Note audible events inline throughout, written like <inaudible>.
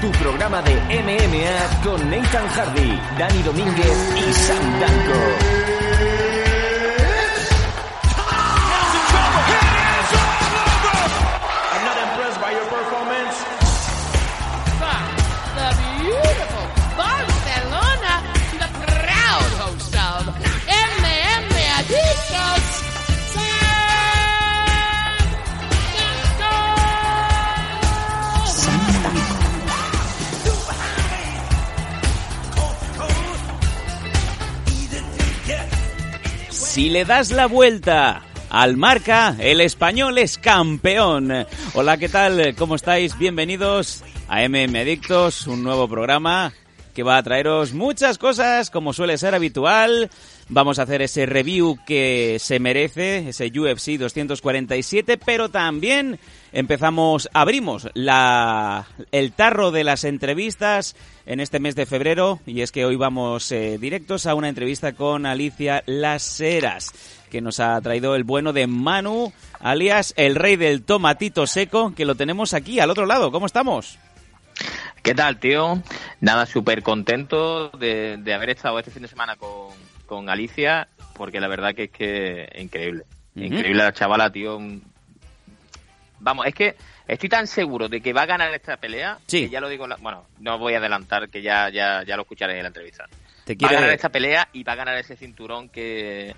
Tu programa de MMA con Nathan Hardy, Dani Domínguez y Sam Danko. Le das la vuelta al marca, el español es campeón. Hola, ¿qué tal? ¿Cómo estáis? Bienvenidos a MM Adictos, un nuevo programa que va a traeros muchas cosas, como suele ser habitual. Vamos a hacer ese review que se merece, ese UFC 247, pero también empezamos, abrimos la, el tarro de las entrevistas en este mes de febrero y es que hoy vamos eh, directos a una entrevista con Alicia Las Heras que nos ha traído el bueno de Manu, alias el rey del tomatito seco, que lo tenemos aquí al otro lado. ¿Cómo estamos? ¿Qué tal, tío? Nada, súper contento de, de haber estado este fin de semana con, con Alicia, porque la verdad que es que increíble. Increíble la chavala, tío. Vamos, es que estoy tan seguro de que va a ganar esta pelea, Sí. que ya lo digo, la- bueno, no voy a adelantar, que ya, ya, ya lo escucharéis en la entrevista. Te Va a ganar esta pelea y va a ganar ese cinturón que,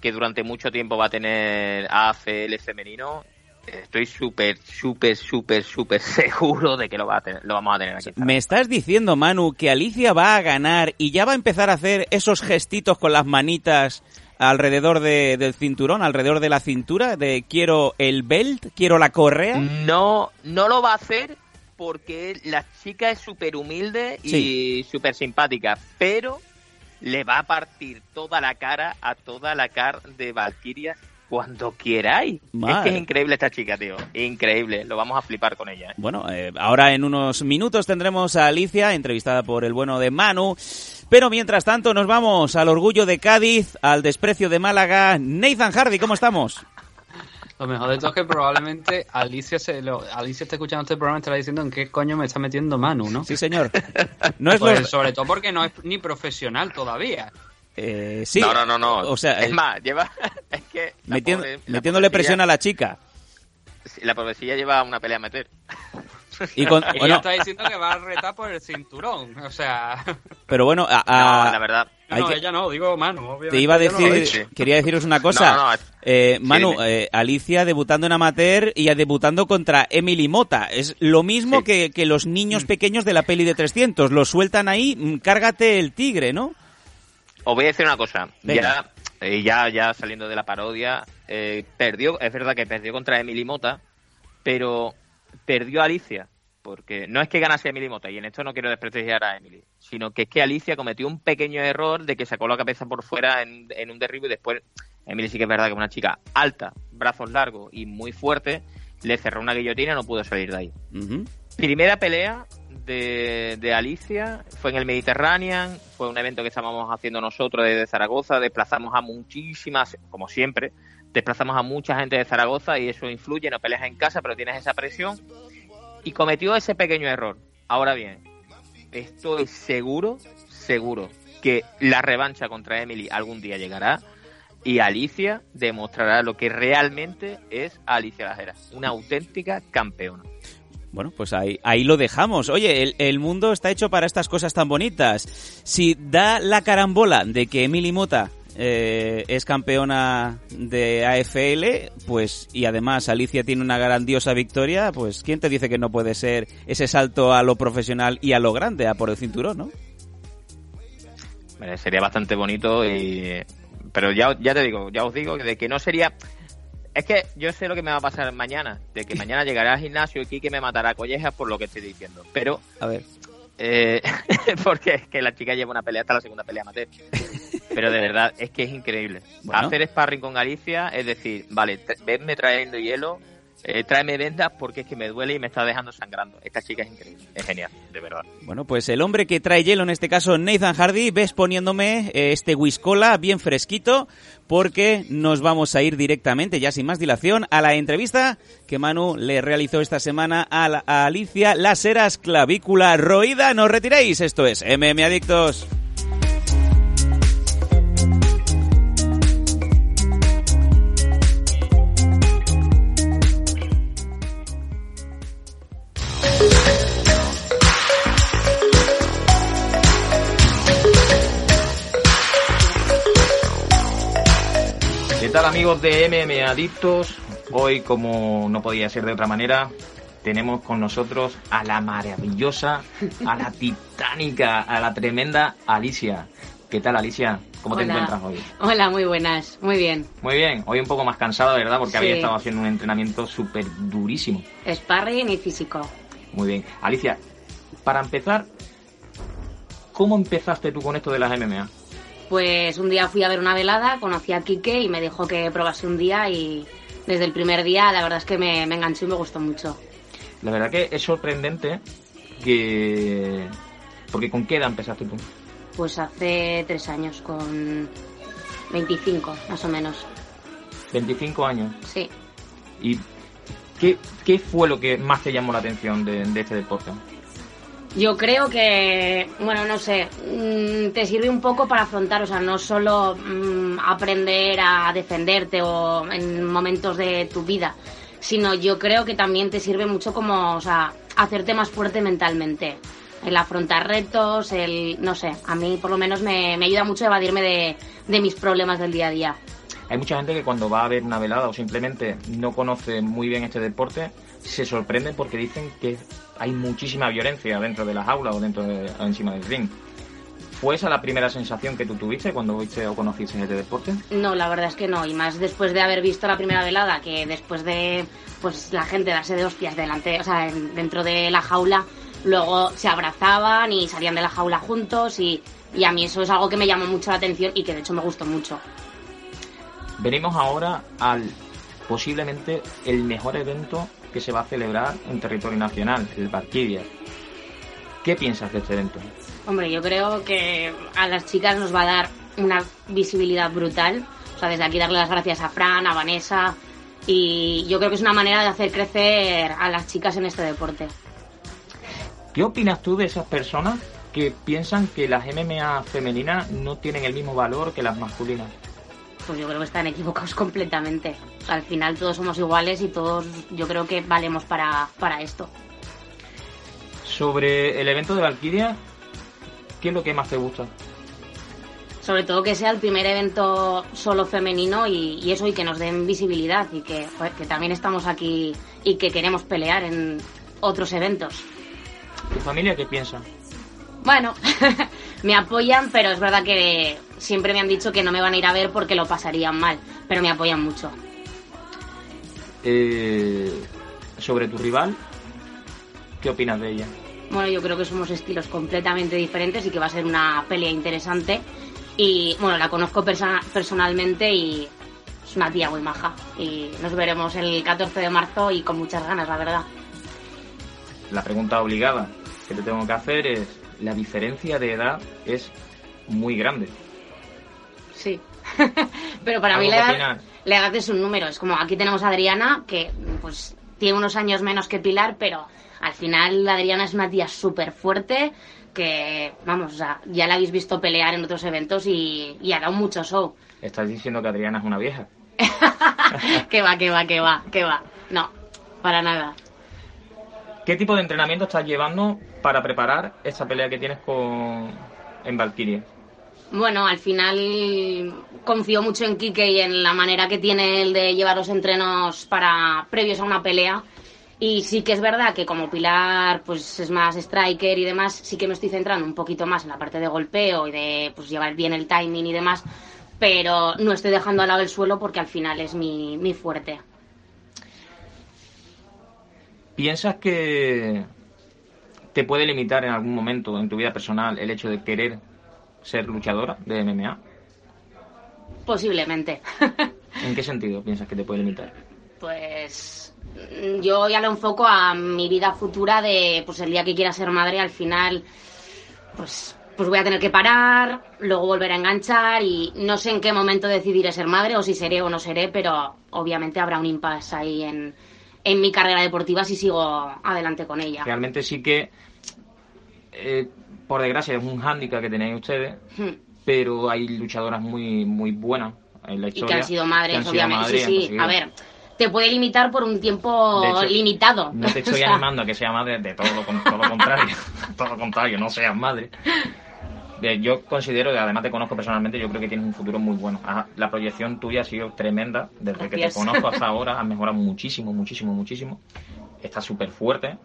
que durante mucho tiempo va a tener AFL femenino. Estoy súper, súper, súper, súper <laughs> seguro de que lo, va a tener, lo vamos a tener aquí. Me estás diciendo, Manu, que Alicia va a ganar y ya va a empezar a hacer esos gestitos con las manitas alrededor de- del cinturón, alrededor de la cintura, de quiero el belt, quiero la correa. No, no lo va a hacer porque la chica es súper humilde y súper simpática, pero le va a partir toda la cara a toda la cara de Valkyria cuando queráis. Es que es increíble esta chica, tío. Increíble. Lo vamos a flipar con ella. ¿eh? Bueno, eh, ahora en unos minutos tendremos a Alicia, entrevistada por el bueno de Manu. Pero mientras tanto nos vamos al orgullo de Cádiz, al desprecio de Málaga. Nathan Hardy, ¿cómo estamos? Lo mejor de todo es que probablemente Alicia se lo, Alicia está escuchando este programa y estará diciendo en qué coño me está metiendo Manu, ¿no? Sí, señor. <laughs> No es Pues, lo... Sobre todo porque no es ni profesional todavía. Eh, sí. No, no, no, no. O sea, es más, lleva. <laughs> Es que. la metiendo- pobre- metiéndole presión a la chica. sí, La pobrecilla lleva una pelea a meter. <laughs> Y con, <laughs> Ella bueno, está diciendo que va a retar por el cinturón. O sea, pero bueno, a- a- No, la verdad. no, no, que- ella no, digo Manu. obviamente te iba a no decir, dicho. quería deciros una cosa. No, no, es- Eh, Manu, dime. eh, Alicia debutando en amateur y debutando contra Emily Mota. Es lo mismo Sí. que, que los niños pequeños de la peli de 300. Los sueltan ahí, mm, cárgate el tigre, ¿no? Os voy a decir una cosa. Venga. Ya, eh, ya, ya saliendo de la parodia, eh, perdió, es verdad que perdió contra Emily Mota, pero perdió a Alicia. Porque no es que ganase Emily Mota, y en esto no quiero desprestigiar a Emily, sino que es que Alicia cometió un pequeño error de que sacó la cabeza por fuera en, en un derribo y después Emily sí que es verdad que es una chica alta, brazos largos y muy fuerte, le cerró una guillotina y no pudo salir de ahí. Primera pelea de, Alicia fue en el Mediterranean, fue un evento que estábamos haciendo nosotros desde Zaragoza, desplazamos a muchísimas, como siempre, desplazamos a mucha gente de Zaragoza y eso influye, no peleas en casa, pero tienes esa presión y cometió ese pequeño error. Ahora bien, estoy seguro, seguro que la revancha contra Emily algún día llegará y Alicia demostrará lo que realmente es Alicia Lajera, una auténtica campeona. Bueno, pues ahí, ahí lo dejamos. Oye, el, mundo está hecho para estas cosas tan bonitas. Si da la carambola de que Emily Mota eh, es campeona de AFL, pues y además Alicia tiene una grandiosa victoria, pues ¿quién te dice que no puede ser ese salto a lo profesional y a lo grande, a por el cinturón, no? Eh, sería bastante bonito y pero ya, ya te digo, ya os digo de que no sería es que yo sé lo que me va a pasar mañana, de que mañana llegaré al gimnasio y Kike me matará a collejas por lo que estoy diciendo, pero A ver. eh, <laughs> porque es que la chica lleva una pelea hasta la segunda pelea amateur. Pero de verdad, es que es increíble. Bueno. Hacer sparring con Galicia es decir, vale, venme trayendo hielo eh, tráeme vendas porque es que me duele y me está dejando sangrando. Esta chica es increíble, es genial, de verdad. Bueno, pues el hombre que trae hielo, en este caso Nathan Hardy, ves poniéndome eh, este whiskola bien fresquito porque nos vamos a ir directamente, ya sin más dilación, a la entrevista que Manu le realizó esta semana a, la- a Alicia Laseras Clavícula Roída. No retiréis, esto es MM Adictos. Tal amigos de MM Adictos? Hoy, como no podía ser de otra manera, tenemos con nosotros a la maravillosa, a la titánica, a la tremenda Alicia. ¿Qué tal Alicia? ¿Cómo te Hola. encuentras hoy? Hola, muy buenas, muy bien. Muy bien, hoy un poco más cansada, ¿verdad? Porque Sí. había estado haciendo un entrenamiento súper durísimo. Sparring y físico. Muy bien. Alicia, para empezar, ¿cómo empezaste tú con esto de las MMA? Pues un día fui a ver una velada, conocí a Quique y me dijo que probase un día y desde el primer día la verdad es que me, me enganchó y me gustó mucho. La verdad que es sorprendente que... Porque ¿con qué edad empezaste tú? Pues hace tres años, con 25 más o menos. 25 años. Sí. ¿Y qué, qué fue lo que más te llamó la atención de, de este deporte? Yo creo que, bueno, no sé, mm, te sirve un poco para afrontar, o sea, no solo mm, aprender a defenderte o en momentos de tu vida, sino yo creo que también te sirve mucho como, o sea, hacerte más fuerte mentalmente. El afrontar retos, el, no sé, a mí por lo menos me, me ayuda mucho a evadirme de, de mis problemas del día a día. Hay mucha gente que cuando va a ver una velada o simplemente no conoce muy bien este deporte, se sorprende porque dicen que hay muchísima violencia dentro de las aulas o dentro de, o encima del ring. ¿Fue esa la primera sensación que tú tuviste cuando viste o conociste este deporte? No, la verdad es que no, y más después de haber visto la primera velada, que después de pues la gente darse de hostias delante, o sea, en- dentro de la jaula, luego se abrazaban y salían de la jaula juntos y, y a mí eso es algo que me llamó mucho la atención y que de hecho me gustó mucho. Venimos ahora al posiblemente el mejor evento que se va a celebrar en territorio nacional, el Valkyria. ¿Qué piensas de este evento? Hombre, yo creo que a las chicas nos va a dar una visibilidad brutal. O sea, desde aquí darle las gracias a Fran, a Vanessa. Y yo creo que es una manera de hacer crecer a las chicas en este deporte. ¿Qué opinas tú de esas personas que piensan que las MMA femeninas no tienen el mismo valor que las masculinas? Pues yo creo que están equivocados <laughs> completamente. O sea, al final todos somos iguales y todos yo creo que valemos para, para esto. Sobre el evento de Valkyria, ¿qué es lo que más te gusta? Sobre todo que sea el primer evento solo femenino y, y eso y que nos den visibilidad y que, joder, que también estamos aquí y que queremos pelear en otros eventos. ¿Tu familia qué piensa? Bueno, <laughs> me apoyan, pero es verdad que siempre me han dicho que no me van a ir a ver porque lo pasarían mal, pero me apoyan mucho. Eh, sobre tu rival, ¿qué opinas de ella? Bueno, yo creo que somos estilos completamente diferentes y que va a ser una pelea interesante. Y bueno, la conozco perso- personalmente y es una tía muy maja. Y nos veremos el 14 de marzo y con muchas ganas, la verdad. La pregunta obligada que te tengo que hacer es, la diferencia de edad es muy grande. Sí. <laughs> Pero para ¿Algo mí la edad, la edad es un número. Es como aquí tenemos a Adriana, que pues tiene unos años menos que Pilar, pero al final Adriana es una tía súper fuerte que, vamos, ya la habéis visto pelear en otros eventos y, y ha dado mucho show. Estás diciendo que Adriana es una vieja. <laughs> que va, que va, que va, que va. No, para nada. ¿Qué tipo de entrenamiento estás llevando para preparar esta pelea que tienes con en Valkyria? Bueno, al final confío mucho en Quique y en la manera que tiene él de llevar los entrenos para previos a una pelea. Y sí que es verdad que como Pilar pues es más striker y demás, sí que me estoy centrando un poquito más en la parte de golpeo y de pues llevar bien el timing y demás, pero no estoy dejando al lado el suelo porque al final es mi, mi fuerte. ¿Piensas que te puede limitar en algún momento en tu vida personal el hecho de querer ser luchadora de MMA? Posiblemente. <laughs> ¿En qué sentido piensas que te puede limitar? Pues mm, yo ya lo enfoco a mi vida futura de pues el día que quiera ser madre al final pues pues voy a tener que parar, luego volver a enganchar y no sé en qué momento decidiré ser madre o si seré o no seré, pero obviamente habrá un impasse ahí en, en mi carrera deportiva si sigo adelante con ella. Realmente sí que, eh, por desgracia, es un hándicap que tenéis ustedes, Hmm. pero hay luchadoras muy muy buenas en la Y historia. que han sido madres, que han sido obviamente. madres, sí, sí. A ver, te puede limitar por un tiempo hecho, limitado. No te <laughs> O estoy sea, animando a que sea madre de todo lo, todo lo contrario. <laughs> todo lo contrario, no seas madre. Yo considero, además te conozco personalmente, yo creo que tienes un futuro muy bueno. La proyección tuya ha sido tremenda. Desde que te conozco hasta <laughs> ahora has mejorado muchísimo, muchísimo, muchísimo. Estás súper fuerte.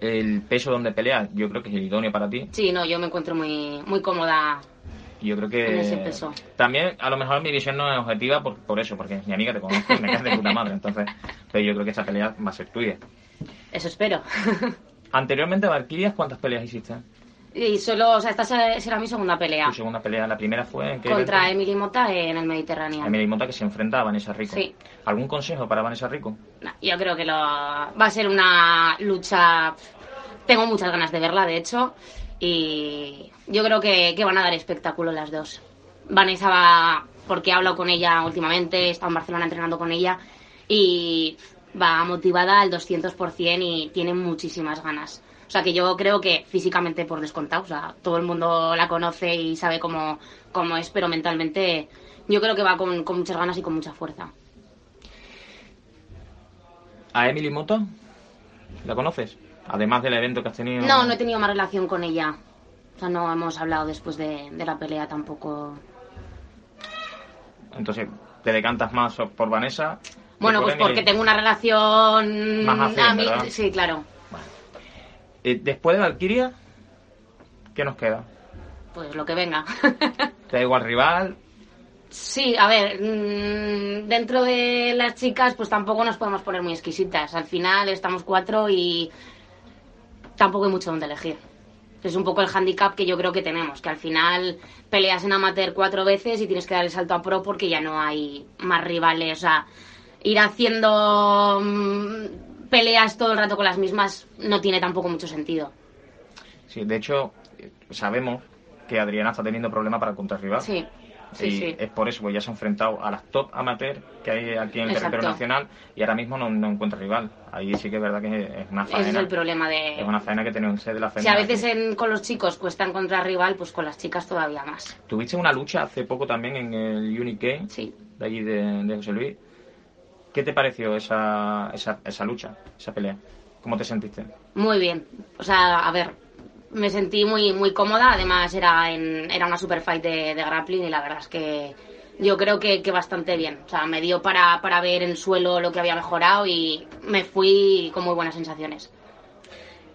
El peso donde peleas, yo creo que es el idóneo para ti. Sí, no, yo me encuentro muy, muy cómoda. Yo creo que también a lo mejor mi visión no es objetiva por, por eso, porque mi amiga te conozco y me caes de puta madre. Entonces, pero yo creo que esta pelea va a ser tuya. Eso espero. <laughs> Anteriormente, Valkyrias, ¿cuántas peleas hiciste? Y solo, o sea, esta se- será mi segunda pelea Tu segunda pelea, la primera fue en qué contra evento? Emily Mota en el Mediterráneo. Emily Mota que se enfrenta a Vanessa Rico. Sí. ¿Algún consejo para Vanessa Rico? Yo creo que lo, va a ser una lucha. Tengo muchas ganas de verla, de hecho. Y yo creo que, que van a dar espectáculo las dos. Vanessa va, porque he hablado con ella últimamente, he estado en Barcelona entrenando con ella. Y va motivada al 200% y tiene muchísimas ganas. O sea que yo creo que físicamente por descontado, o sea, todo el mundo la conoce y sabe cómo, cómo es, pero mentalmente yo creo que va con, con muchas ganas y con mucha fuerza. ¿A Emily Mota? ¿La conoces? Además del evento que has tenido. No, no he tenido más relación con ella. O sea, no hemos hablado después de, de la pelea tampoco. Entonces, ¿te decantas más por Vanessa? Bueno, pues porque tengo una relación... Más afín, a mí-. Sí, claro. Eh, Después de Valkyria, ¿qué nos queda? Pues lo que venga. <laughs> ¿Te da igual rival? sí, a ver, mm, dentro de las chicas pues tampoco nos podemos poner muy exquisitas. Al final estamos cuatro y tampoco hay mucho donde elegir. Es un poco el handicap que yo creo que tenemos, que al final peleas en amateur cuatro veces y tienes que dar el salto a pro porque ya no hay más rivales. O sea, ir haciendo mm, peleas todo el rato con las mismas no tiene tampoco mucho sentido. Sí, de hecho, sabemos que Adriana está teniendo problemas para encontrar rival. Sí, sí, y sí. es por eso, pues ya se ha enfrentado a las top amateur que hay aquí en el Exacto. territorio nacional y ahora mismo no, no encuentra rival. Ahí sí que es verdad que es una faena. Ese es el problema de... Es una faena que set de la Si faena. a veces en- con los chicos cuesta encontrar rival, pues con las chicas todavía más. Tuviste una lucha hace poco también en el Unique Sí. de allí de, de José Luis. ¿Qué te pareció esa, esa, esa lucha, esa pelea? ¿Cómo te sentiste? Muy bien. O sea, a ver, me sentí muy muy cómoda. Además, era en, era una super fight de, de grappling y la verdad es que yo creo que, que bastante bien. O sea, me dio para, para ver en suelo lo que había mejorado y me fui con muy buenas sensaciones.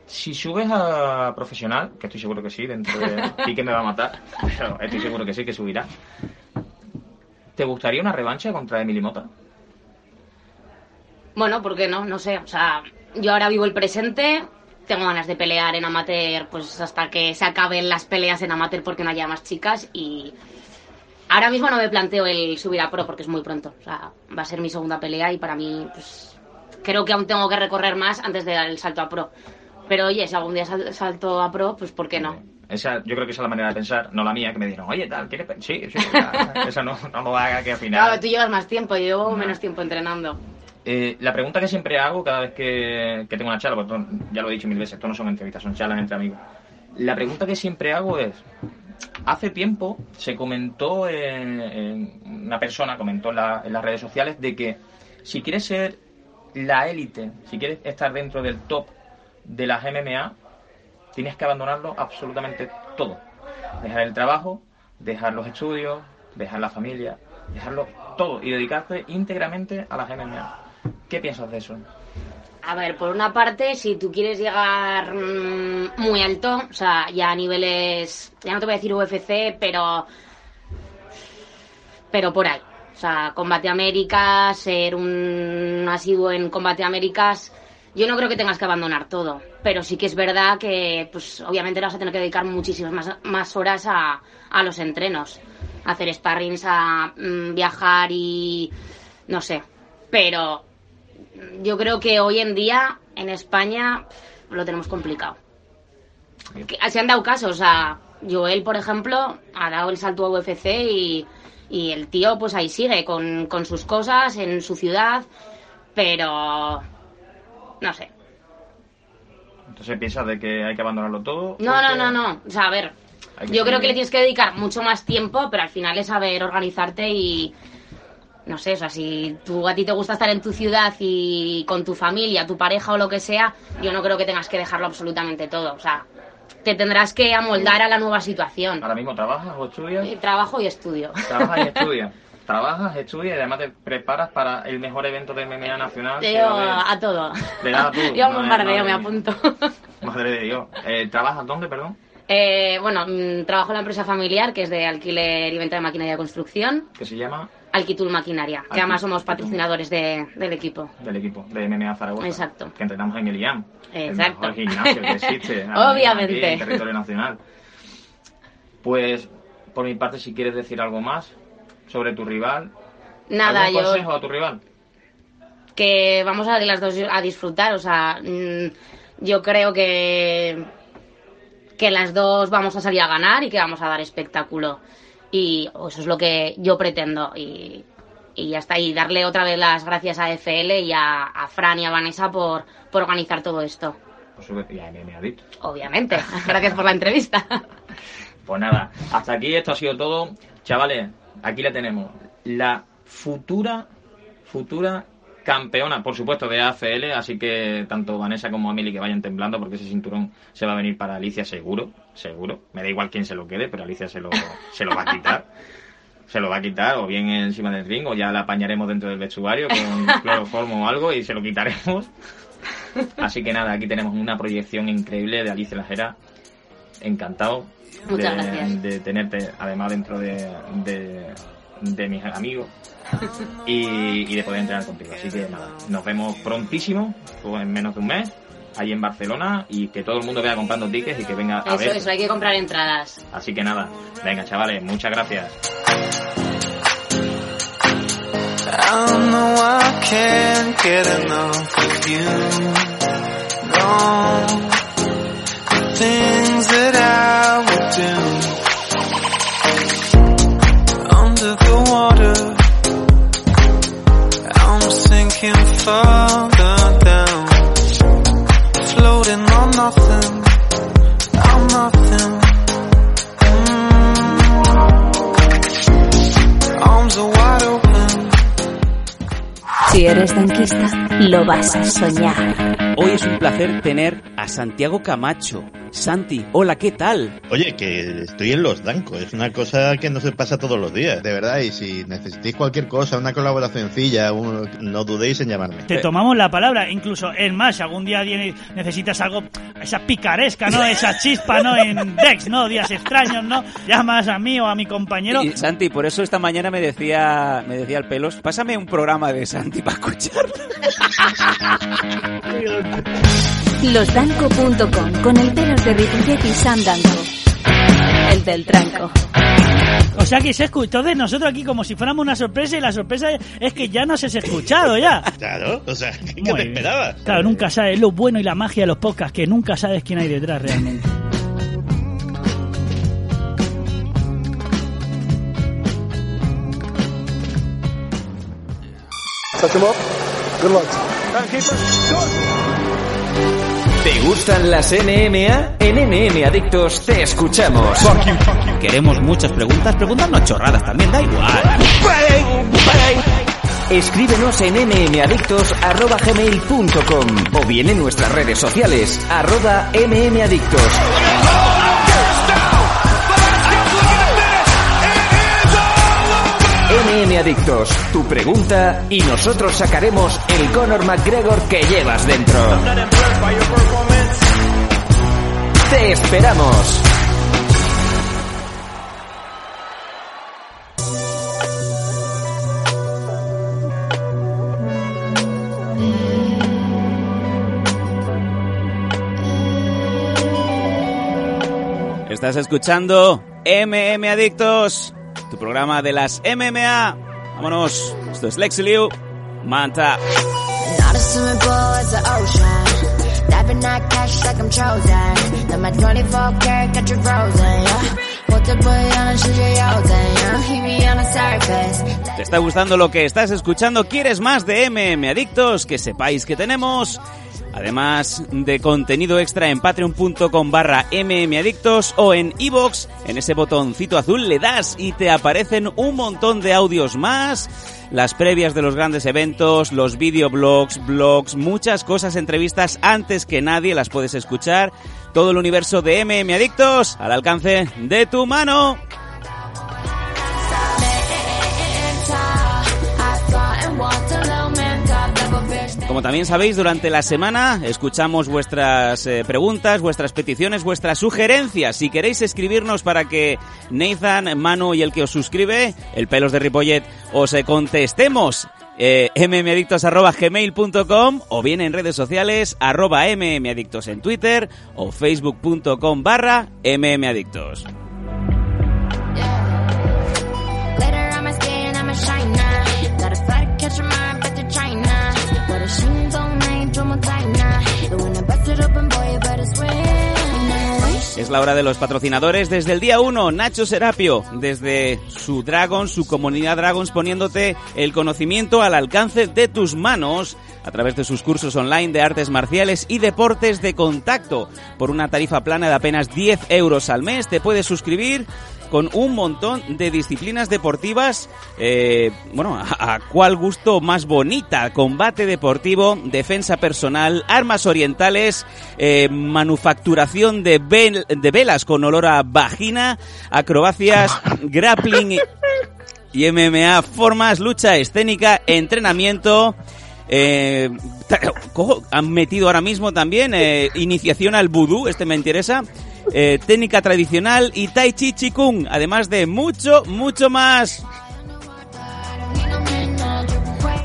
Si subes a profesional, que estoy seguro que sí, dentro de <laughs> ti que me va a matar, pero estoy seguro que sí, que subirá. ¿Te gustaría una revancha contra Emily Mota? Bueno, ¿por qué no? No sé. O sea, yo ahora vivo el presente. Tengo ganas de pelear en amateur, pues hasta que se acaben las peleas en amateur porque no haya más chicas. Y ahora mismo no me planteo el subir a pro porque es muy pronto. O sea, va a ser mi segunda pelea y para mí, pues creo que aún tengo que recorrer más antes de dar el salto a pro. Pero oye, si algún día sal- salto a pro, pues ¿por qué no? Esa, yo creo que esa es la manera de pensar, no la mía, que me dijeron, oye, tal, ¿quieres pe-?" Sí, sí, <laughs> esa no, no lo haga que al final... Claro, tú llevas más tiempo, yo llevo menos tiempo entrenando. Eh, la pregunta que siempre hago cada vez que, que tengo una charla, porque ya lo he dicho mil veces, esto no son entrevistas, son charlas entre amigos. La pregunta que siempre hago es, hace tiempo se comentó, en, en- una persona comentó en, la- en las redes sociales de que si quieres ser la élite, si quieres estar dentro del top de las MMA, tienes que abandonarlo absolutamente todo. Dejar el trabajo, dejar los estudios, dejar la familia, dejarlo todo y dedicarte íntegramente a las MMA. ¿Qué piensas de eso? A ver, por una parte, si tú quieres llegar mm, muy alto, o sea, ya a niveles, ya no te voy a decir UFC, pero pero por ahí. O sea, Combate Américas, ser un asiduo en Combate Américas, yo no creo que tengas que abandonar todo, pero sí que es verdad que, pues, obviamente vas a tener que dedicar muchísimas más, más horas a, a los entrenos, a hacer sparrings, a mm, viajar y no sé, pero yo creo que hoy en día en España lo tenemos complicado. Que- Se han dado casos, o sea, Joel, por ejemplo, ha dado el salto a UFC y, y el tío pues ahí sigue con, con sus cosas en su ciudad, pero no sé. Entonces piensas de que hay que abandonarlo todo. No, no, no, no. O sea, a ver, yo creo que le tienes que dedicar mucho más tiempo, pero al final es saber organizarte y no sé, o sea, si tú a ti te gusta estar en tu ciudad y con tu familia, tu pareja o lo que sea, yo no creo que tengas que dejarlo absolutamente todo. O sea, te tendrás que amoldar a la nueva situación. Ahora mismo trabajas o estudias. Eh, Trabajo y estudio. Trabajas y <laughs> estudias. Trabajas, estudias y además te preparas para el mejor evento de MMA nacional. Va a a todo. Le das a todo. <laughs> Yo Madre- bombardeo, me apunto. <laughs> Madre de Dios. Eh, ¿Trabajas dónde, perdón? Eh, bueno, mm, trabajo en la empresa familiar, que es de alquiler y venta de maquinaria de construcción. Que se llama Alquitul Maquinaria, que además somos patrocinadores de- del equipo. del equipo de MMA Zaragoza. Exacto. Que entrenamos en el IAM. Exacto. El mejor gimnasio que <laughs> existe. Obviamente. aquí en territorio nacional. Pues, por mi parte, si quieres decir algo más sobre tu rival. Nada, ¿Algún yo consejo a tu rival? que vamos a las dos a disfrutar, o sea, mm, yo creo que que las dos vamos a salir a ganar y que vamos a dar espectáculo y eso es lo que yo pretendo y, y ya está y darle otra vez las gracias a FL y a, a Fran y a Vanessa por, por organizar todo esto, Por supuesto, y a Adicto. obviamente. <laughs> Gracias por la entrevista. <laughs> Pues nada, hasta aquí esto ha sido todo. Chavales, aquí la tenemos. La futura, futura campeona, por supuesto, de AFL. Así que tanto Vanessa como Amelie que vayan temblando porque ese cinturón se va a venir para Alicia seguro, seguro. Me da igual quién se lo quede, pero Alicia se lo, se lo va a quitar. <laughs> Se lo va a quitar, o bien encima del ring, o ya la apañaremos dentro del vestuario con <laughs> cloroformo o algo y se lo quitaremos. Así que nada, aquí tenemos una proyección increíble de Alicia Lajera. Encantado de, tenerte además dentro de, de, de mis amigos <laughs> y, y de poder entrenar contigo. Así que nada, nos vemos prontísimo, pues en menos de un mes, ahí en Barcelona y que todo el mundo vaya comprando tickets y que venga a Eso, ver. eso, hay que comprar entradas. Así que nada, venga chavales, muchas gracias. I know nothing. I'm nothing. Mm. Arms are wide open. Si eres tanquista, lo vas a soñar. Hoy es un placer tener a Santiago Camacho. Santi, hola, ¿qué tal? Oye, que estoy en los dancos, es una cosa que no se pasa todos los días, de verdad, y si necesitáis cualquier cosa, una colaboración sencilla, un- no dudéis en llamarme. Te tomamos la palabra, incluso es más, si algún día necesitas algo, esa picaresca, ¿no? Esa chispa, ¿no? En Dex, ¿no? Días extraños, ¿no? Llamas a mí o a mi compañero. Y, Santi, por eso esta mañana me decía, me decía el pelos, pásame un programa de Santi para escucharlo. Losdanco.com con el pelos de Ripollet y Sam Danco. El del tranco. O sea que se escucha. Entonces nosotros aquí como si fuéramos una sorpresa y la sorpresa es que ya nos has escuchado ya. Claro, o sea, ¿qué Muy te bien. esperabas? Claro, nunca sabes lo bueno y la magia de los podcasts, que nunca sabes quién hay detrás realmente. ¿Te gustan las NMA? En NM Adictos te escuchamos. Queremos muchas preguntas, preguntarnos chorradas también, da igual. Escríbenos en mmadictos.gmail.com o bien en nuestras redes sociales, arroba mmadictos. MM Adictos, tu pregunta y nosotros sacaremos el Conor McGregor que llevas dentro. ¡Te esperamos! Estás escuchando MM Adictos, tu programa de las MMA. Vámonos, esto es Lexi Liu, Manta. Not The swimming pool is the ocean. Diving that cash like I'm chosen. Then my 24 karat got you frozen, yeah. Put the boy on, she's your yoden, yeah. He be on the surface. ¿Te está gustando lo que estás escuchando? ¿Quieres más de MM Adictos? Que sepáis que tenemos, además de contenido extra en patreon.com barra mmadictos o en iVoox, en ese botoncito azul le das y te aparecen un montón de audios más, las previas de los grandes eventos, los videoblogs, blogs, muchas cosas, entrevistas antes que nadie las puedes escuchar. Todo el universo de MM Adictos al alcance de tu mano. Como también sabéis, durante la semana escuchamos vuestras eh, preguntas, vuestras peticiones, vuestras sugerencias. Si queréis escribirnos para que Nathan, Manu y el que os suscribe, el pelos de Ripollet, os eh, contestemos. Eh, mmadictos.gmail.com o bien en redes sociales arroba mmadictos en Twitter o facebook.com barra mmadictos. Es la hora de los patrocinadores desde el día 1. Nacho Serapio, desde su Dragon, su comunidad Dragons, poniéndote el conocimiento al alcance de tus manos a través de sus cursos online de artes marciales y deportes de contacto. Por una tarifa plana de apenas 10 euros al mes te puedes suscribir con un montón de disciplinas deportivas, eh, bueno, a, a cuál gusto más bonita, combate deportivo, defensa personal, armas orientales, eh, manufacturación de, vel- de velas con olor a vagina, acrobacias, <laughs> grappling y- MMA, formas, lucha escénica, entrenamiento. Eh, han metido ahora mismo también eh, iniciación al vudú, este me interesa. Eh, técnica tradicional y tai chi chi kung, además de mucho, mucho más.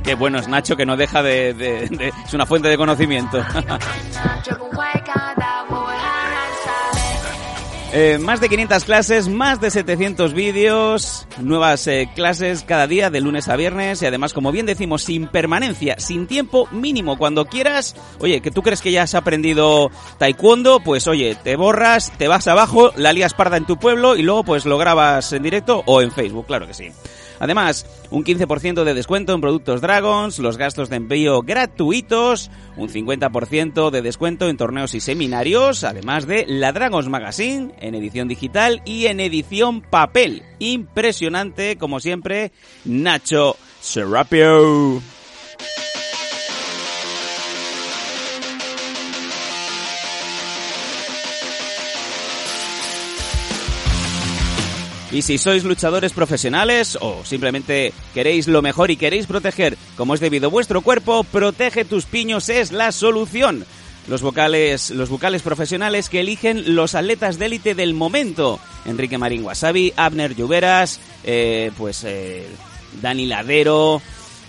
Qué bueno es Nacho que no deja de, es una fuente de conocimiento. <laughs> Eh, más de 500 clases, más de 700 vídeos, nuevas eh, clases cada día de lunes a viernes y además, como bien decimos, sin permanencia, sin tiempo mínimo. Cuando quieras, oye, que tú crees que ya has aprendido taekwondo, pues oye, te borras, te vas abajo, la lías parda en tu pueblo y luego pues lo grabas en directo o en Facebook, claro que sí. Además, un 15% de descuento en productos Dragons, los gastos de envío gratuitos, un 50% de descuento en torneos y seminarios, además de la Dragons Magazine en edición digital y en edición papel. Impresionante, como siempre, Nacho Serapio. Y si sois luchadores profesionales o simplemente queréis lo mejor y queréis proteger como es debido vuestro cuerpo, Protege tus piños es la solución. Los vocales, los vocales profesionales que eligen los atletas de élite del momento. Enrique Marín Wasabi, Abner Lluveras, eh, pues eh, Dani Ladero,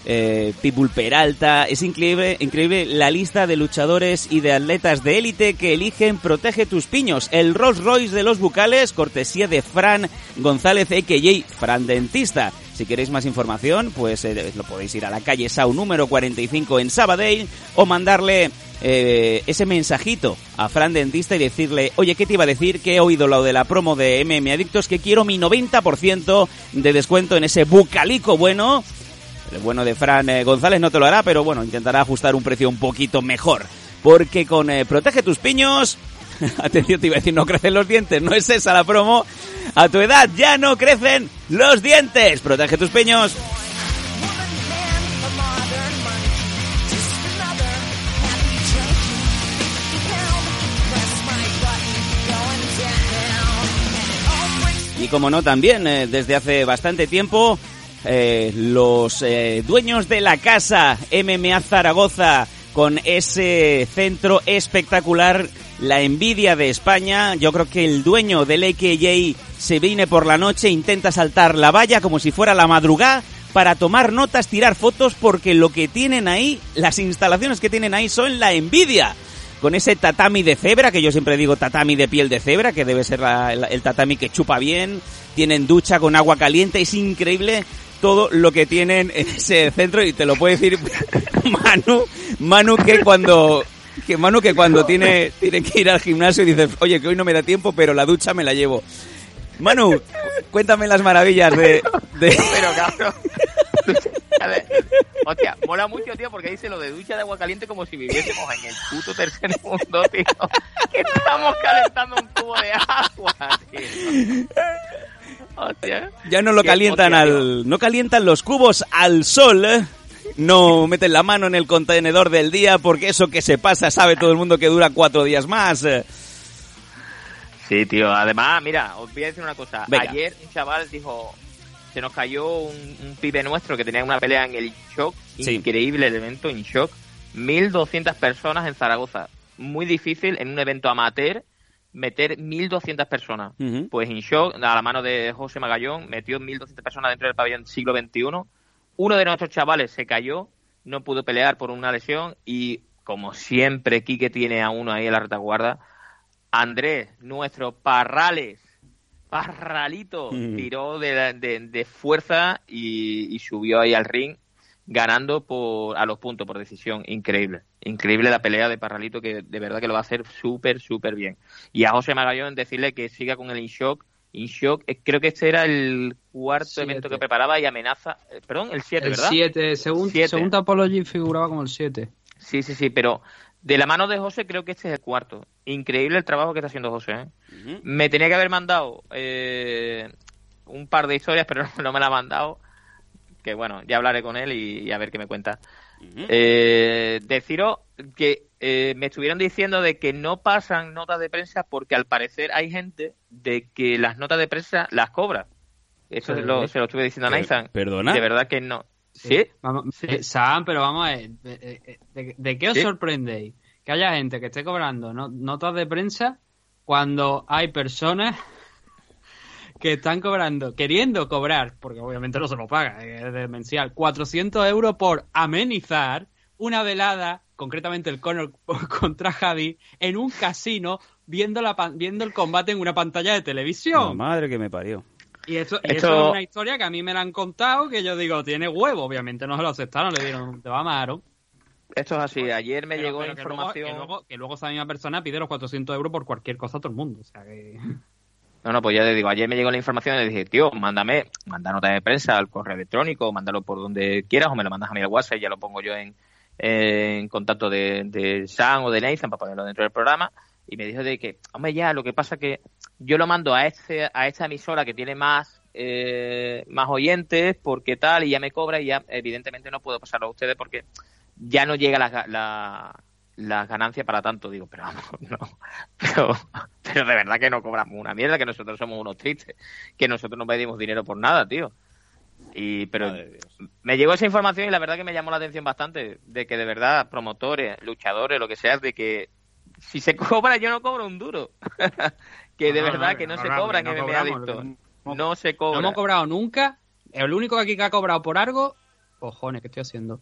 eh, Peralta. Es increíble, increíble la lista de luchadores y de atletas de élite que eligen Protege tus piños. El Rolls Royce de los bucales, cortesía de Fran González, a.k.a. Fran Dentista. Si queréis más información, pues eh, lo podéis ir a la calle Sau número 45 en Sabadell o mandarle eh, ese mensajito a Fran Dentista y decirle, oye, ¿qué te iba a decir? Que he oído lo de la promo de MM Adictos, que quiero mi 90% de descuento en ese bucalico bueno. El bueno de Fran eh, González no te lo hará, pero bueno, intentará ajustar un precio un poquito mejor. Porque con eh, Protege tus piños, <laughs> atención, te iba a decir, no crecen los dientes, no es esa la promo. A tu edad ya no crecen los dientes. Protege tus piños. Y como no, también eh, desde hace bastante tiempo eh, los eh, dueños de la casa MMA Zaragoza con ese centro espectacular, la envidia de España. Yo creo que el dueño del AKJ se viene por la noche, intenta saltar la valla como si fuera la madrugada para tomar notas, tirar fotos, porque lo que tienen ahí, las instalaciones que tienen ahí son la envidia con ese tatami de cebra, que yo siempre digo tatami de piel de cebra, que debe ser la- el, el tatami que chupa bien, tienen ducha con agua caliente, es increíble todo lo que tienen en ese centro y te lo puede decir Manu, Manu que cuando que Manu que cuando tiene tiene que ir al gimnasio y dice, "Oye, que hoy no me da tiempo, pero la ducha me la llevo." Manu, cuéntame las maravillas de, de... Pero cabrón. A ver, Hostia, mola mucho, tío, porque dice lo de ducha de agua caliente como si viviésemos en el puto tercer mundo, tío. Que estamos calentando un cubo de agua, tío. Hostia. Ya no lo calientan al no calientan los cubos al sol. ¿eh? No meten la mano en el contenedor del día porque eso que se pasa sabe todo el mundo que dura cuatro días más. eh. Sí, tío. Además, mira, os voy a decir una cosa. Venga. Ayer un chaval dijo, se nos cayó un, un pibe nuestro que tenía una pelea en el shock. Sí. Increíble el evento, en shock. 1.200 personas en Zaragoza. Muy difícil en un evento amateur meter 1.200 personas. Ujú. Pues in shock, a la mano de José Magallón, metió 1.200 personas dentro del pabellón siglo XXI. Uno de nuestros chavales se cayó, no pudo pelear por una lesión y, como siempre, Quique tiene a uno ahí en la retaguarda. Andrés, nuestro Parrales, Parralito, tiró de, de- de fuerza y, y subió ahí al ring ganando por a los puntos por decisión. Increíble. Increíble la pelea de Parralito que de verdad que lo va a hacer súper, súper bien. Y a José Magallón decirle que siga con el InShock. InShock, eh, creo que este era el cuarto Siete. evento que preparaba y amenaza. eh, Perdón, el 7, El ¿verdad? 7, según, Siete. según Tapology figuraba como el 7. Sí, sí, sí, pero de la mano de José creo que este es el cuarto. Increíble el trabajo que está haciendo José. ¿eh? Me tenía que haber mandado eh, un par de historias, pero <laughs> no me la ha mandado. Que bueno, ya hablaré con él y, y a ver qué me cuenta. Eh, deciros que eh, me estuvieron diciendo de que no pasan notas de prensa porque al parecer hay gente de que las notas de prensa las cobra. Eso se lo, se lo estuve diciendo a Nathan. ¿perdona? De verdad que no. ¿Sí? Vamos, Sí. eh, Sam, pero vamos a ver, eh, eh, ¿de, de qué os Sí. sorprendéis? Que haya gente que esté cobrando no- notas de prensa cuando hay personas que están cobrando, queriendo cobrar, porque obviamente no se lo paga, eh, es demencial, 400 euros por amenizar una velada, concretamente el Conor <laughs> contra Javi, en un casino viendo, la, viendo el combate en una pantalla de televisión. Madre que me parió. Y eso, y Esto- eso es una historia que a mí me la han contado, que yo digo, tiene huevo, obviamente no se lo aceptaron, le dieron, te va a Aaron. Esto es así. Ayer me Pero- llegó pero que luego- información. Que luego, que luego esa misma persona pide los 400 euros por cualquier cosa a todo el mundo. O sea que... No, no, pues ya te digo, ayer me llegó la información y le dije, tío, mándame, manda nota de prensa al correo electrónico, mándalo por donde quieras o me lo mandas a al WhatsApp y ya lo pongo yo en, en contacto de, de Sam o de Nathan para ponerlo dentro del programa. Y me dijo de que, hombre, ya, lo que pasa que yo lo mando a este a esta emisora que tiene más eh, más oyentes porque tal y ya me cobra y ya evidentemente no puedo pasarlo a ustedes porque ya no llega la, la, la ganancia para tanto. Digo, pero vamos, <laughs> no. Pero, pero de verdad que no cobramos una mierda, que nosotros somos unos tristes, que nosotros no pedimos dinero por nada, tío. Y, pero me llegó esa información y la verdad que me llamó la atención bastante, de que de verdad promotores, luchadores, lo que sea, de que si se <laughs> cobra yo no cobro un duro. <laughs> que de No, no, verdad no, que no, no, se no, cobra que en no MMA Adicto. No se No cobra. hemos cobrado nunca. El único aquí que ha cobrado por algo... Cojones, ¿qué estoy haciendo?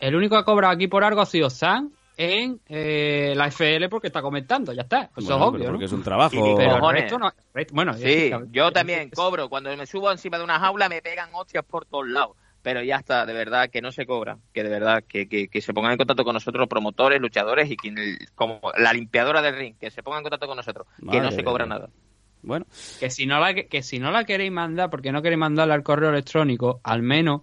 El único que ha cobrado aquí por algo ha sido Sam en eh, la FL porque está comentando, ya está. Eso Bueno, es obvio, pero ¿no? porque es un trabajo. Y Pero el resto no- bueno, Sí, ya- yo también cobro. Cuando me subo encima de una jaula me pegan hostias por todos lados. Pero ya está, de verdad, que no se cobra. Que de verdad, que, que, que se pongan en contacto con nosotros promotores, luchadores y quien, como la limpiadora del ring, que se pongan en contacto con nosotros. que no se cobra nada. Bueno, que si no la que si no la queréis mandar porque no queréis mandarla al correo electrónico al menos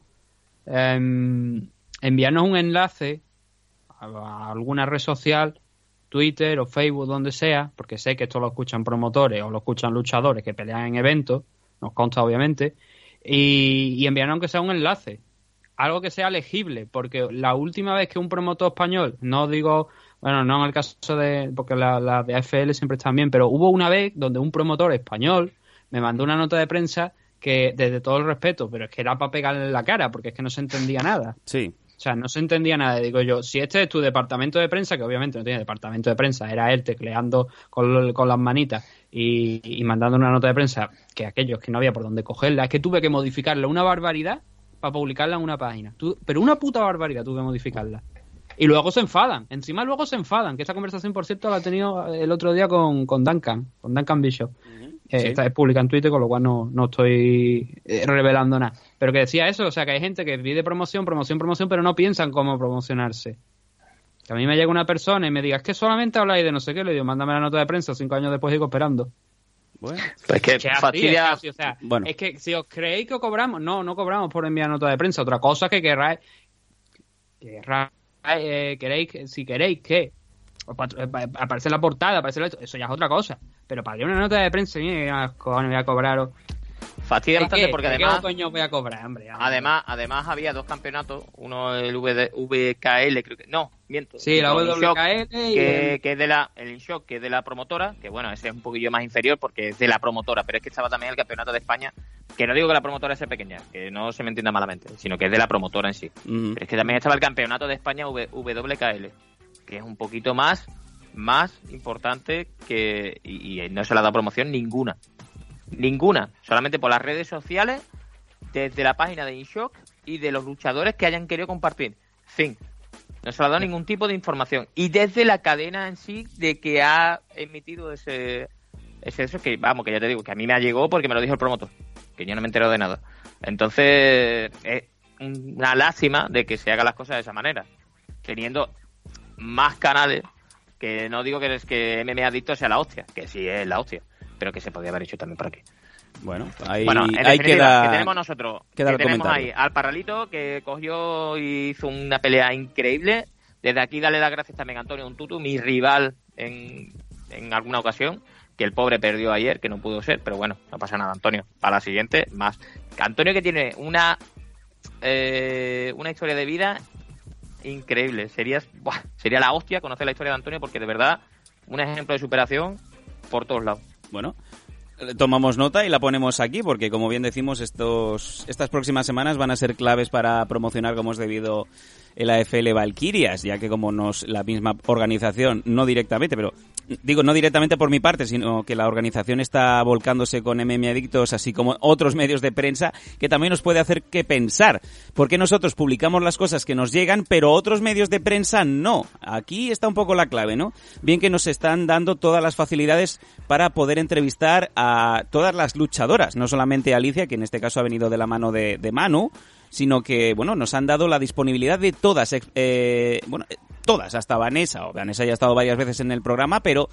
em, enviarnos un enlace a, alguna red social Twitter o Facebook donde sea porque sé que esto lo escuchan promotores o lo escuchan luchadores que pelean en eventos nos consta obviamente y, y enviarnos aunque sea un enlace algo que sea legible, porque la última vez que un promotor español, no digo, bueno, no en el caso de, porque la, de AFL siempre están bien, pero hubo una vez donde un promotor español me mandó una nota de prensa que, desde todo el respeto, pero es que era para pegarle la cara, porque es que no se entendía nada. sí. O sea, no se entendía nada. Digo yo, si este es tu departamento de prensa, que obviamente no tiene departamento de prensa, era él tecleando con, con las manitas y, mandando una nota de prensa, que aquellos que no había por dónde cogerla, es que tuve que modificarla una barbaridad para publicarla en una página. Pero una puta barbaridad tuve que modificarla. Y luego se enfadan. Encima luego se enfadan. Que esa conversación, por cierto, la he tenido el otro día con, con Duncan, con Duncan Bishop. Eh, Sí. Esta es pública en Twitter, con lo cual no, no estoy eh, revelando nada. Pero que decía eso, o sea, que hay gente que pide promoción, promoción, promoción, pero no piensan cómo promocionarse. Que a mí me llega una persona y me diga, es que solamente habláis de no sé qué, le digo, mándame la nota de prensa, cinco años después digo esperando. Bueno, Pues que Que así, fastidia. es que así, o sea, Bueno. es que si os creéis que cobramos, no, no cobramos por enviar nota de prensa. Otra cosa que querráis, querráis, eh, queréis, que- si queréis que aparece en la portada, aparece la- eso ya es otra cosa. Pero para una nota de prensa, mira, cojones, voy a cobraros. Fastidia ¿De bastante qué? porque ¿De qué además coño voy a cobrar, hombre? Además, además había dos campeonatos, uno el VD VKL, creo que no, miento. Sí, la WKL y que, el- que es de la el InShock, que es de la promotora, que bueno, ese es un poquillo más inferior porque es de la promotora, pero es que estaba también el campeonato de España, que no digo que la promotora sea pequeña, que no se me entienda malamente, sino que es de la promotora en sí. Mm. Pero es que también estaba el campeonato de España V- WKL, que es un poquito más más importante que y, no se le ha dado promoción ninguna. Ninguna, solamente por las redes sociales, desde la página de InShock y de los luchadores que hayan querido compartir. Fin. No se le ha dado ningún tipo de información. Y desde la cadena en sí de que ha emitido ese, ese eso que, vamos, que ya te digo, que a mí me llegó porque me lo dijo el promotor, que yo no me he enterado de nada. Entonces, es una lástima de que se hagan las cosas de esa manera, teniendo más canales, que no digo que, es que MMA Adicto sea la hostia, que sí es la hostia, pero que se podía haber hecho también por aquí. Bueno, ahí, bueno, en ahí queda, que tenemos nosotros, queda que tenemos ahí al Parralito, que cogió y hizo una pelea increíble. Desde aquí darle las gracias también a Antonio Untutu, mi rival en, en alguna ocasión, que el pobre perdió ayer, que no pudo ser, pero bueno, no pasa nada, Antonio. Para la siguiente, más. Antonio que tiene una eh, una historia de vida increíble. Sería, sería la hostia conocer la historia de Antonio, porque de verdad, un ejemplo de superación por todos lados. Bueno, eh, tomamos nota y la ponemos aquí porque, como bien decimos, estos, estas próximas semanas van a ser claves para promocionar como es debido el AFL Valkyrias, ya que como nos la misma organización, no directamente, pero digo no directamente por mi parte, sino que la organización está volcándose con MM Adictos, así como otros medios de prensa, que también nos puede hacer que pensar, porque nosotros publicamos las cosas que nos llegan, pero otros medios de prensa no. Aquí está un poco la clave, ¿no? Bien que nos están dando todas las facilidades para poder entrevistar a todas las luchadoras, no solamente a Alicia, que en este caso ha venido de la mano de, de Manu, sino que, bueno, nos han dado la disponibilidad de todas, eh, bueno, eh, todas, hasta Vanessa, o Vanessa ya ha estado varias veces en el programa, pero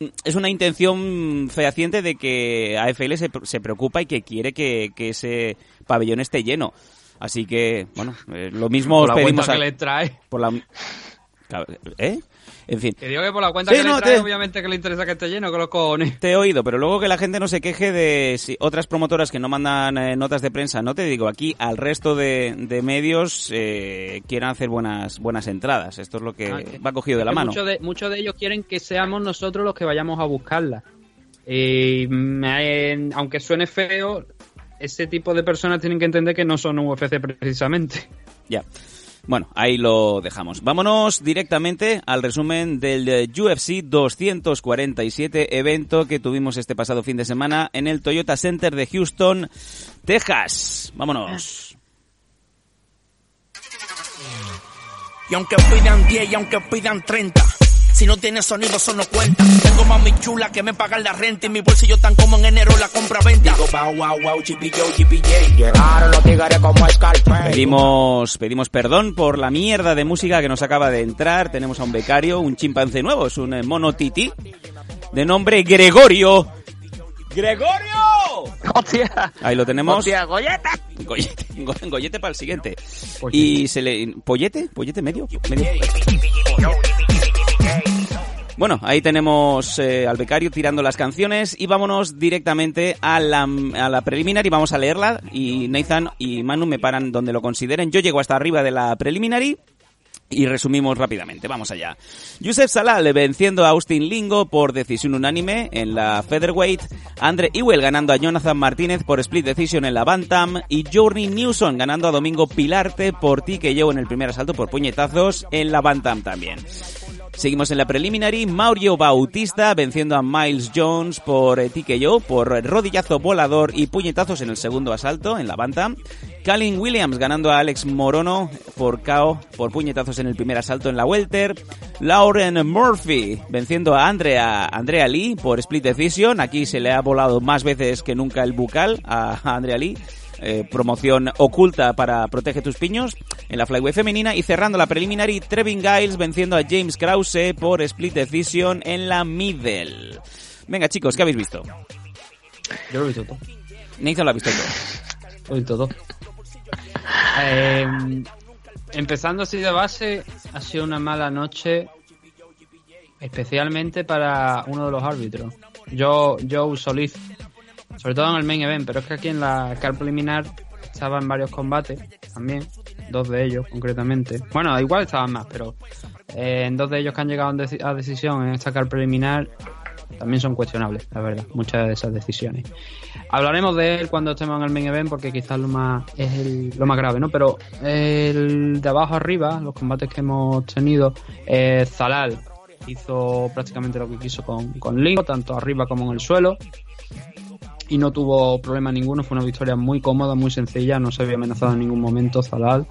mm, es una intención fehaciente de que AFL se, se preocupa y que quiere que, que ese pabellón esté lleno. Así que, bueno, eh, lo mismo Por os la pedimos a- que le trae. por la ¿Eh? En fin. Que digo que por la cuenta Sí, que no, le trae, te- obviamente que le interesa que esté lleno, que los cojones. Te he oído, pero luego que la gente no se queje de si otras promotoras que no mandan eh, notas de prensa, no te digo aquí, al resto de, de medios eh, quieran hacer buenas buenas entradas. Esto es lo que Ah, va cogido de la mano. Muchos de, muchos de ellos quieren que seamos nosotros los que vayamos a buscarla. Y me- aunque suene feo, ese tipo de personas tienen que entender que no son UFC precisamente. Ya. Bueno, ahí lo dejamos. Vámonos directamente al resumen del eh, UFC 247 evento que tuvimos este pasado fin de semana en el Toyota Center de Houston, Texas. Vámonos. Y aunque pidan 10 y aunque pidan 30, si no tiene sonido eso no cuenta. Tengo mami chula que me pagan la renta y mi bolsillo tan como en enero la compra venta. Digo, wow, wow. Llegaron los tigres como Scarface. Pedimos, pedimos perdón por la mierda de música que nos acaba de entrar. Tenemos a un becario, un chimpancé nuevo, es un eh, mono titi de nombre Gregorio. ¡Gregorio! ¡Hostia! Ahí lo tenemos. ¡Hostia, Goyeta! Gollete, go- gollete para el siguiente. Y se le... ¿Pollete? ¿Pollete medio? medio. Bueno, ahí tenemos eh, al becario tirando las canciones y vámonos directamente a la, a la preliminar y vamos a leerla y Nathan y Manu me paran donde lo consideren. Yo llego hasta arriba de la preliminary y resumimos rápidamente. Vamos allá. Yusef Salal venciendo a Austin Lingo por decisión unánime en la featherweight. Andre Ewell ganando a Jonathan Martínez por split decision en la bantam. Y Journey Newson ganando a Domingo Pilarte por TKO en el primer asalto por puñetazos en la bantam también. Seguimos en la preliminary, Mauricio Bautista venciendo a Miles Jones por eh, TKO, por rodillazo volador y puñetazos en el segundo asalto en la bantam. Calvin Williams ganando a Alex Morono por KO, por puñetazos en el primer asalto en la welter. Lauren Murphy venciendo a Andrea, Andrea Lee por split decision. Aquí se le ha volado más veces que nunca el bucal a Andrea Lee. Eh, promoción oculta para Protege tus piños en la flyweight femenina y cerrando la preliminary Trevin Giles venciendo a James Krause por split decision en la middle. Venga chicos, ¿qué habéis visto? Yo lo he visto todo. Nathan lo ha visto todo. Lo he visto todo. Eh, empezando así de base, ha sido una mala noche, especialmente para uno de los árbitros, Joe, Joe Solís, sobre todo en el main event, pero es que aquí en la car preliminar estaban varios combates también, dos de ellos concretamente. Bueno, igual estaban más, pero eh, en dos de ellos que han llegado en a decisión en esta car preliminar también son cuestionables, la verdad, muchas de esas decisiones. Hablaremos de él cuando estemos en el main event porque quizás lo más es lo más grave, ¿no? Pero el de abajo arriba, los combates que hemos tenido, eh, Zalal hizo prácticamente lo que quiso con, con Lingo, tanto arriba como en el suelo. Y no tuvo problema ninguno, fue una victoria muy cómoda, muy sencilla, no se había amenazado en ningún momento Zalal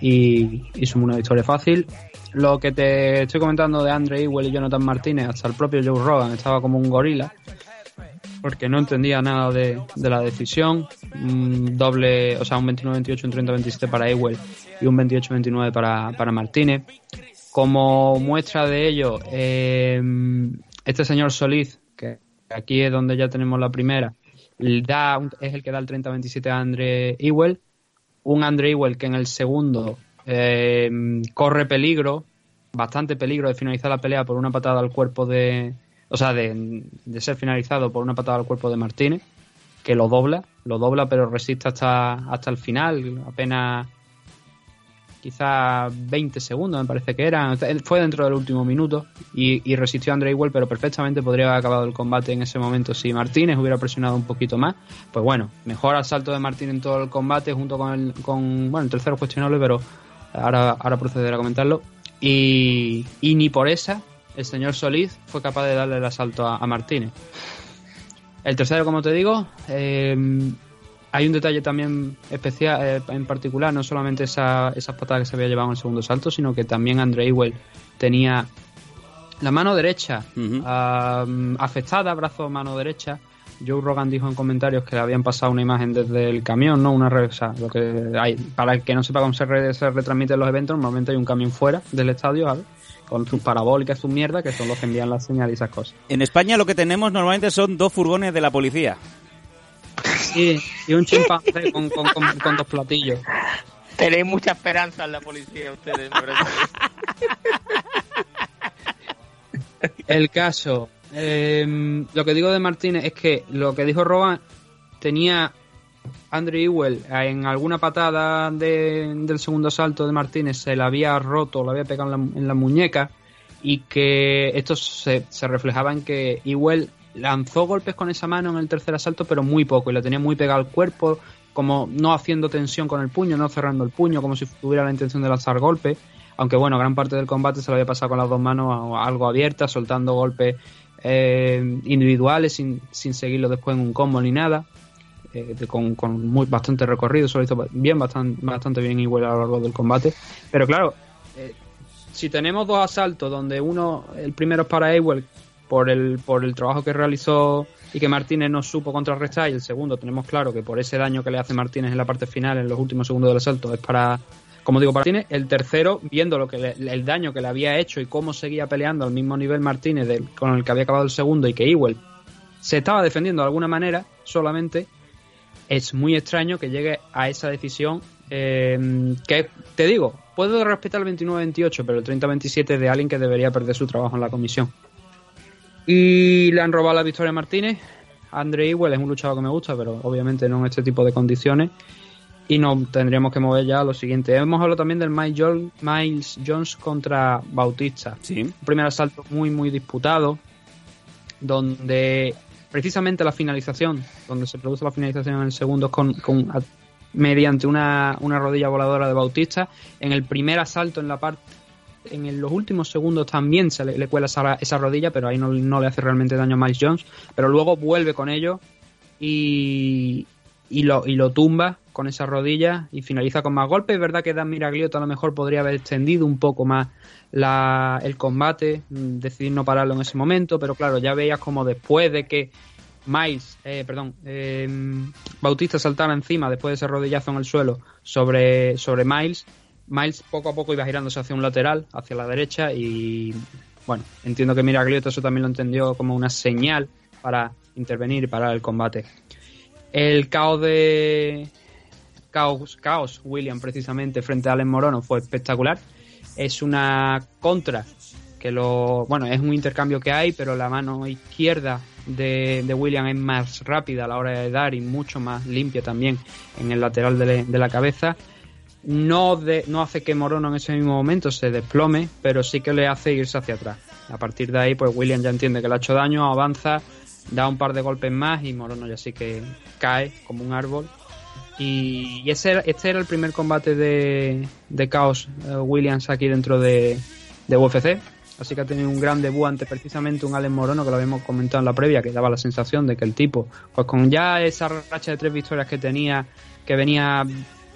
y hizo una victoria fácil. Lo que te estoy comentando de Andre Ewell y Jonathan Martínez, hasta el propio Joe Rogan estaba como un gorila, porque no entendía nada de, de la decisión. Un doble, o sea, un 29-28, un 30-27 para Ewell y un 28-29 para, para Martínez. Como muestra de ello, eh, este señor Solís, que aquí es donde ya tenemos la primera, da es el que da el 30-27 a Andre Ewell. Un Andre Ewell que en el segundo eh, corre peligro, bastante peligro de finalizar la pelea por una patada al cuerpo de. O sea, de, de ser finalizado por una patada al cuerpo de Martínez, que lo dobla, lo dobla, pero resiste hasta, hasta el final, apenas quizá 20 segundos, me parece que era. Fue dentro del último minuto y, resistió a Andre Ewell, pero perfectamente podría haber acabado el combate en ese momento si Martínez hubiera presionado un poquito más. Pues bueno, mejor asalto de Martínez en todo el combate junto con el, con, bueno, el tercero es cuestionable, pero ahora, ahora procederé a comentarlo. Y, y ni por esa el señor Solís fue capaz de darle el asalto a, a Martínez. El tercero, como te digo, eh, hay un detalle también especial, eh, en particular, no solamente esa, esas patadas que se había llevado en el segundo salto, sino que también Andre Ewell tenía la mano derecha ah, afectada, brazo mano derecha. Joe Rogan dijo en comentarios que le habían pasado una imagen desde el camión, ¿no? Una re- o sea, lo que hay, para el que no sepa cómo se, re- se retransmiten los eventos, normalmente hay un camión fuera del estadio, ¿sabes? Con sus parabólicas, sus mierdas, que son los que envían la señal y esas cosas. En España lo que tenemos normalmente son dos furgones de la policía. Sí, y un chimpancé con, con, con- con dos platillos. Tenéis mucha esperanza en la policía ustedes. El caso. eh, lo que digo de Martínez es que lo que dijo Roban tenía Andre Ewell en alguna patada de- del segundo salto de Martínez se la había roto, la había pegado en la, en la muñeca y que esto se, se reflejaba en que Ewell lanzó golpes con esa mano en el tercer asalto pero muy poco y la tenía muy pegada al cuerpo como no haciendo tensión con el puño, no cerrando el puño como si tuviera la intención de lanzar golpes aunque bueno, gran parte del combate se lo había pasado con las dos manos algo abiertas, soltando golpes eh, individuales sin, sin seguirlo después en un combo ni nada. eh, con, con muy, bastante recorrido, se lo hizo bien, bastante, bastante bien igual a lo largo del combate. Pero claro, eh, si tenemos dos asaltos donde uno, el primero es para Ewell por el, por el trabajo que realizó y que Martínez no supo contrarrestar, y el segundo tenemos claro que por ese daño que le hace Martínez en la parte final, en los últimos segundos del asalto, es para, como digo, Martínez. El tercero, viendo lo que le- el daño que le había hecho y cómo seguía peleando al mismo nivel Martínez con el que había acabado el segundo y que Ewell se estaba defendiendo de alguna manera solamente, es muy extraño que llegue a esa decisión eh, que, te digo, puedo respetar el 29-28, pero el 30-27 es de alguien que debería perder su trabajo en la comisión. Y le han robado la victoria a Martínez. Andre Ewell es un luchador que me gusta, pero obviamente no en este tipo de condiciones. Y nos tendríamos que mover ya a lo siguiente. Hemos hablado también del Miles Jones, contra Bautista. Un primer asalto muy, muy disputado, donde precisamente la finalización, donde se produce la finalización en el segundo con, con- a- mediante una, una rodilla voladora de Bautista. En el primer asalto en la parte en los últimos segundos también se le, cuela esa, rodilla, pero ahí no, le hace realmente daño a Miles Jones. Pero luego vuelve con ello y, y, lo, y lo tumba con esa rodilla y finaliza con más golpes. Es verdad que Dan Miragliotta a lo mejor podría haber extendido un poco más la, el combate, mm, decidir no pararlo en ese momento, pero claro, ya veías como después de que Miles, eh, perdón, eh, Bautista saltara encima después de ese rodillazo en el suelo sobre, sobre Miles, Miles poco a poco iba girándose hacia un lateral, hacia la derecha y bueno, entiendo que Miragliotta eso también lo entendió como una señal para intervenir y parar el combate. El caos de caos, caos William precisamente frente a Allen Morono fue espectacular. Es una contra que lo bueno es un intercambio que hay, pero la mano izquierda de, de William es más rápida a la hora de dar y mucho más limpia también en el lateral de, de la cabeza no, de, no hace que Morono en ese mismo momento se desplome, pero sí que le hace irse hacia atrás. A partir de ahí, pues William ya entiende que le ha hecho daño, avanza, da un par de golpes más y Morono ya sí que cae como un árbol. Y, ese, este era el primer combate de, de Chaos eh, Williams aquí dentro de, de UFC. Así que ha tenido un gran debut ante precisamente un Allen Morono que lo habíamos comentado en la previa, que daba la sensación de que el tipo, pues con ya esa racha de tres victorias que tenía, que venía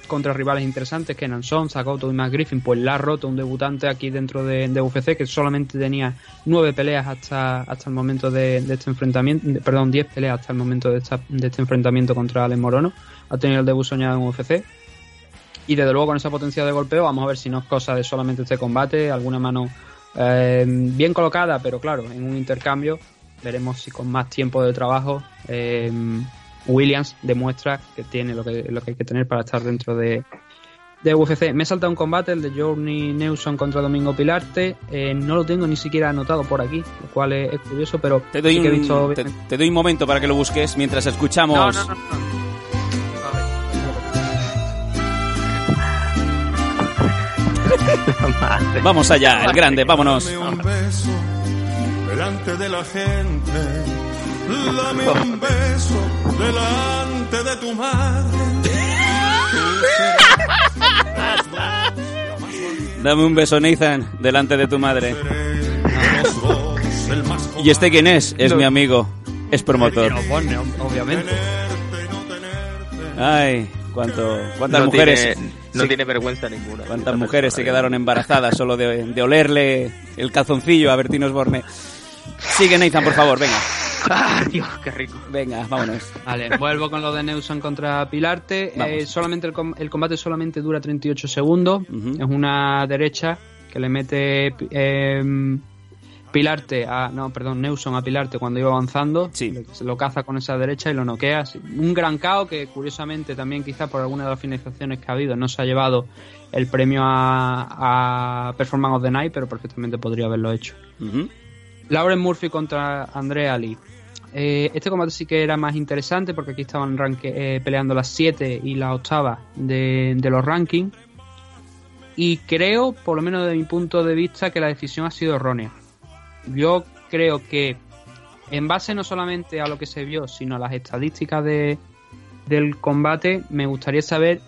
contra rivales interesantes, que Son, Sakoto y McGriffin, pues la ha roto un debutante aquí dentro de, UFC que solamente tenía nueve peleas hasta, hasta el momento de, este enfrentamiento, perdón, diez peleas hasta el momento de este enfrentamiento contra Alex Morono. Ha tenido el debut soñado en UFC. Y desde luego con esa potencia de golpeo, vamos a ver si no es cosa de solamente este combate, alguna mano eh, bien colocada, pero claro, en un intercambio, veremos si con más tiempo de trabajo eh, Williams demuestra que tiene lo que, lo que hay que tener para estar dentro de, de UFC. Me he saltado un combate, el de Journey Newson contra Domingo Pilarte. Eh, no lo tengo ni siquiera anotado por aquí, lo cual es, es curioso, pero Te doy, sí que he un, visto... te, te doy un momento para que lo busques mientras escuchamos. No, no, no, no. Vamos allá, el grande, vámonos. Dame un beso delante de la gente. Dame un beso delante de tu madre. Dame un beso, Nathan, delante de tu madre. ¿Y este quién es? Es No. mi amigo. Es promotor. Obviamente. Ay, cuánto, cuántas no mujeres. Tiene, no se- tiene vergüenza ninguna. Cuántas mujeres se quedaron embarazadas solo de, de olerle el calzoncillo a Bertín Osborne. Sigue Nathan, por favor, venga. <laughs> ¡Ah, Dios, qué rico! Venga, vámonos. Vale, vuelvo con lo de Neuson contra Pilarte. Eh, solamente el, com- el combate solamente dura 38 segundos. Ujú. Es una derecha que le mete eh, Pilarte a. No, perdón, Neuson a Pilarte cuando iba avanzando. Sí. Le- se lo caza con esa derecha y lo noquea. Un gran KO que, curiosamente, también quizá por alguna de las finalizaciones que ha habido, no se ha llevado el premio a, a Performance of the Night, pero perfectamente podría haberlo hecho. Ujú. Lauren Murphy contra Andrea Ali. Eh, este combate sí que era más interesante porque aquí estaban eh, peleando las 7 y la octava de, los rankings. Y creo, por lo menos de mi punto de vista, que la decisión ha sido errónea. Yo creo que en base no solamente a lo que se vio, sino a las estadísticas de, del combate, me gustaría saber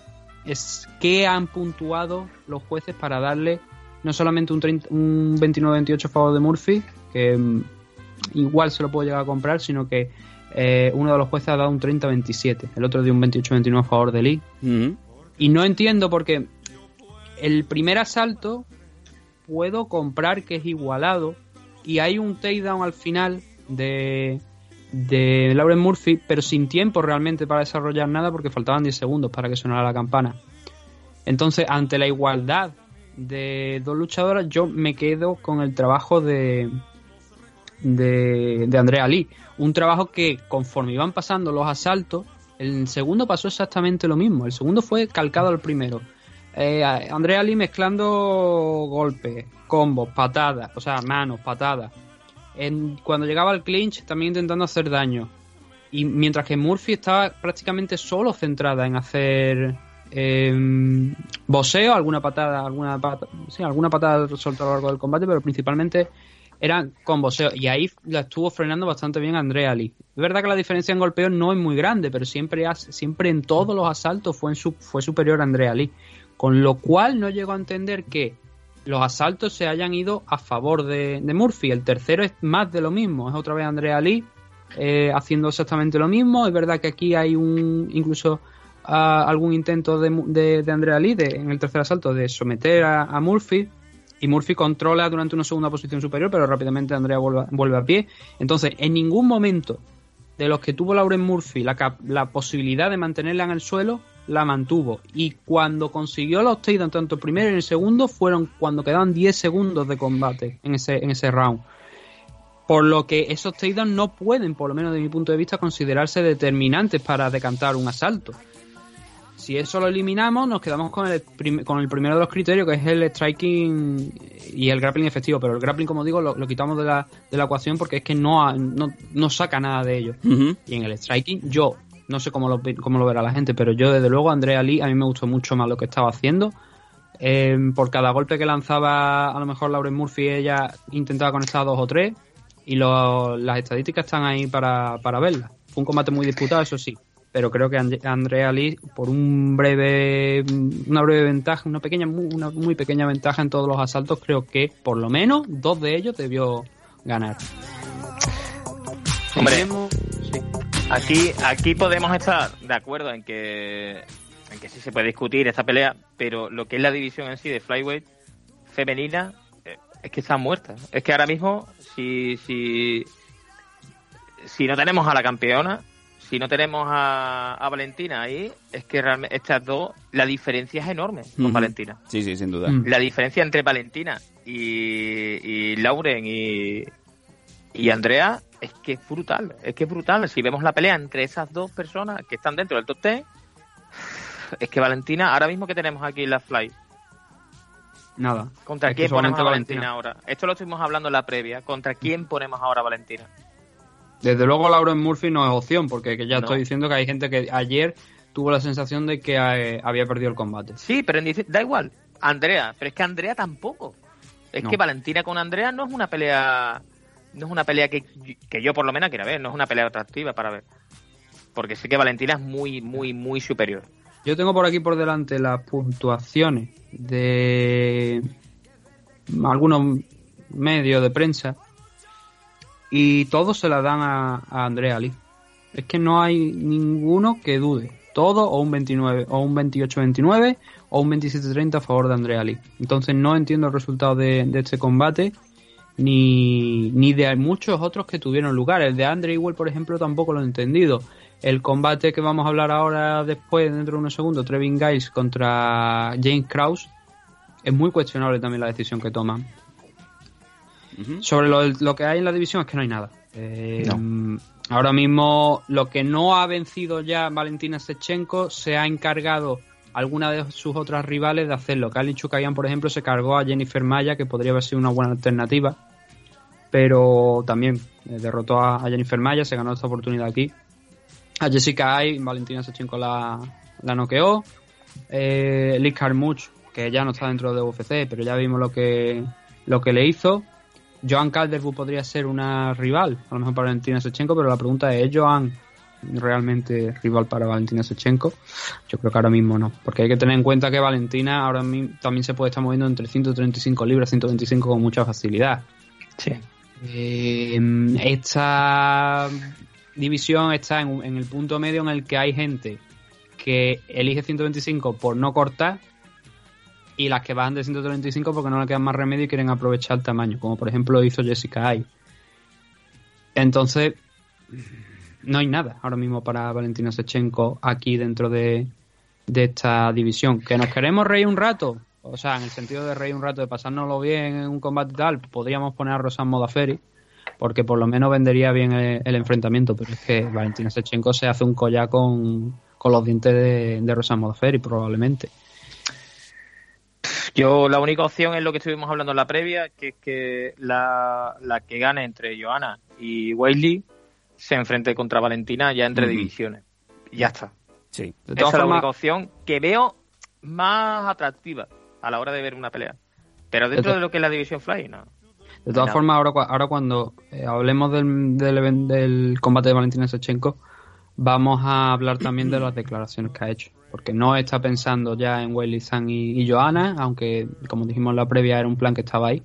es qué han puntuado los jueces para darle no solamente un, 30 un 29-28 a favor de Murphy, que mm, igual se lo puedo llegar a comprar, sino que eh, uno de los jueces ha dado un 30-27, el otro dio un 28-29 a favor de Lee. Y no entiendo porque el primer asalto puedo comprar que es igualado y hay un takedown al final de, de Lauren Murphy, pero sin tiempo realmente para desarrollar nada porque faltaban 10 segundos para que sonara la campana. Entonces, ante la igualdad de dos luchadoras, yo me quedo con el trabajo de, de, de Andrea Lee. Un trabajo que conforme iban pasando los asaltos, el segundo pasó exactamente lo mismo. El segundo fue calcado al primero. Eh, Andrea Lee mezclando golpes, combos, patadas, o sea, manos, patadas. En, cuando llegaba al clinch, también intentando hacer daño. Y mientras que Murphy estaba prácticamente solo centrada en hacer eh, boxeo, alguna patada, alguna pata, sí, alguna patada soltó a lo largo del combate, pero principalmente era con boxeo. Y ahí la estuvo frenando bastante bien Andrea Lee. Es verdad que la diferencia en golpeo no es muy grande, pero siempre, siempre en todos los asaltos fue, en su- fue superior a Andrea Lee. Con lo cual no llego a entender que los asaltos se hayan ido a favor de, de Murphy. El tercero es más de lo mismo. Es otra vez Andrea Lee eh, haciendo exactamente lo mismo. Es verdad que aquí hay un incluso ah, algún intento de, de, de Andrea Lee de- en el tercer asalto de someter a Murphy. Y Murphy controla durante una segunda posición superior, pero rápidamente Andrea vuelve, vuelve a pie. Entonces, en ningún momento de los que tuvo Lauren Murphy la, la posibilidad de mantenerla en el suelo, la mantuvo. Y cuando consiguió los takedowns, tanto el primero y el segundo, fueron cuando quedaban 10 segundos de combate en ese, en ese round. Por lo que esos takedowns no pueden, por lo menos de mi punto de vista, considerarse determinantes para decantar un asalto. Si eso lo eliminamos, nos quedamos con el, con el primero de los criterios, que es el striking y el grappling efectivo. Pero el grappling, como digo, lo, lo quitamos de la, de la ecuación porque es que no, ha- no, no saca nada de ello. Y en el striking, yo, no sé cómo lo, cómo lo verá la gente, pero yo, desde luego, Andrea Lee, a mí me gustó mucho más lo que estaba haciendo. Eh, por cada golpe que lanzaba, a lo mejor Lauren Murphy, ella intentaba conectar dos o tres. Y lo- las estadísticas están ahí para, para verlas. Fue un combate muy disputado, eso sí. Pero creo que And- Andrea Lee, por un breve, una breve ventaja, una pequeña, muy, una muy pequeña ventaja en todos los asaltos, creo que por lo menos dos de ellos debió ganar. Hombre, sí. aquí, aquí podemos estar de acuerdo en que, en que sí se puede discutir esta pelea, pero lo que es la división en sí de flyweight femenina eh, es que está muerta. Es que ahora mismo, si, si, si no tenemos a la campeona, si no tenemos a, a Valentina ahí, es que realmente estas dos, la diferencia es enorme con. Valentina. Sí, sí, sin duda. Mm. La diferencia entre Valentina y, y Lauren y, y Andrea es que es brutal, es que es brutal. Si vemos la pelea entre esas dos personas que están dentro del top 10, <sighs> es que Valentina, ahora mismo que tenemos aquí en la Fly, Nada. ¿contra Es quién ponemos a Valentina, ahora? Esto lo estuvimos hablando en la previa, ¿contra quién ponemos ahora a Valentina? Desde luego Lauren Murphy no es opción, porque que ya No. estoy diciendo que hay gente que ayer tuvo la sensación de que eh, había perdido el combate. Sí, pero en da igual, Andrea, pero es que Andrea tampoco. Es No. que Valentina con Andrea no es una pelea, no es una pelea que, que yo por lo menos quiera ver, no es una pelea atractiva para ver. Porque sé que Valentina es muy, muy, muy superior. Yo tengo por aquí por delante las puntuaciones de algunos medios de prensa y todos se la dan a, Andrea Lee. Es que no hay ninguno que dude. Todo o un 29 o un 28-29 o un 27-30 a favor de Andrea Lee. Entonces no entiendo el resultado de, este combate ni, ni de muchos otros que tuvieron lugar. El de Andre igual, por ejemplo, tampoco lo he entendido. El combate que vamos a hablar ahora después, dentro de unos segundos, Trevin Giles contra James Krause, es muy cuestionable también la decisión que toman. Sobre lo, lo que hay en la división es que no hay nada. Eh, Ahora mismo lo que no ha vencido ya Valentina Sechenko se ha encargado alguna de sus otras rivales de hacerlo. Kalin Chukayan, por ejemplo, se cargó a Jennifer Maya, que podría haber sido una buena alternativa, pero también eh, derrotó a, a Jennifer Maya, se ganó esta oportunidad aquí. A Jessica Ay, Valentina Sechenko la, la noqueó. Eh, Liz Carmuch, que ya no está dentro de UFC, pero ya vimos lo que, lo que le hizo. Joan Calderwood podría ser una rival, a lo mejor para Valentina Sechenko, pero la pregunta es, ¿es Joan realmente rival para Valentina Sechenko? Yo creo que ahora mismo no, porque hay que tener en cuenta que Valentina ahora mismo también se puede estar moviendo entre 135 libras y 125 con mucha facilidad. Sí. Eh, esta división está en, en el punto medio en el que hay gente que elige 125 por no cortar y las que bajan de 135 porque no le quedan más remedio y quieren aprovechar el tamaño, como por ejemplo hizo Jessica Ay. Entonces, no hay nada ahora mismo para Valentina Sechenko aquí dentro de, de esta división. ¿Que nos queremos reír un rato? O sea, en el sentido de reír un rato, de pasárnoslo bien en un combate tal, podríamos poner a Rosan Modaferi, porque por lo menos vendería bien el, el enfrentamiento, pero es que Valentina Sechenko se hace un collar con, con los dientes de, de Rosan Modaferi, probablemente. Yo la única opción es lo que estuvimos hablando en la previa, que es que la, la que gane entre Johanna y Wiley se enfrente contra Valentina ya entre divisiones. Y ya está. Sí. De Esa es la única opción que veo más atractiva a la hora de ver una pelea. Pero dentro de lo que es la división Fly, no. De todas formas, ahora, ahora cuando eh, hablemos del, del, del combate de Valentina Sechenko, vamos a hablar también de las declaraciones que ha hecho. Porque no está pensando ya en Zhang y, y Johanna, aunque, como dijimos en la previa, era un plan que estaba ahí,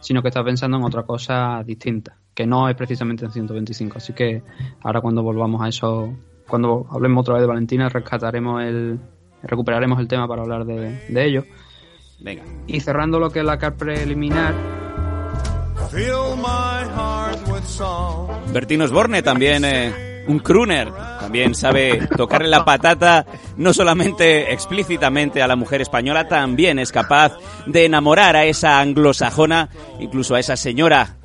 sino que está pensando en otra cosa distinta, que no es precisamente en 125. Así que ahora cuando volvamos a eso, cuando hablemos otra vez de Valentina, rescataremos el, recuperaremos el tema para hablar de, de ello. Venga. Y cerrando lo que es la car preliminar, Fill my heart with song. Bertín Osborne también eh, un crooner. También sabe tocarle la patata, no solamente explícitamente a la mujer española, también es capaz de enamorar a esa anglosajona, incluso a esa señora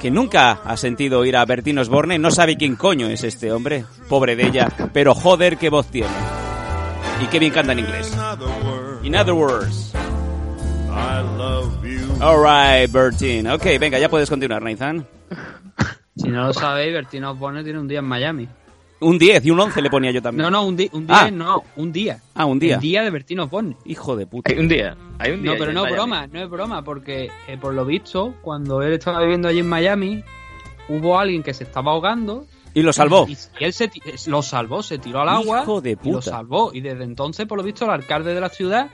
que nunca ha sentido oír a Bertino Osborne, no sabe quién coño es este hombre, pobre de ella, pero joder qué voz tiene. Y qué bien canta en inglés. In other words. I love you. Alright, Bertin. Ok, venga, ya puedes continuar, Nathan. Si no lo sabéis, Bertino Osborne tiene un día en Miami. Un 10 y un 11 le ponía yo también. No, no, un, di- un día, Ah. no, un día. Ah, un día. El día de Bertino Osborne. Hijo de puta. Hay un día, hay un día. No, pero no es broma, no es broma, porque eh, por lo visto, cuando él estaba viviendo allí en Miami, hubo alguien que se estaba ahogando. Y lo salvó. Y, y él se eh, lo salvó, se tiró al agua. Hijo de Y lo puta. salvó. Y desde entonces, por lo visto, el alcalde de la ciudad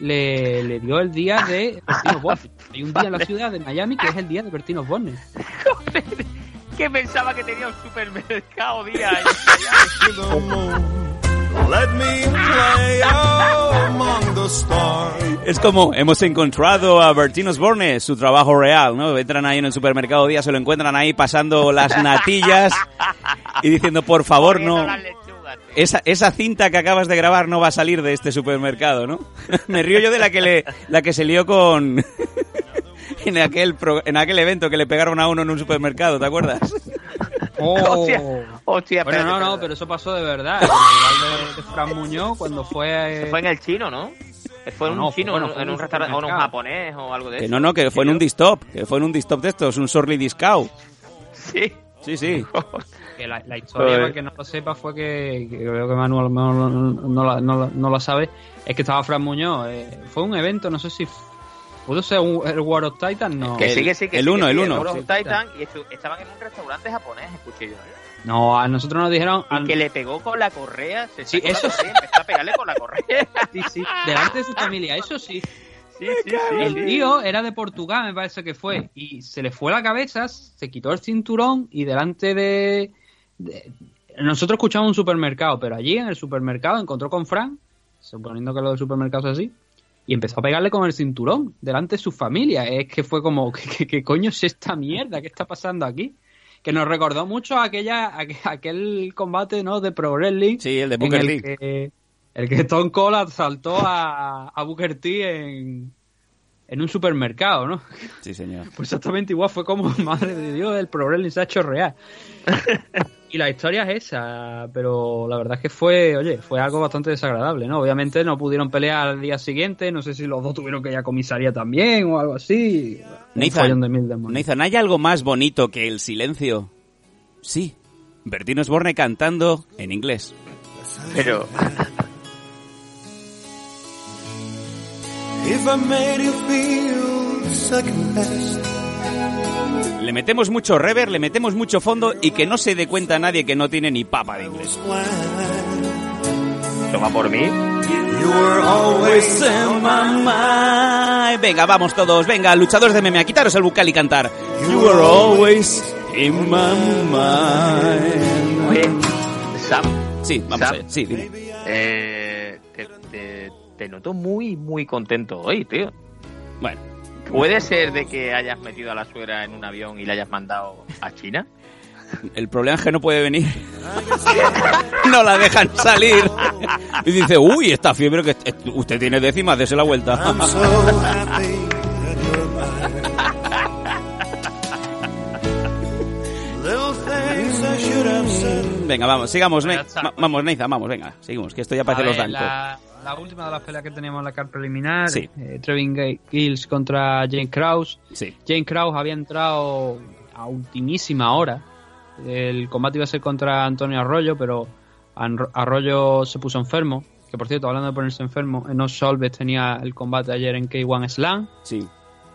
le, le dio el día de Bertino Osborne. Hay un día en la ciudad de Miami que es el día de Bertino Osborne. <laughs> Que pensaba que tenía un supermercado día. Let me play among the stars. Es como hemos encontrado a Bertino Osborne, su trabajo real, ¿no? Entran ahí en el supermercado día, se lo encuentran ahí pasando las natillas y diciendo, por favor, no. Esa, esa cinta que acabas de grabar no va a salir de este supermercado, ¿no? <laughs> Me río yo de la que le, la que se lió con en aquel pro- en aquel evento que le pegaron a uno en un supermercado, ¿te acuerdas? <laughs> Oh. Hostia, hostia, Bueno, no, no, pero eso pasó de verdad. El rival de, de Fran Muñoz cuando fue... Fue en el chino, ¿no? Fue en No, un fue- chino, bueno, en, fue en en un un restaurante, o en un japonés o algo de Que eso. no, no, que fue en un distop, que fue en un distop de estos, un Sorly Discount. Sí. Sí, sí. <laughs> Que la, la historia, para que no lo sepa, fue que, que creo que Manuel no, no, no la, no, la- no la sabe, es que estaba Fran Muñoz. eh, fue un evento, no sé si pudo ser un- el War of Titan, no. Que sí, que sí, que el sí, que uno, sí, el uno. World of Sí. Titan y estu- estaban en un restaurante japonés, escuché yo. ¿eh? No, a nosotros nos dijeron... Y al- que le pegó con la correa, se Sí, eso y empezó a pegarle con la correa. Sí, sí, delante de su familia, eso sí. Sí, sí, sí. El sí. tío era de Portugal, me parece que fue, y se le fue la cabeza, se quitó el cinturón y delante de... de- Nosotros escuchamos un supermercado, pero allí en el supermercado encontró con Fran, suponiendo que lo del supermercado es así, y empezó a pegarle con el cinturón delante de su familia. Es que fue como, <laughs> ¿qué, qué- qué coño es esta mierda? ¿Qué está pasando aquí? Que nos recordó mucho a aquella, aqu- aquel combate ¿no? de Pro Wrestling. Sí, el de Booker el T. que, el que Stone Cold asaltó a, a Booker T en, en un supermercado, ¿no? Sí, señor. <laughs> Pues exactamente igual, fue como, <laughs> madre de Dios, el Pro Wrestling se ha hecho real. Y la historia es esa, pero la verdad es que fue, oye, fue algo bastante desagradable, ¿no? Obviamente no pudieron pelear al día siguiente, no sé si los dos tuvieron que ir a comisaría también o algo así. Un follón de mil demonios. Nathan, ¿hay algo más bonito que el silencio? Sí. Bertino Osborne cantando en inglés. Pero If I made you feel second best, Le metemos mucho rever, le metemos mucho fondo y que no se dé cuenta nadie que no tiene ni papa de inglés. toma por mí. you were always in my mind. Venga, vamos todos, venga, luchadores de meme, a quitaros el bucal y cantar. You were always in my mind. Oye, Sam, Sí, vamos Sam. allá, sí, dime. eh, te, te- te noto muy, muy contento hoy, tío. Bueno, ¿Puede ser de que hayas metido a la suegra en un avión y la hayas mandado a China? el problema es que no puede venir. no la dejan salir. Y dice, uy, esta fiebre que usted tiene décimas, dese la vuelta. <laughs> Venga, vamos, sigamos, Ne- vamos, Neiza, vamos, venga, seguimos, que esto ya parece los dancos. la, la última de las peleas que teníamos en la carta preliminar, Sí. eh, Trevin Giles contra Jane Krause. Sí. Jane Krause había entrado a ultimísima hora. El combate iba a ser contra Antonio Arroyo, pero Arroyo se puso enfermo. Que por cierto, hablando de ponerse enfermo, Enos Solves tenía el combate ayer en K1 Slam. Sí.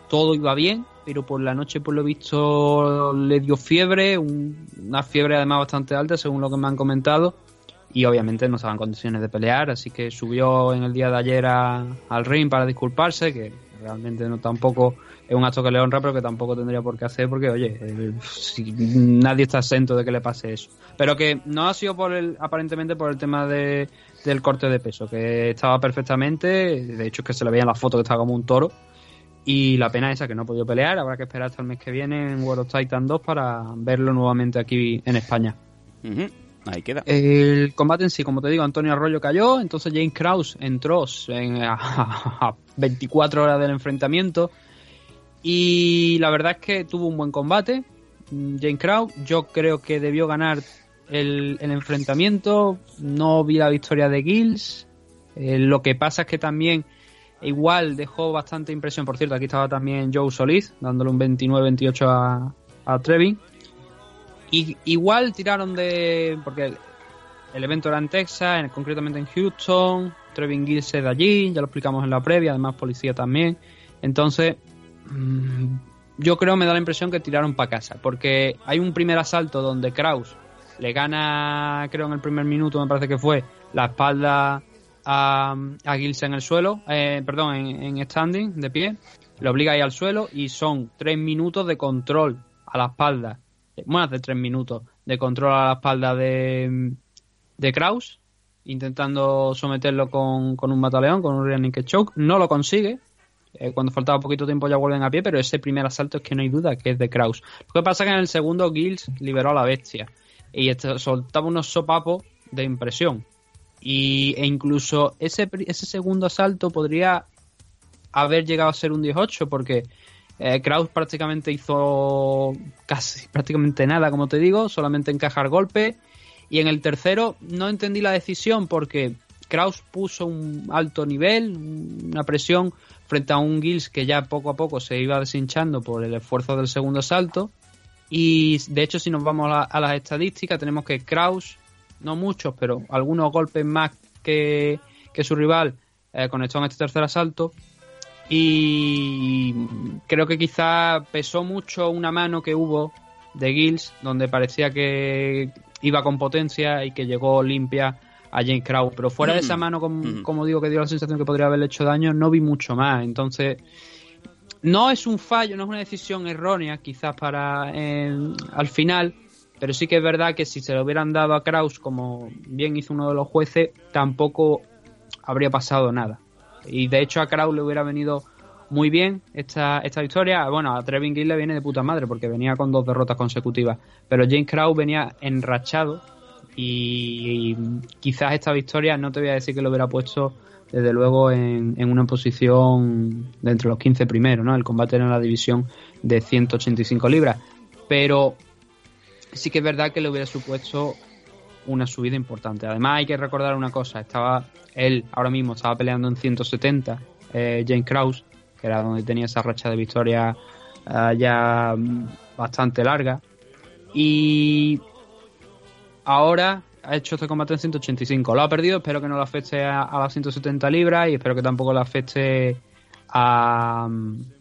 Todo iba bien, pero por la noche, por lo visto, le dio fiebre, un- una fiebre además bastante alta, según lo que me han comentado. Y obviamente no estaba en condiciones de pelear, así que subió en el día de ayer a- al ring para disculparse, que realmente no tampoco es un acto que le honra, pero que tampoco tendría por qué hacer, porque oye, eh, si nadie está exento de que le pase eso. Pero que no ha sido por el, aparentemente por el tema de, del corte de peso, que estaba perfectamente, de hecho es que se le veía en la foto que estaba como un toro. Y la pena esa que no ha podido pelear, habrá que esperar hasta el mes que viene en World of Titan 2 para verlo nuevamente aquí en España. Ahí queda. El combate en sí, como te digo, Antonio Arroyo cayó, entonces James Krause entró en, <laughs> a, a 24 horas del enfrentamiento y la verdad es que tuvo un buen combate. mm, James Krause, yo creo que debió ganar el, el enfrentamiento. No vi la victoria de Gills. Eh, lo que pasa es que también igual dejó bastante impresión. Por cierto, aquí estaba también Joe Solís dándole un 29-28 a, a Trevin. Y igual tiraron de. Porque el, evento era en Texas, en- concretamente en Houston. Trevin Gills es de allí, ya lo explicamos en la previa, además policía también. Entonces, mm, yo creo, me da la impresión que tiraron para casa. Porque hay un primer asalto donde Kraus le gana, creo en el primer minuto, me parece que fue, la espalda a, Gills en el suelo, eh, perdón, en, en standing, de pie. Le obliga ahí al suelo y son tres minutos de control a la espalda más de tres minutos de control a la espalda de, de Kraus, intentando someterlo con, con un mataleón, con un rear naked choke. No lo consigue. Eh, cuando faltaba poquito tiempo ya vuelven a pie, pero ese primer asalto es que no hay duda que es de Kraus. Lo que pasa es que en el segundo Gills liberó a la bestia y esto- soltaba unos sopapos de impresión. Y, e incluso ese, ese segundo asalto podría haber llegado a ser un 18 porque eh, Kraus prácticamente hizo casi prácticamente nada, como te digo, solamente encajar golpe. Y en el tercero no entendí la decisión porque Kraus puso un alto nivel, una presión frente a un Gills que ya poco a poco se iba deshinchando por el esfuerzo del segundo salto. Y de hecho, si nos vamos a, a las estadísticas, tenemos que Kraus, no muchos, pero algunos golpes más que, que su rival, eh, conectó en este tercer asalto. Y creo que quizá pesó mucho una mano que hubo de Gills, donde parecía que iba con potencia y que llegó limpia a James Kraus. Pero fuera de esa mano, com- como, digo, que dio la sensación que podría haberle hecho daño, no vi mucho más. Entonces, no es un fallo, no es una decisión errónea, quizás para eh, al final, pero sí que es verdad que si se lo hubieran dado a Kraus, como bien hizo uno de los jueces, tampoco habría pasado nada. Y de hecho a Kraus le hubiera venido muy bien esta, esta victoria. Bueno, a Trevin Gill le viene de puta madre porque venía con dos derrotas consecutivas. Pero James Kraus venía enrachado y, quizás esta victoria no te voy a decir que lo hubiera puesto desde luego en, una posición de entre los 15 primeros, ¿no? El combate en la división de 185 libras. Pero sí que es verdad que le hubiera supuesto una subida importante. Además hay que recordar una cosa, estaba él ahora mismo estaba peleando en 170, eh, James Kraus, que era donde tenía esa racha de victoria eh, ya mm, bastante larga. Y ahora ha hecho este combate en 185. Lo ha perdido, espero que no lo afecte a, las 170 libras y espero que tampoco lo afecte a mm,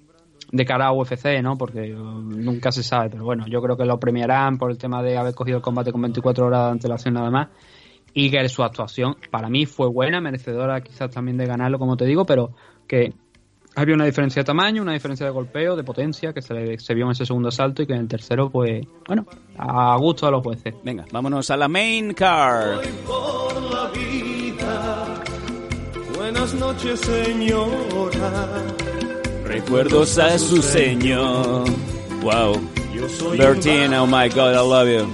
de cara a UFC, ¿no? Porque uh, nunca se sabe, pero bueno, yo creo que lo premiarán por el tema de haber cogido el combate con 24 horas de antelación nada más y que su actuación para mí fue buena, merecedora quizás también de ganarlo, como te digo, pero que había una diferencia de tamaño, una diferencia de golpeo, de potencia, que se, le- vio en ese segundo salto y que en el tercero, pues, bueno, a gusto de los jueces. Venga, vámonos a la main card. Buenas noches, señora. Recuerdos a su señor. Wow. Yo soy Bertine, oh my god, I love you.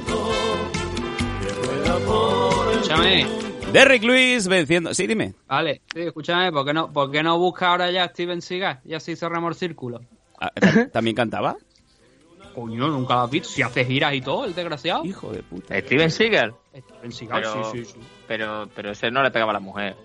Escúchame. Derrick Lewis venciendo. Sí, dime. Vale, sí, escúchame, ¿por qué no, por qué no busca ahora ya a Steven Seagal? Y así cerramos el círculo. Ah, ¿tam- ¿También cantaba? Coño, nunca lo has visto. Si hace giras y todo, el desgraciado. Hijo de puta. Steven Seagal. Steven Seagal, Pero, sí, sí, sí. Pero, pero ese no le pegaba a la mujer.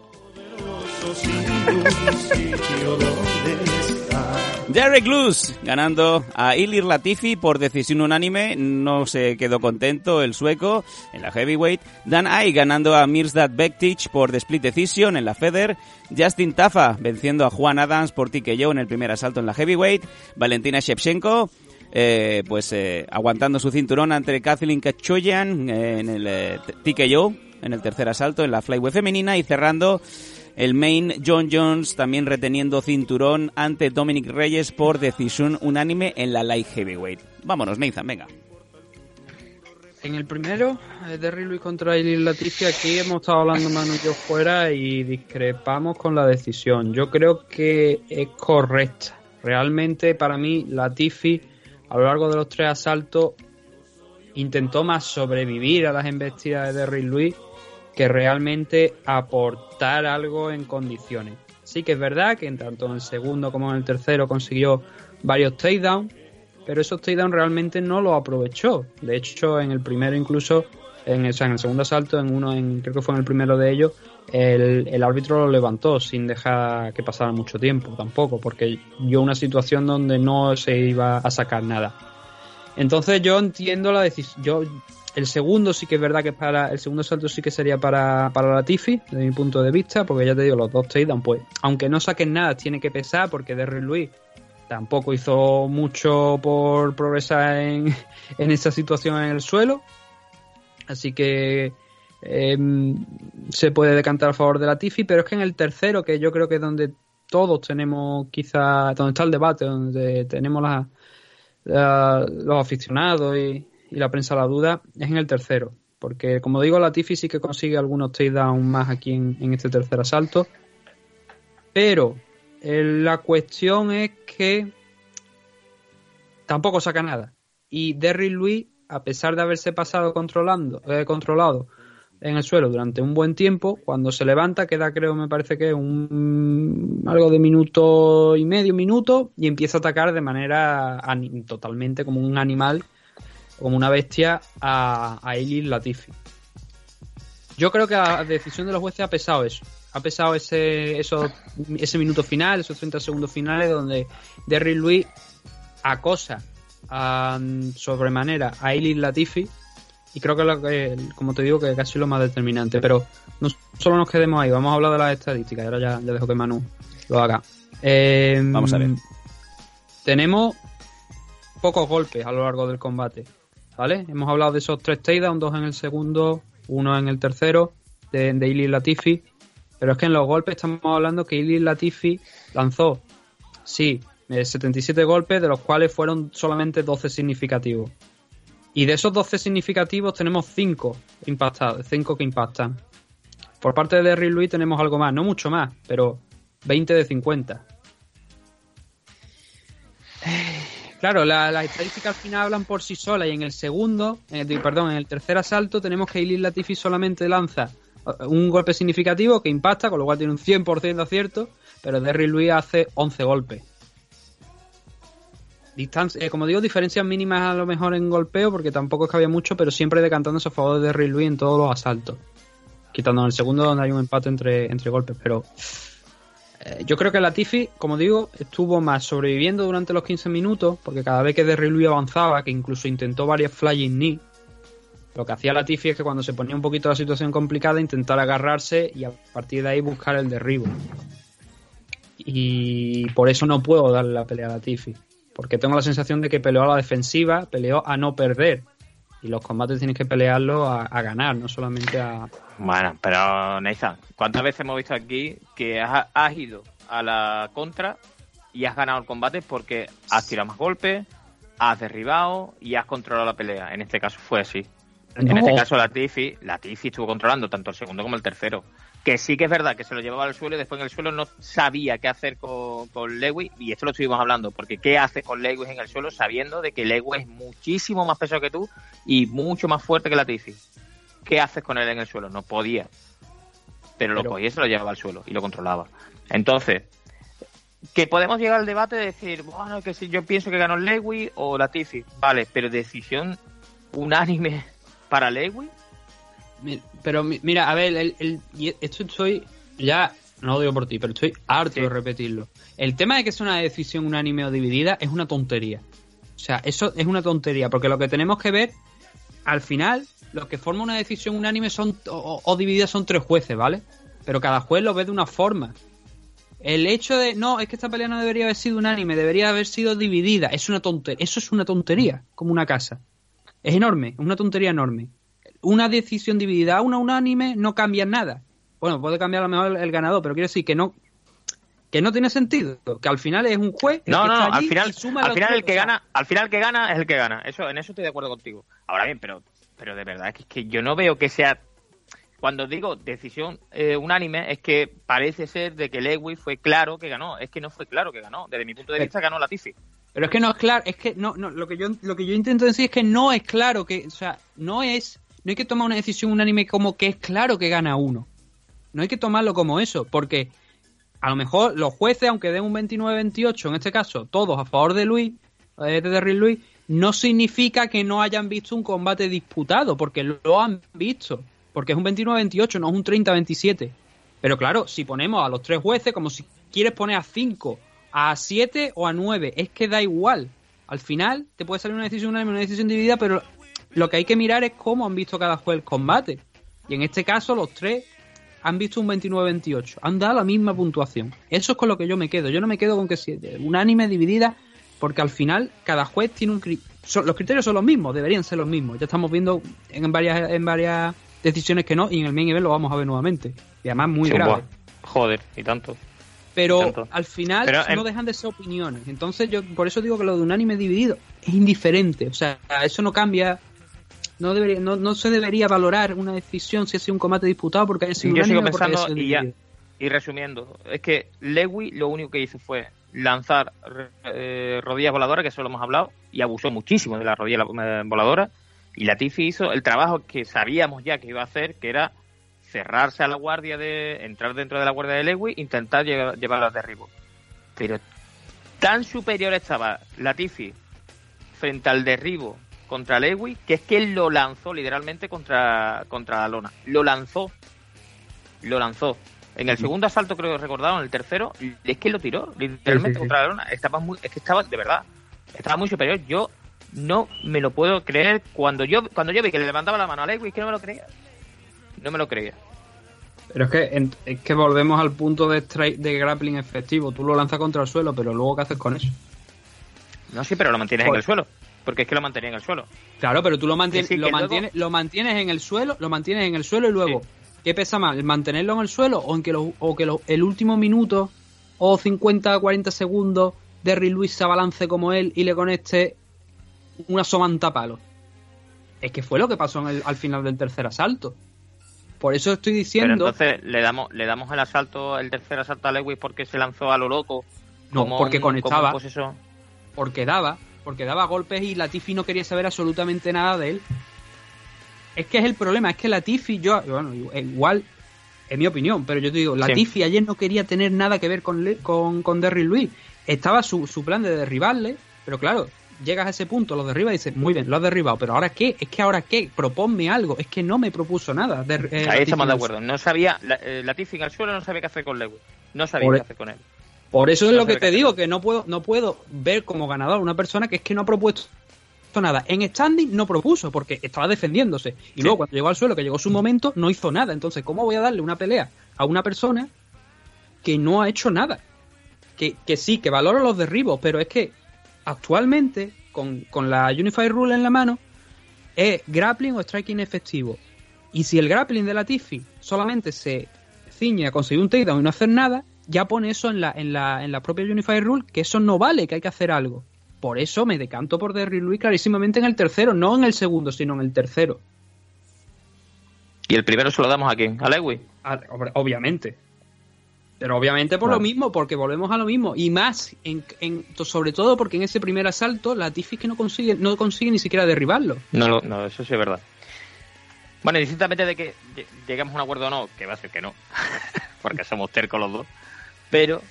Derrick Lewis ganando a Ilir Latifi por decisión unánime. No se quedó contento el sueco en la heavyweight. Dan Ay ganando a Mirsad Bektic por The Split Decision en la Feather. Justin Tafa venciendo a Juan Adams por TKO en el primer asalto en la heavyweight. Valentina Shevchenko eh, pues eh, aguantando su cinturón ante Kathleen Kachoyan en el eh, TKO en el tercer asalto en la flyweight femenina y cerrando el main John Jones también reteniendo cinturón ante Dominic Reyes por decisión unánime en la light heavyweight. Vámonos, Nathan, venga. En el primero, eh, Derry Luis contra Ilir Latifi, aquí hemos estado hablando Manu y yo fuera y discrepamos con la decisión. Yo creo que es correcta. Realmente, para mí, Latifi, a lo largo de los tres asaltos, intentó más sobrevivir a las embestidas de Derrick Lewis que realmente aportar algo en condiciones. Sí que es verdad que en tanto en el segundo como en el tercero consiguió varios takedowns, pero esos takedowns realmente no los aprovechó. De hecho, en el primero incluso, en el, o sea, en el segundo asalto, en uno, en, creo que fue en el primero de ellos, el, el árbitro lo levantó sin dejar que pasara mucho tiempo tampoco, porque yo una situación donde no se iba a sacar nada. Entonces yo entiendo la decisión. Yo el segundo sí que es verdad que es para. El segundo salto sí que sería para, para la Tiffy, desde mi punto de vista, porque ya te digo, los dos takedowns, pues, aunque no saquen nada, tiene que pesar, porque Derrick Luis tampoco hizo mucho por progresar en, <laughs> en esa situación en el suelo. Así que em, se puede decantar a favor de la Tiffy, pero es que en el tercero, que yo creo que es donde todos tenemos quizá, donde está el debate, donde tenemos la- los aficionados y, y la prensa la duda, es en el tercero. Porque, como digo, la Tiffy sí que consigue algunos takedowns más aquí en, en este tercer asalto. Pero eh, la cuestión es que tampoco saca nada. Y Derrick Luis, a pesar de haberse pasado controlando, eh, controlado en el suelo durante un buen tiempo, cuando se levanta queda, creo, me parece que un algo de minuto y medio, minuto, y empieza a atacar de manera totalmente como un animal, como una bestia a, a Eilis Latifi. Yo creo que la decisión de los jueces ha pesado eso. Ha pesado ese, eso, ese minuto final, esos 30 segundos finales, donde Derrick Luis acosa a, sobremanera a Eilis Latifi. Y creo que, lo que, como te digo, que casi lo más determinante. Pero no solo nos quedemos ahí, vamos a hablar de las estadísticas. Y ahora ya, ya dejo que Manu lo haga. Eh, Vamos a ver. Tenemos pocos golpes a lo largo del combate. ¿Vale? Hemos hablado de esos tres takedowns, dos en el segundo, uno en el tercero, de, de Latifi. Pero es que en los golpes estamos hablando que Ilir Latifi lanzó, sí, eh, 77 golpes, de los cuales fueron solamente 12 significativos. Y de esos 12 significativos tenemos 5 impactados, 5 que impactan. Por parte de Derrick Lewis tenemos algo más, no mucho más, pero 20 de 50. Claro, la- las estadísticas al final hablan por sí solas y en el segundo, eh, di- perdón, en el tercer asalto tenemos que Ilir Latifi solamente lanza eh, un golpe significativo que impacta, con lo cual tiene un 100% de acierto, pero Derrick Lewis hace 11 golpes. Distancia, eh, como digo, diferencias mínimas a lo mejor en golpeo, porque tampoco es que había mucho, pero siempre decantándose a favor de Derrick Lewis en todos los asaltos. Quitando en el segundo donde hay un empate entre, entre golpes, pero yo creo que Latifi, como digo, estuvo más sobreviviendo durante los 15 minutos, porque cada vez que Lewis avanzaba, que incluso intentó varias flying knee, lo que hacía Latifi es que cuando se ponía un poquito la situación complicada, intentar agarrarse y a partir de ahí buscar el derribo. Y por eso no puedo darle la pelea a Latifi, porque tengo la sensación de que peleó a la defensiva, peleó a no perder. Y los combates tienes que pelearlo a, a ganar, no solamente a, Bueno, pero Nathan, ¿cuántas veces hemos visto aquí que has, has ido a la contra y has ganado el combate porque has tirado más golpes, has derribado y has controlado la pelea? En este caso fue así. En este caso la Tiffy, la Tiffy estuvo controlando tanto el segundo como el tercero. Que sí que es verdad que se lo llevaba al suelo y después en el suelo no sabía qué hacer con, con Lewis y esto lo estuvimos hablando, porque ¿qué haces con Lewis en el suelo sabiendo de que Lewis es muchísimo más pesado que tú y mucho más fuerte que la Tiffy? ¿Qué haces con él en el suelo? No podía. Pero lo Pero- cogía y se lo llevaba al suelo y lo controlaba. Entonces, que podemos llegar al debate de decir, bueno, que si yo pienso que ganó Lewis o la Tiffy. Vale, pero decisión unánime <laughs> para Lewis. Pero mi- mira, a ver, el, esto estoy ya, no lo digo por ti, pero estoy harto de repetirlo. El tema de que es una decisión unánime o dividida es una tontería. O sea, eso es una tontería, porque lo que tenemos que ver, al final, lo que forma una decisión unánime son o, o dividida son tres jueces, ¿vale? Pero cada juez lo ve de una forma. El hecho de, no, es que esta pelea no debería haber sido unánime, debería haber sido dividida, es una tontería, eso es una tontería, como una casa. Es enorme, es una tontería enorme. Una decisión dividida a una unánime no cambia nada. Bueno, puede cambiar a lo mejor el ganador, pero quiero decir que no que no tiene sentido, que al final es un juez No, que no, está al final, y suma al final el que gana, al final el que gana es el que gana. Eso, en eso estoy de acuerdo contigo. Ahora bien, pero, pero de verdad que es que yo no veo que sea. Cuando digo decisión eh, unánime, es que parece ser de que Lewis fue claro que ganó. Es que no fue claro que ganó. Desde mi punto de vista, ganó Latifi. Pero es que no es claro, es que no, no, lo que yo lo que yo intento decir es que no es claro que, o sea, no es, no hay que tomar una decisión unánime como que es claro que gana uno. No hay que tomarlo como eso, porque a lo mejor los jueces, aunque den un 29-28, en este caso, todos a favor de Luis, eh, de Derrick Luis, no significa que no hayan visto un combate disputado, porque lo han visto. Porque es un 29-28, no es un 30-27. Pero claro, si ponemos a los tres jueces, como si quieres poner a 5, a 7 o a 9, es que da igual. Al final te puede salir una decisión unánime, una decisión dividida, pero lo que hay que mirar es cómo han visto cada juez el combate. Y en este caso, los tres han visto un 29-28. Han dado la misma puntuación. Eso es con lo que yo me quedo. Yo no me quedo con que sea unánime, dividida, porque al final cada juez tiene un cri- son- los criterios son los mismos, deberían ser los mismos. Ya estamos viendo en varias en varias decisiones que no y en el main event lo vamos a ver nuevamente. Y además muy Sí, grave. buah, Joder, y tanto. Pero tanto. al final Pero, no em- dejan de ser opiniones. Entonces yo por eso digo que lo de unánime dividido es indiferente. O sea, eso no cambia. No, debería, no, no se debería valorar una decisión si ha sido un combate disputado porque haya sido Yo sigo pensando y ya. Y resumiendo, es que Lewy lo único que hizo fue lanzar eh, rodillas voladoras, que eso lo hemos hablado, y abusó muchísimo de la rodilla eh, voladora. Y Latifi hizo el trabajo que sabíamos ya que iba a hacer, que era cerrarse a la guardia de. entrar dentro de la guardia de Lewy, intentar lle- llevarla de derribo. Pero tan superior estaba Latifi frente al derribo contra Lewy, que es que él lo lanzó literalmente contra, contra la lona. Lo lanzó. Lo lanzó. En el segundo asalto, creo que recordaron, el tercero, es que lo tiró, literalmente Sí, sí, sí. contra la lona. Estaba muy, es que estaba, de verdad, estaba muy superior. Yo no me lo puedo creer. Cuando yo cuando yo vi que le levantaba la mano a Lewy, es que no me lo creía. No me lo creía. Pero es que, en- es que volvemos al punto de, de grappling efectivo. Tú lo lanzas contra el suelo, pero luego ¿qué haces con eso? No, sí, pero lo mantienes en Joder. el suelo. Porque es que lo mantenía en el suelo. Claro, pero tú lo mantienes, Que sí, lo, luego- mantienes, lo mantienes en el suelo, lo mantienes en el suelo y luego, ¿qué pesa más? ¿El mantenerlo en el suelo o en que, lo- o que lo- el último minuto o 50 40 segundos Derry Luis se abalance como él y le conecte una somanta palo? Es que fue lo que pasó en el- al final del tercer asalto. Por eso estoy Pero diciendo... entonces le damos le damos el asalto, el tercer asalto a Lewis porque se lanzó a lo loco. No, porque un- conectaba. pues porque daba, porque daba golpes y Latifi no quería saber absolutamente nada de él. Es que es el problema, es que Latifi, yo, bueno, igual, es mi opinión, pero yo te digo, Latifi ayer no quería tener nada que ver con, Le- con, con Derry Luis. Estaba su, su plan de derribarle, pero claro, llegas a ese punto, lo derriba y dices, muy bien, lo has derribado, pero ahora qué, es que ahora qué, proponme algo, es que no me propuso nada. Eh, Ahí estamos de en acuerdo. No sabía, la, eh, Latifi en el suelo no sabía qué hacer con Lewis. No sabía Por- qué hacer con él. Por eso es lo que te digo, que no puedo, no puedo ver como ganador una persona que es que no ha propuesto nada. En standing no propuso, porque estaba defendiéndose. Y luego cuando llegó al suelo, que llegó su momento, no hizo nada. Entonces, ¿cómo voy a darle una pelea a una persona que no ha hecho nada? Que, que sí, que valoro los derribos, pero es que actualmente, con, con la Unified Rule en la mano, es grappling o striking efectivo. Y si el grappling de la Tiffy solamente se ciñe a conseguir un takedown y no hacer nada, ya pone eso en la, en la, en la propia Unified Rule, que eso no vale, que hay que hacer algo. Por eso me decanto por Derry Luis clarísimamente en el tercero, no en el segundo, sino en el tercero. Y el primero se lo damos a quién? A Lewis. Ob- Obviamente. Pero obviamente por lo mismo, porque volvemos a lo mismo. Y más, en, en- sobre todo porque en ese primer asalto, la Tiffy que no consigue, no consigue ni siquiera derribarlo. No, lo- no, eso sí es verdad. Bueno, indistintamente de que lle- lleguemos a un acuerdo o no, que va a ser que no, <laughs> porque somos tercos los dos, pero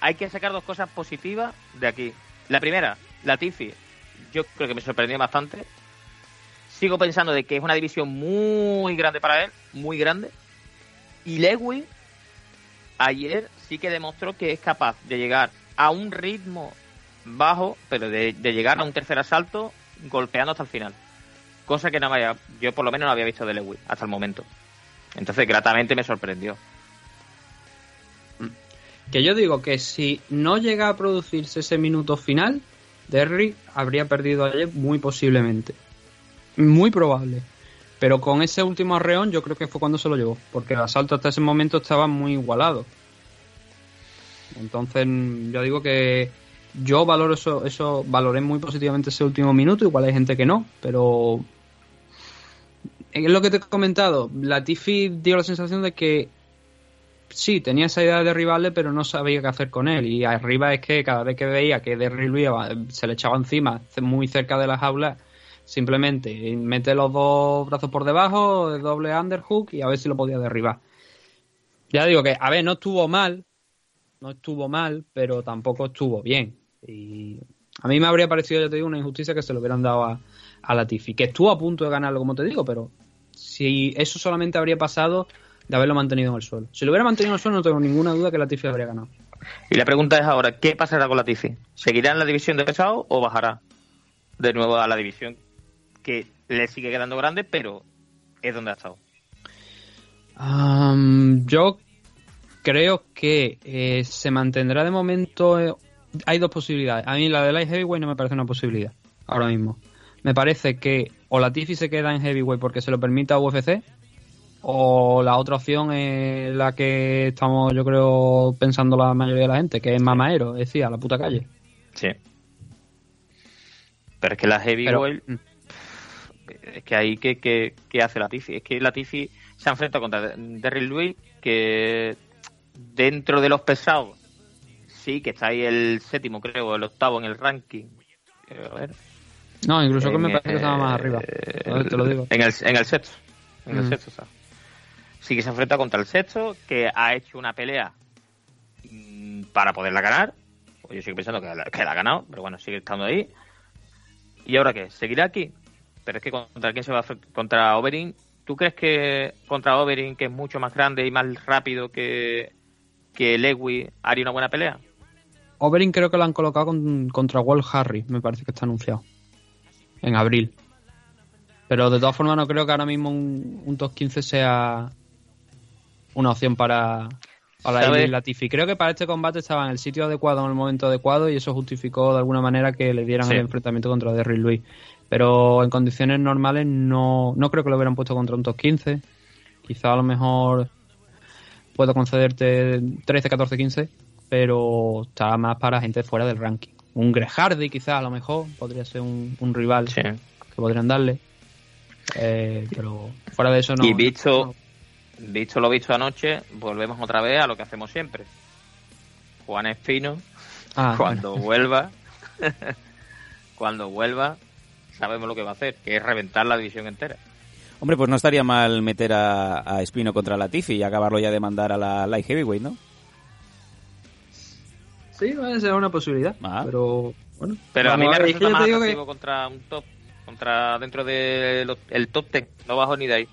hay que sacar dos cosas positivas de aquí. La primera, la Tiffy, yo creo que me sorprendió bastante. Sigo pensando de que es una división muy grande para él, muy grande. Y Lewis ayer sí que demostró que es capaz de llegar a un ritmo bajo, pero de, de llegar a un tercer asalto golpeando hasta el final. Cosa que no había, yo por lo menos no había visto de Lewis hasta el momento. Entonces, gratamente me sorprendió. Que yo digo que si no llega a producirse ese minuto final, Derry habría perdido ayer muy posiblemente. Muy probable. Pero con ese último arreón yo creo que fue cuando se lo llevó. Porque el asalto hasta ese momento estaba muy igualado. Entonces yo digo que yo valoro eso, eso valoré muy positivamente ese último minuto. Igual hay gente que no, pero es lo que te he comentado. La Tiffy dio la sensación de que sí, tenía esa idea de derribarle, pero no sabía qué hacer con él. Y arriba es que cada vez que veía que Derry Luis se le echaba encima, muy cerca de la jaula, simplemente mete los dos brazos por debajo, doble underhook y a ver si lo podía derribar. Ya digo que, a ver, no estuvo mal, no estuvo mal, pero tampoco estuvo bien. Y a mí me habría parecido, ya te digo, una injusticia que se lo hubieran dado a, a Latifi, que estuvo a punto de ganarlo, como te digo, pero si eso solamente habría pasado de haberlo mantenido en el suelo. Si lo hubiera mantenido en el suelo, no tengo ninguna duda que Latifi habría ganado. Y la pregunta es ahora, ¿qué pasará con Latifi? ¿Seguirá en la división de pesado o bajará de nuevo a la división que le sigue quedando grande, pero es donde ha estado? Um, yo creo que eh, se mantendrá de momento. eh, hay dos posibilidades. A mí la de Light Heavyweight no me parece una posibilidad ahora mismo. Me parece que o Latifi se queda en Heavyweight porque se lo permita UFC, o la otra opción es la que estamos, yo creo, pensando la mayoría de la gente, que es Mamaero, es decir, a la puta calle. Sí. Pero es que la heavyweight. Es que ahí, ¿qué, qué, qué hace Latifi? Es que Latifi se ha enfrentado contra Derrick Lewis, que dentro de los pesados, sí, que está ahí el séptimo, creo, el octavo en el ranking. Eh, A ver. No, incluso que En, me parece que estaba más arriba. Te lo digo. En el, en el sexto. En el Mm. sexto, o sea. Sí que se enfrenta contra el sexto, que ha hecho una pelea mm, para poderla ganar. Pues yo sigo pensando que la, ha ganado, pero bueno, sigue estando ahí. ¿Y ahora qué? ¿Seguirá aquí? Pero es que contra quién se va a? Contra Overeem. ¿Tú crees que contra Overeem, que es mucho más grande y más rápido que, que Lewy, haría una buena pelea? Overeem creo que lo han colocado con- contra Walt Harry, me parece que está anunciado. En abril. Pero de todas formas no creo que ahora mismo un, un top 15 sea una opción para, para. Iblis Latifi. Creo que para este combate estaba en el sitio adecuado, en el momento adecuado, y eso justificó de alguna manera que le dieran Sí. el enfrentamiento contra Derrick Lewis. Pero en condiciones normales no, no creo que lo hubieran puesto contra un top 15. Quizá a lo mejor puedo concederte 13, 14, 15, pero está más para gente fuera del ranking. Un Greg Hardy, quizá a lo mejor, podría ser un, un rival que podrían darle. Eh, pero fuera de eso no. y visto, visto lo visto anoche, volvemos otra vez a lo que hacemos siempre. Juan Espino, Ah, <laughs> cuando vuelva, <laughs> cuando vuelva, sabemos lo que va a hacer, que es reventar la división entera. Hombre, pues no estaría mal meter a, a Espino contra Latifi y acabarlo ya de mandar a la Light Heavyweight, ¿no? Sí, puede ser una posibilidad. Pero bueno. Pero a mí me ver, resulta yo más digo que- atractivo contra un top, contra dentro del el top 10, no bajo ni de ahí.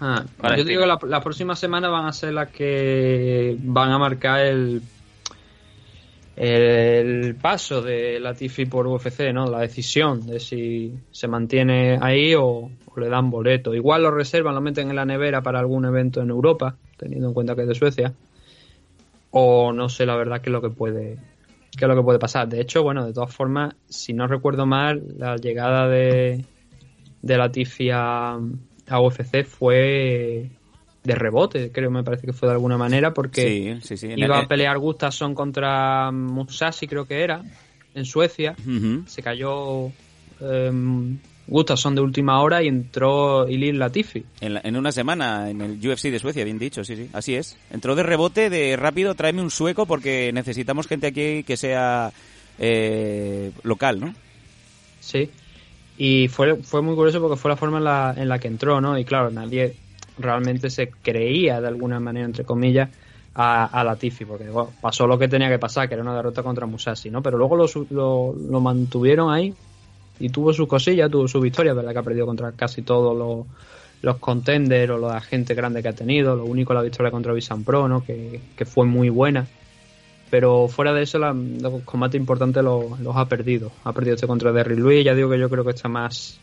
Ah, yo digo que la- las próximas semanas van a ser las que van a marcar el el paso de Latifi por UFC, ¿no? La decisión de si se mantiene ahí o, o le dan boleto. Igual lo reservan, lo meten en la nevera para algún evento en Europa, teniendo en cuenta que es de Suecia. O no sé la verdad qué es lo que puede qué es lo que puede pasar. De hecho, bueno, de todas formas, si no recuerdo mal, la llegada de de Latifi a, a UFC fue de rebote, creo, me parece que fue de alguna manera, porque Sí, sí, sí. En iba a pelear Gustafsson contra Musashi, creo que era, en Suecia. Se cayó em, Gustafsson de última hora y entró Ilir Latifi. En, la- en una semana, en el UFC de Suecia, bien dicho, sí, sí, así es. Entró de rebote, de rápido, tráeme un sueco porque necesitamos gente aquí que sea eh, local, ¿no? Sí. Y fue, fue muy curioso porque fue la forma en la, en la que entró, ¿no? Y claro, nadie realmente se creía de alguna manera, entre comillas, a, a Latifi, porque pasó lo que tenía que pasar, que era una derrota contra Musashi, ¿no? Pero luego lo, lo, lo mantuvieron ahí y tuvo sus cosillas, tuvo su victoria, ¿verdad? Que ha perdido contra casi todos los, los contenders o la gente grande que ha tenido. Lo único la victoria contra Visan Pro, ¿no? Que, que fue muy buena. Pero fuera de eso, los combates importantes los, ha perdido. Ha perdido este contra Derry Luis. Ya digo que yo creo que está más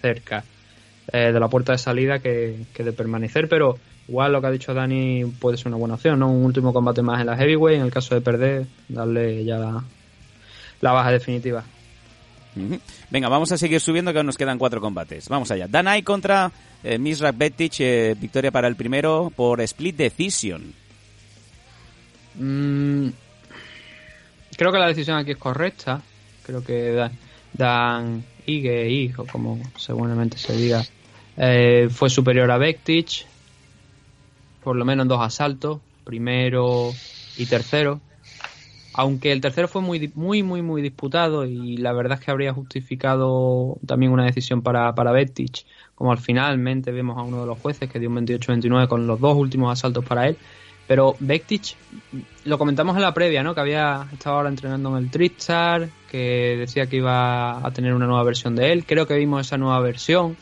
cerca eh, de la puerta de salida que, de permanecer. Pero igual lo que ha dicho Dani puede ser una buena opción, ¿no? Un último combate más en la Heavyweight. En el caso de perder, darle ya la, baja definitiva. Venga, vamos a seguir subiendo que aún nos quedan cuatro combates. Vamos allá. Danai contra eh, Misra Betic, eh, victoria para el primero por split decision. Mm, creo que la decisión aquí es correcta. Creo que Dan, Dan Ige, hijo, como seguramente se diga, eh, fue superior a Bektic, por lo menos en dos asaltos. primero y tercero. Aunque el tercero fue muy, muy, muy, muy disputado y la verdad es que habría justificado también una decisión para, para Bettich, como al finalmente vemos a uno de los jueces que dio un 28-29 con los dos últimos asaltos para él. Pero Bektic, lo comentamos en la previa, ¿no? Que había estado ahora entrenando en el Tristar, que decía que iba a tener una nueva versión de él. Creo que vimos esa nueva versión,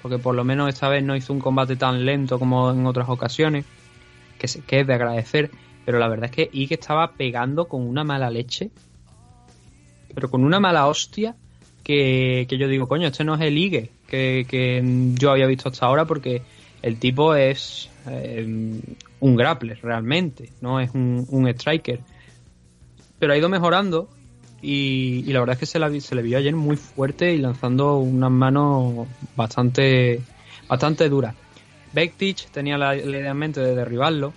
porque por lo menos esta vez no hizo un combate tan lento como en otras ocasiones, que, se, que es de agradecer. Pero la verdad es que Ike estaba pegando con una mala leche, pero con una mala hostia, que, que yo digo, coño, este no es el Ige que, que yo había visto hasta ahora, porque el tipo es eh, un grappler realmente, no es un, un, striker. Pero ha ido mejorando y, y la verdad es que se, la, se, le vio ayer muy fuerte y lanzando unas manos bastante, bastante duras. Bektic tenía la, idea en mente de derribarlo,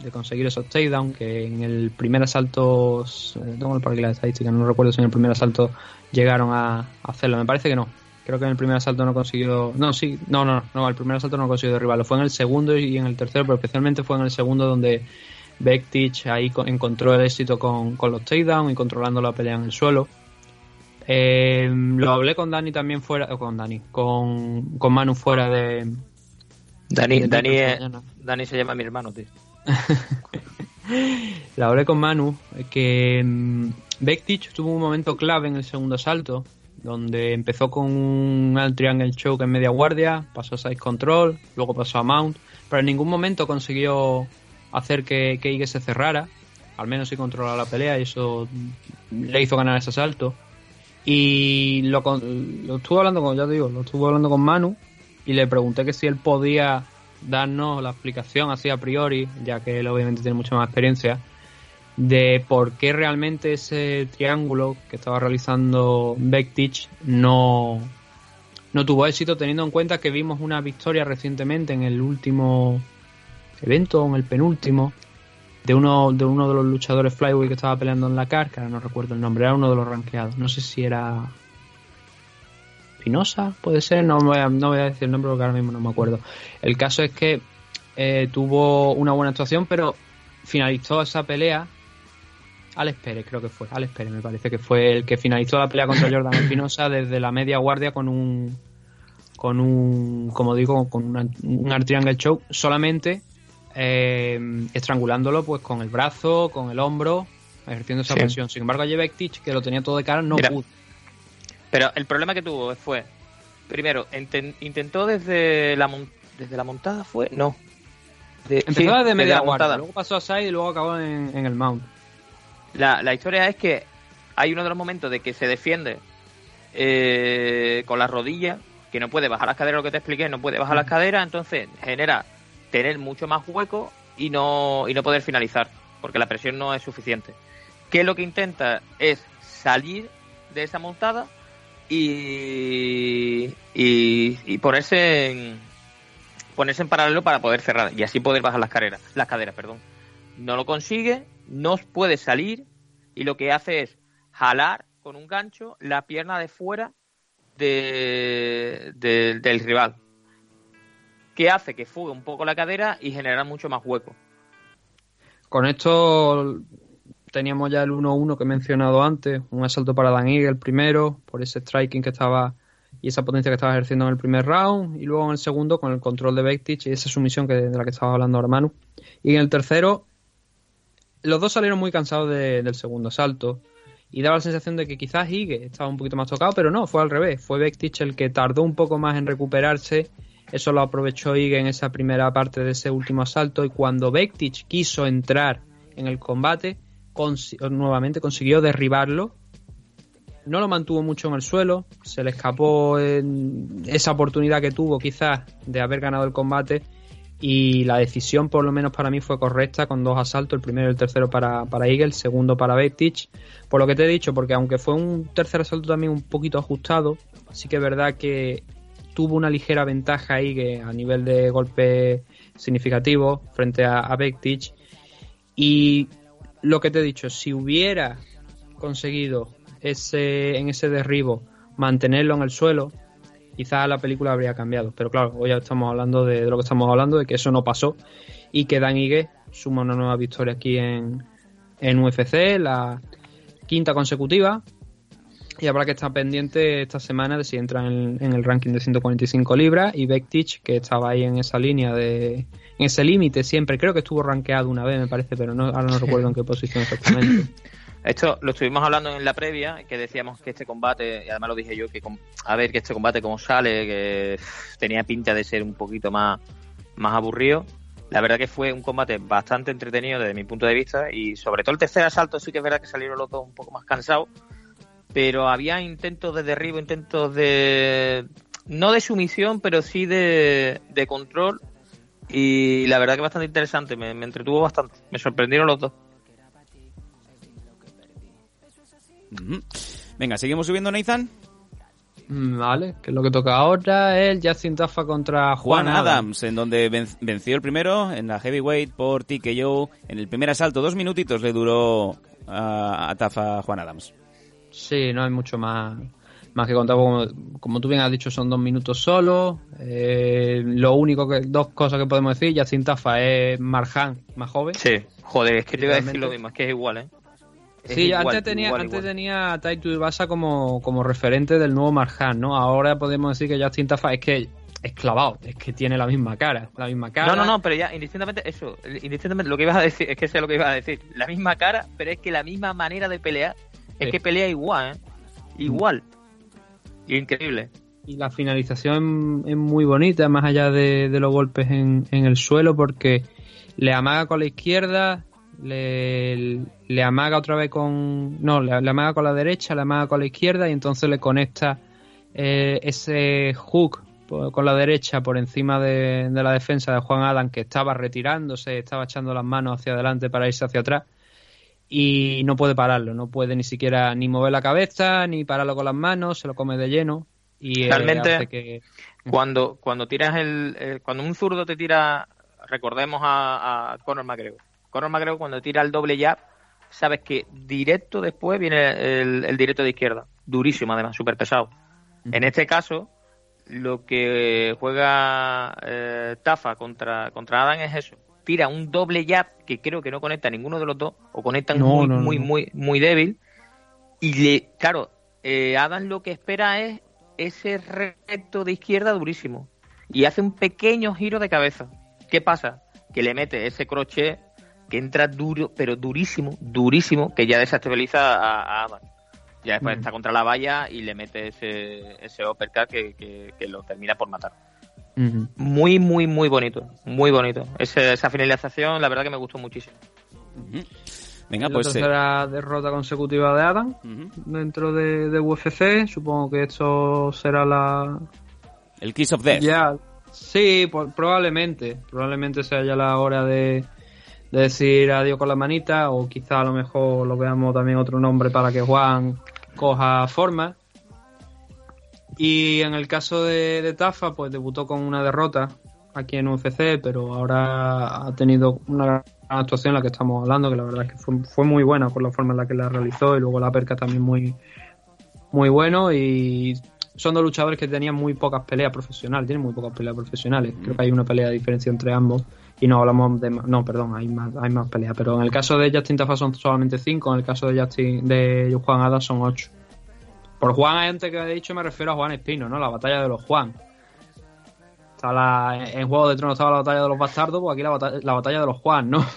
de conseguir esos takedown que en el primer asalto, eh, tengo el la estadística, no recuerdo si en el primer asalto llegaron a hacerlo, me parece que no, creo que en el primer asalto no consiguió. No, sí, no, no, no, el primer asalto no consiguió derribarlo. Fue en el segundo y en el tercero, pero especialmente fue en el segundo donde Bektic ahí encontró el éxito con, con los takedowns y controlando la pelea en el suelo. Eh, lo hablé con Dani también fuera, con Dani, con, con Manu fuera de. Dani, Dani, Dani se llama mi hermano, tío. <laughs> lo hablé con Manu, que um, tuvo un momento clave en el segundo asalto, donde empezó con un triangle choke en media guardia, pasó a side control, luego pasó a mount, pero en ningún momento consiguió hacer que, que Ige se cerrara, al menos sí controlaba la pelea y eso le hizo ganar ese asalto. Y lo, lo estuve hablando con, ya te digo, lo estuve hablando con Manu y le pregunté que si él podía darnos la explicación así a priori, ya que él obviamente tiene mucha más experiencia, de por qué realmente ese triángulo que estaba realizando Bektic no, no tuvo éxito, teniendo en cuenta que vimos una victoria recientemente en el último evento, en el penúltimo, de uno de, uno de los luchadores Flyweight que estaba peleando en la carca, no recuerdo el nombre, era uno de los rankeados, no sé si era Pinoza, puede ser, no voy, a, no voy a decir el nombre porque ahora mismo no me acuerdo. El caso es que eh, tuvo una buena actuación, pero finalizó esa pelea Alex Pérez creo que fue, Alex Pérez me parece que fue el que finalizó la pelea contra Jordan Espinosa desde la media guardia con un con un como digo con una, un art triangle choke solamente eh, estrangulándolo pues con el brazo con el hombro ejerciendo esa sí. presión. Sin embargo a Jebek que lo tenía todo de cara no Mira, pudo. Pero el problema que tuvo fue primero intentó desde la desde la montada fue no. De, empezó sí, desde media guardia montada. luego pasó a side y luego acabó en, en el mount la, la, historia es que hay uno de los momentos de que se defiende eh, con las rodillas, que no puede bajar las caderas, lo que te expliqué, no puede bajar las caderas, entonces genera tener mucho más hueco y no, y no poder finalizar, porque la presión no es suficiente. ¿Qué es lo que intenta? Es salir de esa montada y, y, y ponerse en, ponerse en paralelo para poder cerrar y así poder bajar las caderas, las caderas, perdón. No lo consigue no puede salir y lo que hace es jalar con un gancho la pierna de fuera de, de, del rival. Que hace que fugue un poco la cadera y genera mucho más hueco. Con esto teníamos ya el 1-1 que he mencionado antes, un asalto para Dan el primero, por ese striking que estaba y esa potencia que estaba ejerciendo en el primer round, y luego en el segundo con el control de Bektic y esa sumisión que, de la que estaba hablando ahora Manu. Y en el tercero los dos salieron muy cansados de, del segundo salto y daba la sensación de que quizás Ige estaba un poquito más tocado, pero no, fue al revés. Fue Bektic el que tardó un poco más en recuperarse. Eso lo aprovechó Ige en esa primera parte de ese último asalto y cuando Bektic quiso entrar en el combate, nuevamente consiguió derribarlo. No lo mantuvo mucho en el suelo, se le escapó esa oportunidad que tuvo quizás de haber ganado el combate y la decisión por lo menos para mí fue correcta con dos asaltos, el primero y el tercero para, para Eagle, el segundo para Bettich, por lo que te he dicho, porque aunque fue un tercer asalto también un poquito ajustado, sí que es verdad que tuvo una ligera ventaja que a nivel de golpe significativo frente a, a y lo que te he dicho, si hubiera conseguido ese en ese derribo mantenerlo en el suelo, quizás la película habría cambiado. Pero claro, hoy ya estamos hablando de, de lo que estamos hablando, de que eso no pasó y que Dan Ige suma una nueva victoria aquí en, en UFC, la quinta consecutiva. Y habrá que estar pendiente esta semana de si entra en, en el ranking de 145 libras. Y Bektic, que estaba ahí en esa línea de. en ese límite siempre. Creo que estuvo rankeado una vez, me parece, pero no, ahora no <laughs> recuerdo en qué posición exactamente. Esto lo estuvimos hablando en la previa, que decíamos que este combate, y además lo dije yo, que a ver que este combate como sale, que tenía pinta de ser un poquito más, más aburrido. La verdad que fue un combate bastante entretenido desde mi punto de vista y sobre todo el tercer asalto sí que es verdad que salieron los dos un poco más cansados, pero había intentos de derribo, intentos de... no de sumisión, pero sí de, de control y la verdad que bastante interesante, me, me entretuvo bastante, me sorprendieron los dos. Venga, seguimos subiendo, Nathan. Mm, Vale, que lo que toca ahora es Justin Tafa contra Juan Juan, Adams, en donde ven- venció el primero en la heavyweight por TKO. En el primer asalto, dos minutitos le duró a, a Tafa Juan Adams. Sí, no hay mucho más, más que contar. Como, como tú bien has dicho, son dos minutos solo. Eh, lo único que, dos cosas que podemos decir, Justin Tafa es Marjan, más joven. Sí, joder, es que te iba a decir lo mismo, es que es igual, ¿eh? Sí, igual, antes tenía, igual, antes igual. tenía a Taito Ibasa como, como referente del nuevo Marjan, ¿no? Ahora podemos decir que Justin Tafa es que es clavado, es que tiene la misma cara, la misma cara. No, no, no, pero ya, indistintamente, eso, indistintamente, lo que ibas a decir, es que sé lo que ibas a decir. La misma cara, pero es que la misma manera de pelear, es Sí. que pelea igual, ¿eh? Igual. Y increíble. Y la finalización es muy bonita, más allá de, de los golpes en, en el suelo, porque le amaga con la izquierda, le, le amaga otra vez con... No, le, le amaga con la derecha, le amaga con la izquierda y entonces le conecta eh, ese hook con la derecha por encima de, de la defensa de Juan Adam, que estaba retirándose, estaba echando las manos hacia adelante para irse hacia atrás y no puede pararlo, no puede ni siquiera ni mover la cabeza, ni pararlo con las manos, se lo come de lleno y eh, Realmente, hace que Cuando, cuando tiras el, eh, cuando un zurdo te tira, recordemos a, a Conor McGregor. Conor McGregor cuando tira el doble jab, sabes que directo después viene el, el directo de izquierda. Durísimo además, súper pesado. En este caso, lo que juega eh, Tafa contra, contra Adam es eso. Tira un doble jab que creo que no conecta a ninguno de los dos, o conectan No, muy, no, no, muy, muy, muy débil. Y le, claro, eh, Adam lo que espera es ese recto de izquierda durísimo. Y hace un pequeño giro de cabeza. ¿Qué pasa? Que le mete ese crochet que entra duro, pero durísimo, durísimo, que ya desestabiliza a, a Adam. Ya después Mm. está contra la valla y le mete ese, ese uppercut que, que, que lo termina por matar. Muy, muy, muy bonito. Muy bonito. Ese- esa finalización, la verdad que me gustó muchísimo. Venga, la pues... eh, tercera derrota consecutiva de Adam dentro de, de UFC. Supongo que esto será la. el Kiss of Death. Ya, sí, po- probablemente. Probablemente sea ya la hora de, de decir adiós con la manita. O quizá a lo mejor lo veamos también otro nombre para que Juan coja forma. Y en el caso de, Tafa, pues debutó con una derrota aquí en UFC, pero ahora ha tenido una gran actuación la que estamos hablando, que la verdad es que fue, fue muy buena por la forma en la que la realizó y luego la perca también muy, muy bueno y son dos luchadores que tenían muy pocas peleas profesionales, tienen muy pocas peleas profesionales. Creo que hay una pelea de diferencia entre ambos y no hablamos de no, perdón, hay más, hay más peleas, pero en el caso de Justin Tafa son solamente cinco, en el caso de Juan Ada son ocho. Por Juan, antes que he dicho, me refiero a Juan Espino, ¿no? La batalla de los Juan. Está la, en Juego de Tronos estaba la batalla de los bastardos, pues aquí la batalla, la batalla de los Juan, ¿no? <laughs>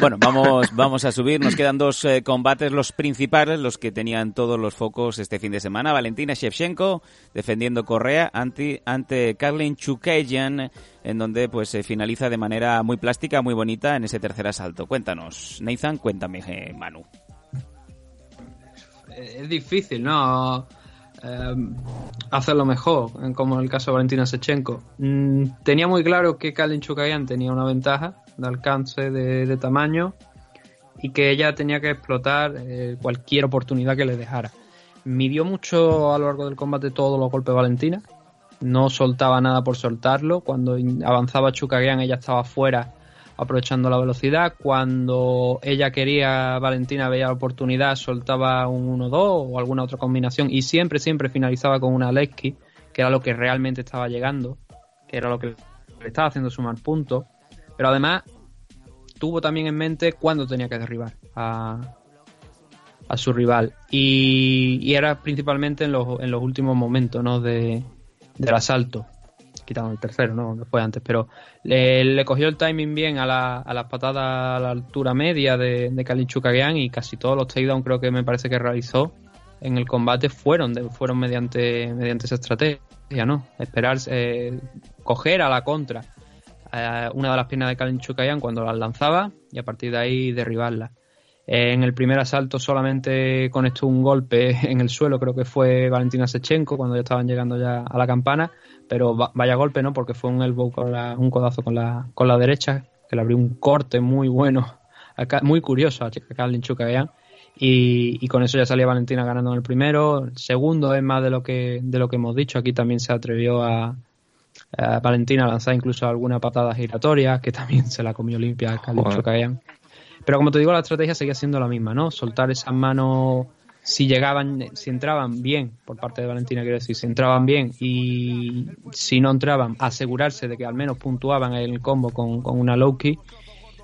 Bueno, vamos, vamos a subir. Nos quedan dos eh, combates, los principales, los que tenían todos los focos este fin de semana. Valentina Shevchenko defendiendo Correa ante, ante Karlin Chukagian, en donde pues se finaliza de manera muy plástica, muy bonita en ese tercer asalto. Cuéntanos, Nathan, cuéntame, eh, Manu. es difícil, ¿no? Eh, hacerlo mejor, como en el caso de Valentina Sechenko. Mm, tenía muy claro que Kalin Chukayan tenía una ventaja de alcance, de, tamaño, y que ella tenía que explotar eh, cualquier oportunidad que le dejara. Midió mucho a lo largo del combate todos los golpes de Valentina, no soltaba nada por soltarlo. Cuando avanzaba Chukagian, ella estaba fuera aprovechando la velocidad. Cuando ella quería, Valentina veía la oportunidad, soltaba un 1-2 o alguna otra combinación y siempre, siempre finalizaba con una Lesky que era lo que realmente estaba llegando, que era lo que le estaba haciendo sumar puntos, pero además tuvo también en mente cuándo tenía que derribar a, a su rival. Y, y era principalmente en los, en los últimos momentos ¿no? de, del asalto. Quitando el tercero, ¿no? Fue antes. Pero le, cogió el timing bien a, la, a las patadas a la altura media de, de y casi todos los takedowns creo que me parece que realizó en el combate fueron de, fueron mediante mediante esa estrategia, ¿no? Esperar, eh, coger a la contra eh, una de las piernas de Khalid Chukagian cuando las lanzaba y a partir de ahí derribarla. En el primer asalto solamente conectó un golpe <laughs> en el suelo, creo que fue Valentina Sechenko cuando ya estaban llegando ya a la campana, pero va- vaya golpe, ¿no? Porque fue un elbow con la- un codazo con la, con la derecha, que le abrió un corte muy bueno, muy curioso a Karlin Chukagian. Y, y con eso ya salía Valentina ganando en el primero. El segundo es más de lo que, de lo que hemos dicho. Aquí también se atrevió a, a Valentina a lanzar incluso alguna patada giratoria, que también se la comió limpia a Karlin. Chukagian. Pero como te digo, la estrategia seguía siendo la misma, ¿no? Soltar esas manos si llegaban, si entraban bien, por parte de Valentina quiero decir, si entraban bien y si no entraban, asegurarse de que al menos puntuaban el combo con, con una low kick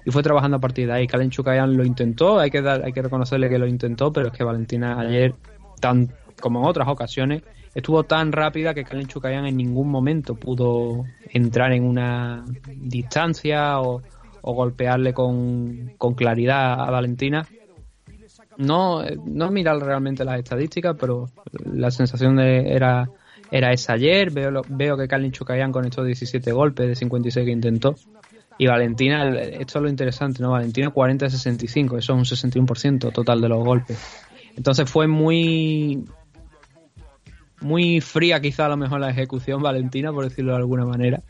y fue trabajando a partir de ahí. Kalen lo intentó, hay que dar, hay que reconocerle que lo intentó, pero es que Valentina ayer, tan como en otras ocasiones, estuvo tan rápida que Kalen Chukayan en ningún momento pudo entrar en una distancia o, o golpearle con, con claridad a Valentina. No, eh, no mirar realmente las estadísticas, pero la sensación de, era, era esa ayer. Veo, veo que Kalin Chukayan conectó 17 golpes de 56 que intentó. Y Valentina, esto es lo interesante, ¿no? Valentina 40 de 65, eso es un 61% total de los golpes. Entonces fue muy muy fría quizá a lo mejor la ejecución Valentina, por decirlo de alguna manera.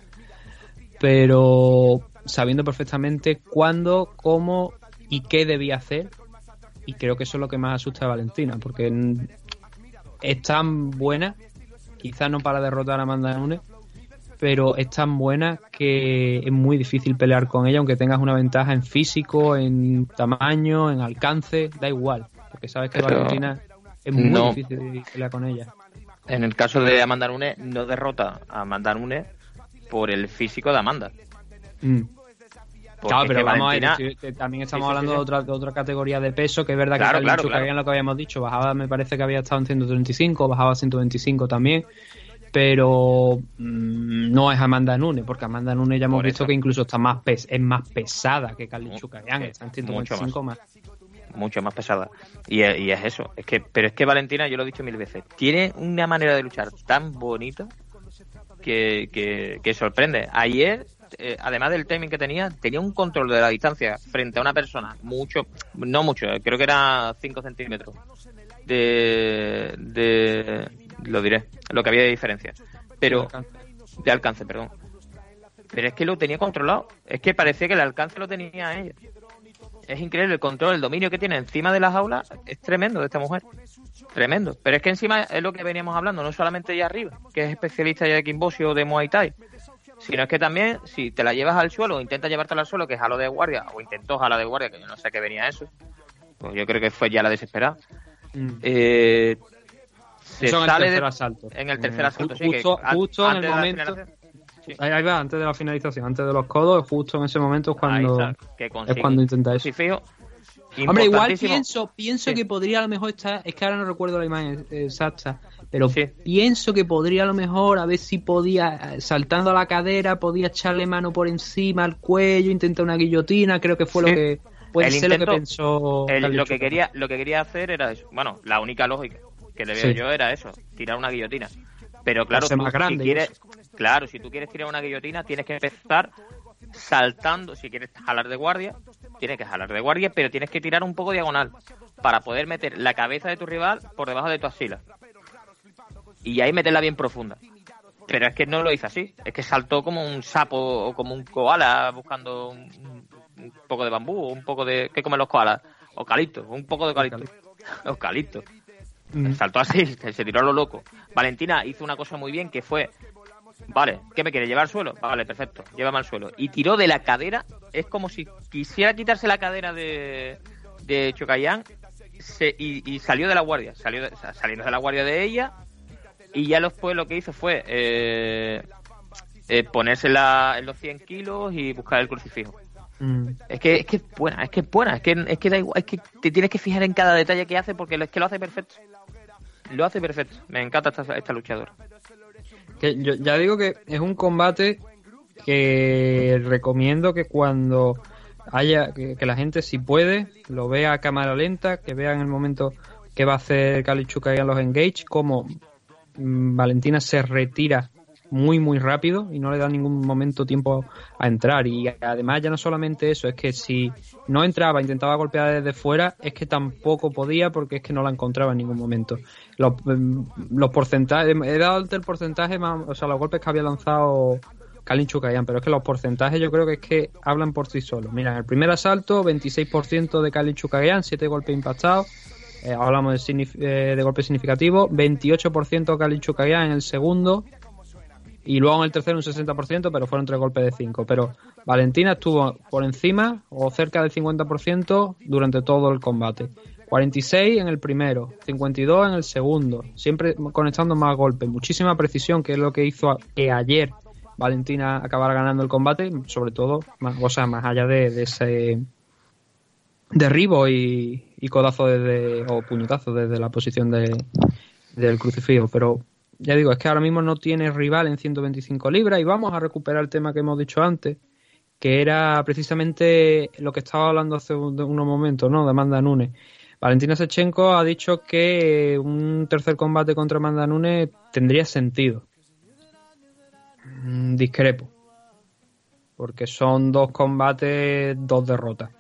Pero sabiendo perfectamente cuándo, cómo y qué debía hacer. Y creo que eso es lo que más asusta a Valentina, porque es tan buena, quizás no para derrotar a Amanda Nunes, pero es tan buena que es muy difícil pelear con ella, aunque tengas una ventaja en físico, en tamaño, en alcance, da igual, porque sabes que Pero Valentina es muy no. difícil pelear con ella. En el caso de Amanda Nunes, no derrota a Amanda Nunes por el físico de Amanda. Mm. Claro, pero vamos a ver, también estamos Sí, sí, hablando sí, De, otra, de otra categoría de peso, que es verdad Claro, que claro, claro. lo que habíamos dicho, bajaba, me parece que había estado en 135, bajaba a 125 también, pero mm, no es Amanda Nunes, porque Amanda Nunes ya hemos Por visto eso. que incluso está más pes es más pesada que Carly Chukagian, sí, está en mucho 125 más. mucho más pesada. Y, es- y es eso. Es que, pero es que Valentina, yo lo he dicho mil veces, tiene una manera de luchar tan bonita que, que, que sorprende. Ayer, eh, además del timing que tenía, tenía un control de la distancia frente a una persona, mucho, no mucho, eh, creo que era 5 centímetros de, de, lo diré, lo que había de diferencia. Pero, de alcance, perdón. Pero es que lo tenía controlado. Es que parecía que el alcance lo tenía ella. Es increíble el control, el dominio que tiene encima de las aulas. Es tremendo de esta mujer. Tremendo. Pero es que encima es lo que veníamos hablando, no solamente ella arriba, que es especialista ya de Kimboshi o de Muay Thai, sino es que también si te la llevas al suelo o intentas llevártela al suelo, que es jalo de guardia, o intentó jala de guardia, que yo no sé qué venía eso, pues yo creo que fue ya la desesperada. Eh, se Eso en el sale tercer de- asalto. En el tercer Eh, asalto, sí. justo- que justo en el momento- Ahí, va, antes de la finalización, antes de los codos, justo en ese momento es cuando, es cuando intenta eso. Hombre, igual pienso, pienso que podría a lo mejor estar, es que ahora no recuerdo la imagen exacta, pero pienso que podría a lo mejor a ver si podía, eh, saltando a la cadera, podía echarle mano por encima al cuello, intentar una guillotina, creo que fue Sí. lo que puede El ser lo que intento- pensó el- lo que quería lo que quería hacer era eso. Bueno la única lógica que le veo Sí. yo era eso tirar una guillotina. Pero claro Hacerse tú, más si grande quieres claro si tú quieres tirar una guillotina tienes que empezar saltando si quieres jalar de guardia tienes que jalar de guardia pero tienes que tirar un poco diagonal para poder meter la cabeza de tu rival por debajo de tu axila y ahí meterla bien profunda pero es que no lo hizo así es que saltó como un sapo o como un koala buscando un, un poco de bambú o un poco de ¿qué comen los koalas? eucalipto un poco de eucalipto eucalipto Mm. saltó así, <laughs> se se tiró a lo loco. Valentina hizo una cosa muy bien que fue, vale, ¿qué me quiere llevar al suelo? Vale, perfecto, llévame al suelo. Y tiró de la cadera, es como si quisiera quitarse la cadera de, de Chocayán se- y, y salió de la guardia, salió de- saliendo de la guardia de ella, Y ya después lo que hizo fue eh, eh, ponerse la- en los 100 kilos y buscar el crucifijo. Mm. Es que es que es buena, es que es buena, es que es que da igual, es que te tienes que fijar en cada detalle que hace porque es que lo hace perfecto. Lo hace perfecto. Me encanta esta, esta luchadora. Que yo ya digo que es un combate que recomiendo que cuando haya que, que la gente si puede lo vea a cámara lenta, que vea en el momento que va a hacer Kalichuka en los engage como Valentina se retira muy muy rápido y no le da ningún momento tiempo a entrar y además ya no solamente eso es que si no entraba intentaba golpear desde fuera es que tampoco podía porque es que no la encontraba en ningún momento los, mm, los porcentajes he dado el porcentaje más, o sea los golpes que había lanzado Kalin Chukayan, pero es que los porcentajes yo creo que es que hablan por sí solos. Mira, el primer asalto, 26% de Kalin Chukayan, 7 golpes impactados. Eh, hablamos de, eh, de golpes significativos. 28% Kalin Chukayan en el segundo. Y luego en el tercero un 60%, pero fueron tres golpes de 5. Pero Valentina estuvo por encima o cerca del 50% durante todo el combate. 46 en el primero, 52 en el segundo, siempre conectando más golpes, muchísima precisión, que es lo que hizo que ayer Valentina acabara ganando el combate, sobre todo, o sea, más allá de ese derribo y, y codazo desde, o puñetazo desde la posición de, del crucifijo. Pero ya digo, es que ahora mismo no tiene rival en 125 libras y vamos a recuperar el tema que hemos dicho antes, que era precisamente lo que estaba hablando hace un- unos momentos, ¿no? De Amanda Nunes. Valentina Sechenko ha dicho que un tercer combate contra Amanda Nunes tendría sentido. Mm, Discrepo. Porque son dos combates, dos derrotas.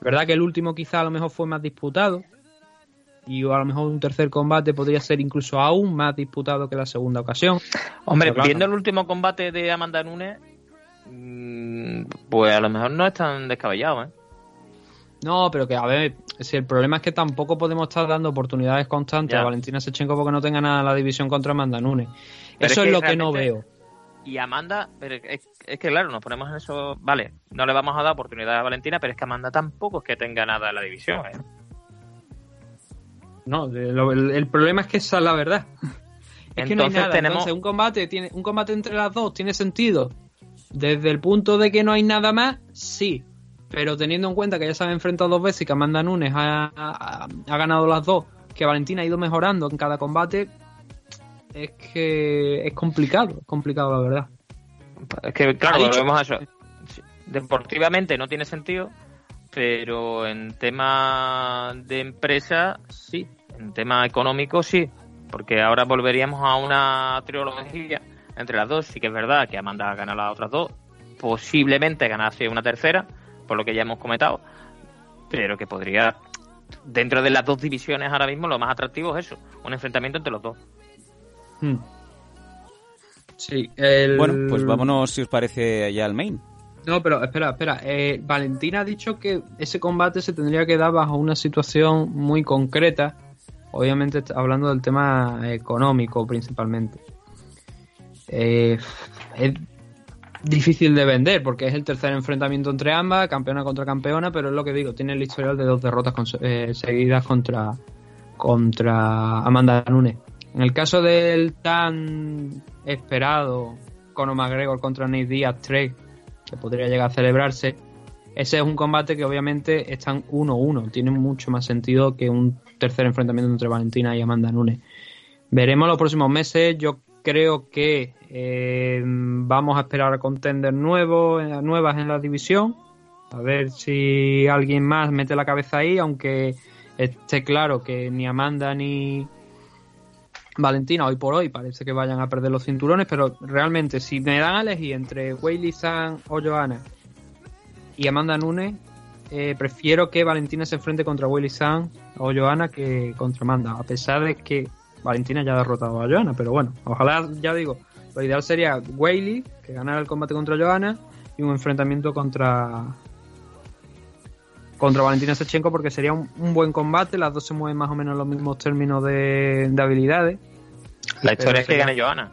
Verdad que el último quizá a lo mejor fue más disputado. Y a lo mejor un tercer combate podría ser incluso aún más disputado que la segunda ocasión. Hombre, claro, viendo el último combate de Amanda Nunes, mm, pues a lo mejor no es tan descabellado, ¿eh? No, pero que a ver, si el problema es que tampoco podemos estar dando oportunidades constantes Ya. a Valentina Sechenko porque no tenga nada en la división contra Amanda Nunes. Pero Eso es lo que no veo. Y Amanda, pero es, es que claro, nos ponemos en eso. Vale, no le vamos a dar oportunidad a Valentina, pero es que Amanda tampoco es que tenga nada en la división. ¿eh? No, lo- el, el problema es que esa es la verdad. Es que no hay Entonces nada. tenemos- Entonces, un combate tiene un combate entre las dos tiene sentido. Desde el punto de que no hay nada más, sí. Pero teniendo en cuenta que ya se han enfrentado dos veces y que Amanda Nunes ha, ha- ha ganado las dos, que Valentina ha ido mejorando en cada combate, es que es complicado, es complicado la verdad. Es que, claro, volvemos a eso. Deportivamente no tiene sentido, pero en tema de empresa, sí. En tema económico, sí. Porque ahora volveríamos a una trilogía entre las dos. Sí que es verdad que Amanda gana las otras dos. Posiblemente ganase una tercera, por lo que ya hemos comentado. Pero que podría, dentro de las dos divisiones ahora mismo, lo más atractivo es eso. Un enfrentamiento entre los dos. Hmm. Sí, el... Bueno, pues vámonos, si os parece, ya al main. No, pero espera, espera. Eh, Valentina ha dicho que ese combate se tendría que dar bajo una situación muy concreta. Obviamente está hablando del tema económico principalmente. Eh, es difícil de vender porque es el tercer enfrentamiento entre ambas, campeona contra campeona, pero es lo que digo, tiene el historial de dos derrotas eh, seguidas contra, contra Amanda Nunes. En el caso del tan esperado Conor McGregor contra Nate Diaz 3, que podría llegar a celebrarse, ese es un combate que obviamente están 1-1. Tiene mucho más sentido que un tercer enfrentamiento entre Valentina y Amanda Nunes. Veremos los próximos meses. Yo creo que eh, vamos a esperar a contender nuevos, eh, nuevas en la división. A ver si alguien más mete la cabeza ahí, aunque esté claro que ni Amanda ni Valentina hoy por hoy parece que vayan a perder los cinturones, pero realmente si me dan a elegir entre Weili San o Johanna y Amanda Nunes, eh, prefiero que Valentina se enfrente contra Weili San o Johanna que contra Amanda, a pesar de que Valentina ya ha derrotado a Johanna, pero bueno, ojalá, ya digo, lo ideal sería Weili, que ganara el combate contra Johanna, y un enfrentamiento contra contra Valentina Sechenko porque sería un, un buen combate, las dos se mueven más o menos en los mismos términos de, de habilidades. La historia es que gane Johanna.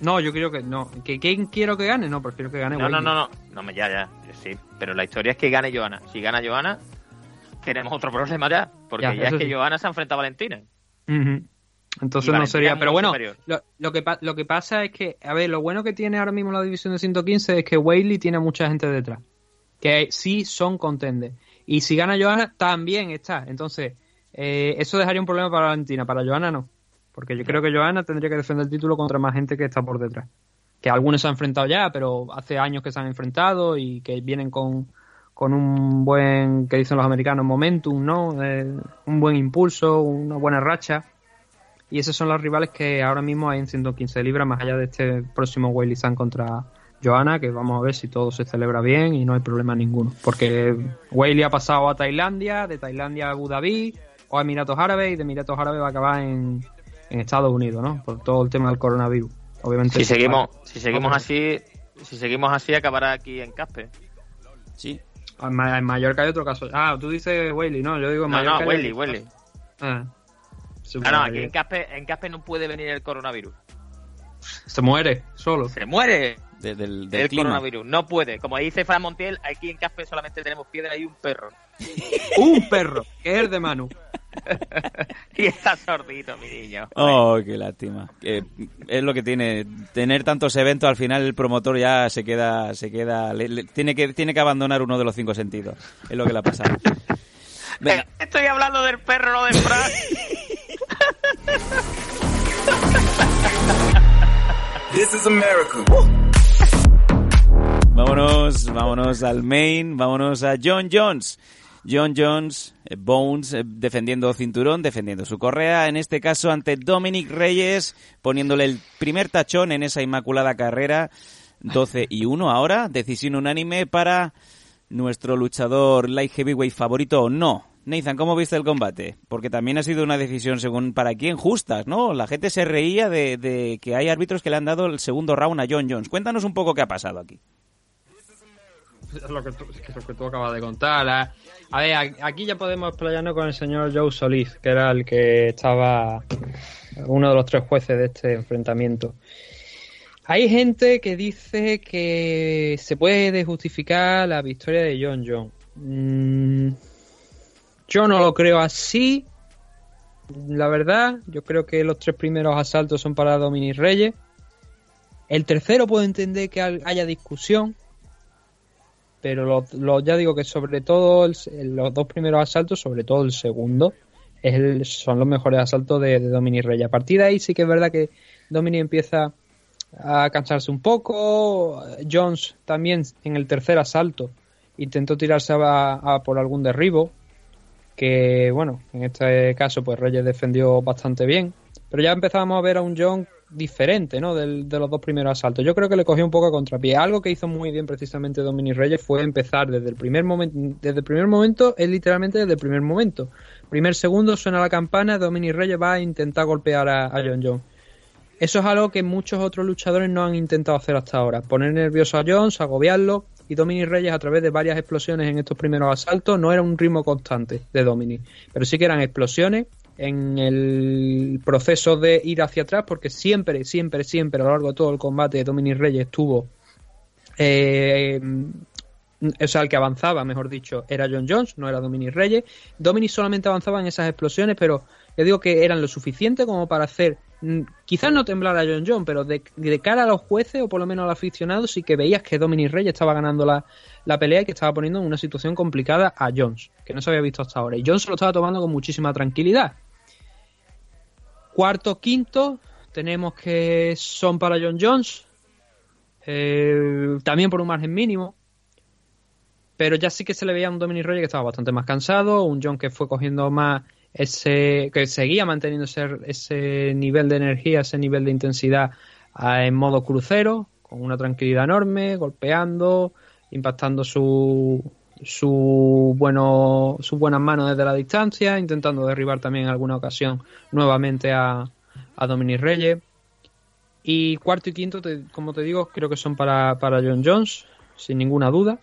No, yo creo que no. ¿Que ¿Quién quiero que gane? No, prefiero que gane No, no, no, no. No, ya, ya. Sí, pero la historia es que gane Johanna. Si gana Johanna, tenemos otro problema ya. Porque Ya, ya, es que sí. Johanna se enfrenta a Valentina. Entonces no sería. Pero bueno, lo, lo que, lo que pasa es que, a ver, lo bueno que tiene ahora mismo la división de 115 es que Whaley tiene mucha gente detrás. Que sí son contenders. Y si gana Johanna, también está. Entonces, eh, eso dejaría un problema para Valentina. Para Johanna no. Porque yo creo que Johanna tendría que defender el título contra más gente que está por detrás. Que algunos se han enfrentado ya, pero hace años que se han enfrentado y que vienen con, con un buen, que dicen los americanos, momentum, ¿no? Eh, un buen impulso, una buena racha. Y esos son los rivales que ahora mismo hay en 115 libras, más allá de este próximo Weili San contra Johanna, que vamos a ver si todo se celebra bien y no hay problema ninguno. Porque Weili ha pasado a Tailandia, de Tailandia a Abu Dhabi o a Emiratos Árabes y de Emiratos Árabes va a acabar en, en Estados Unidos, ¿no? Por todo el tema del coronavirus. Obviamente. Si seguimos, si seguimos así, si seguimos así acabará aquí en Caspe. Sí. En Ma- en Mallorca hay otro caso. Ah, tú dices Weili, no, yo digo en No, Mallorca. no, Welly. Ah. Ah, no, aquí en Caspe, en Caspe no puede venir el coronavirus. Se muere, solo. Se muere De- del, el del clima. coronavirus. No puede. Como dice Fran Montiel, aquí en Caspe solamente tenemos piedra y un perro. <laughs> Un perro, que es el de Manu. <laughs> y está sordito, mi niño. Oh, qué lástima. Es lo que tiene tener tantos eventos. Al final el promotor ya se queda, se queda, le- le- tiene que tiene que abandonar uno de los cinco sentidos. Es lo que le ha pasado. <laughs> Venga, Estoy hablando del perro, no de Fran. This is America. Vámonos, vámonos al main, vámonos a John Jones. John Jones, eh, Bones, eh, defendiendo cinturón, defendiendo su correa, en este caso ante Dominic Reyes, poniéndole el primer tachón en esa inmaculada carrera. 12 y 1 ahora, decisión unánime para nuestro luchador light heavyweight favorito o no. Nathan, ¿cómo viste el combate? Porque también ha sido una decisión según para quién justas, ¿no? La gente se reía de, de que hay árbitros que le han dado el segundo round a John Jones. Cuéntanos un poco qué ha pasado aquí. <laughs> Lo que tú, lo que tú acabas de contar. A, a ver, aquí ya podemos explayarnos con el señor Joe Solís, que era el que estaba uno de los tres jueces de este enfrentamiento. Hay gente que dice que se puede justificar la victoria de John John. Mm, yo no lo creo así. La verdad, yo creo que los tres primeros asaltos son para Dominic Reyes. El tercero puedo entender que haya discusión, pero lo, ya digo que sobre todo el- los dos primeros asaltos, sobre todo el segundo, es el- son los mejores asaltos de, de Dominic Reyes. A partir de ahí sí que es verdad que Dominic empieza a cansarse un poco. Jones también en el tercer asalto intentó tirarse a, por algún derribo, que bueno, en este caso pues Reyes defendió bastante bien, pero ya empezábamos a ver a un John diferente, ¿no? Del- de los dos primeros asaltos. Yo creo que le cogió un poco a contrapié. Algo que hizo muy bien precisamente Dominic Reyes fue empezar desde el primer momento, desde el primer momento, es literalmente desde el primer momento. Primer segundo suena la campana, Dominic Reyes va a intentar golpear a, a John Jones. Eso es algo que muchos otros luchadores no han intentado hacer hasta ahora. Poner nervioso a Jones, agobiarlo. Y Dominic Reyes, a través de varias explosiones en estos primeros asaltos, no era un ritmo constante de Dominic. Pero sí que eran explosiones en el proceso de ir hacia atrás, porque siempre, siempre, siempre a lo largo de todo el combate, Dominic Reyes estuvo. eh, o sea, el que avanzaba, mejor dicho, era John Jones, no era Dominic Reyes. Dominic solamente avanzaba en esas explosiones, pero yo digo que eran lo suficiente como para hacer, mm, quizás no temblar a John Jones, pero de, cara a los jueces o por lo menos al aficionado, sí que veías que Dominic Reyes estaba ganando la, la pelea y que estaba poniendo en una situación complicada a Jones, que no se había visto hasta ahora. Y Jones lo estaba tomando con muchísima tranquilidad. Cuarto, quinto, tenemos que son para John Jones, eh, también por un margen mínimo. Pero ya sí que se le veía un Dominic Reyes que estaba bastante más cansado, un John que fue cogiendo más ese, que seguía manteniendo ese, ese nivel de energía, ese nivel de intensidad ah, en modo crucero, con una tranquilidad enorme, golpeando, impactando su, su bueno, sus buenas manos desde la distancia, intentando derribar también en alguna ocasión nuevamente a, a Dominic Reyes. Y cuarto y quinto, como te digo, creo que son para, para John Jones, sin ninguna duda.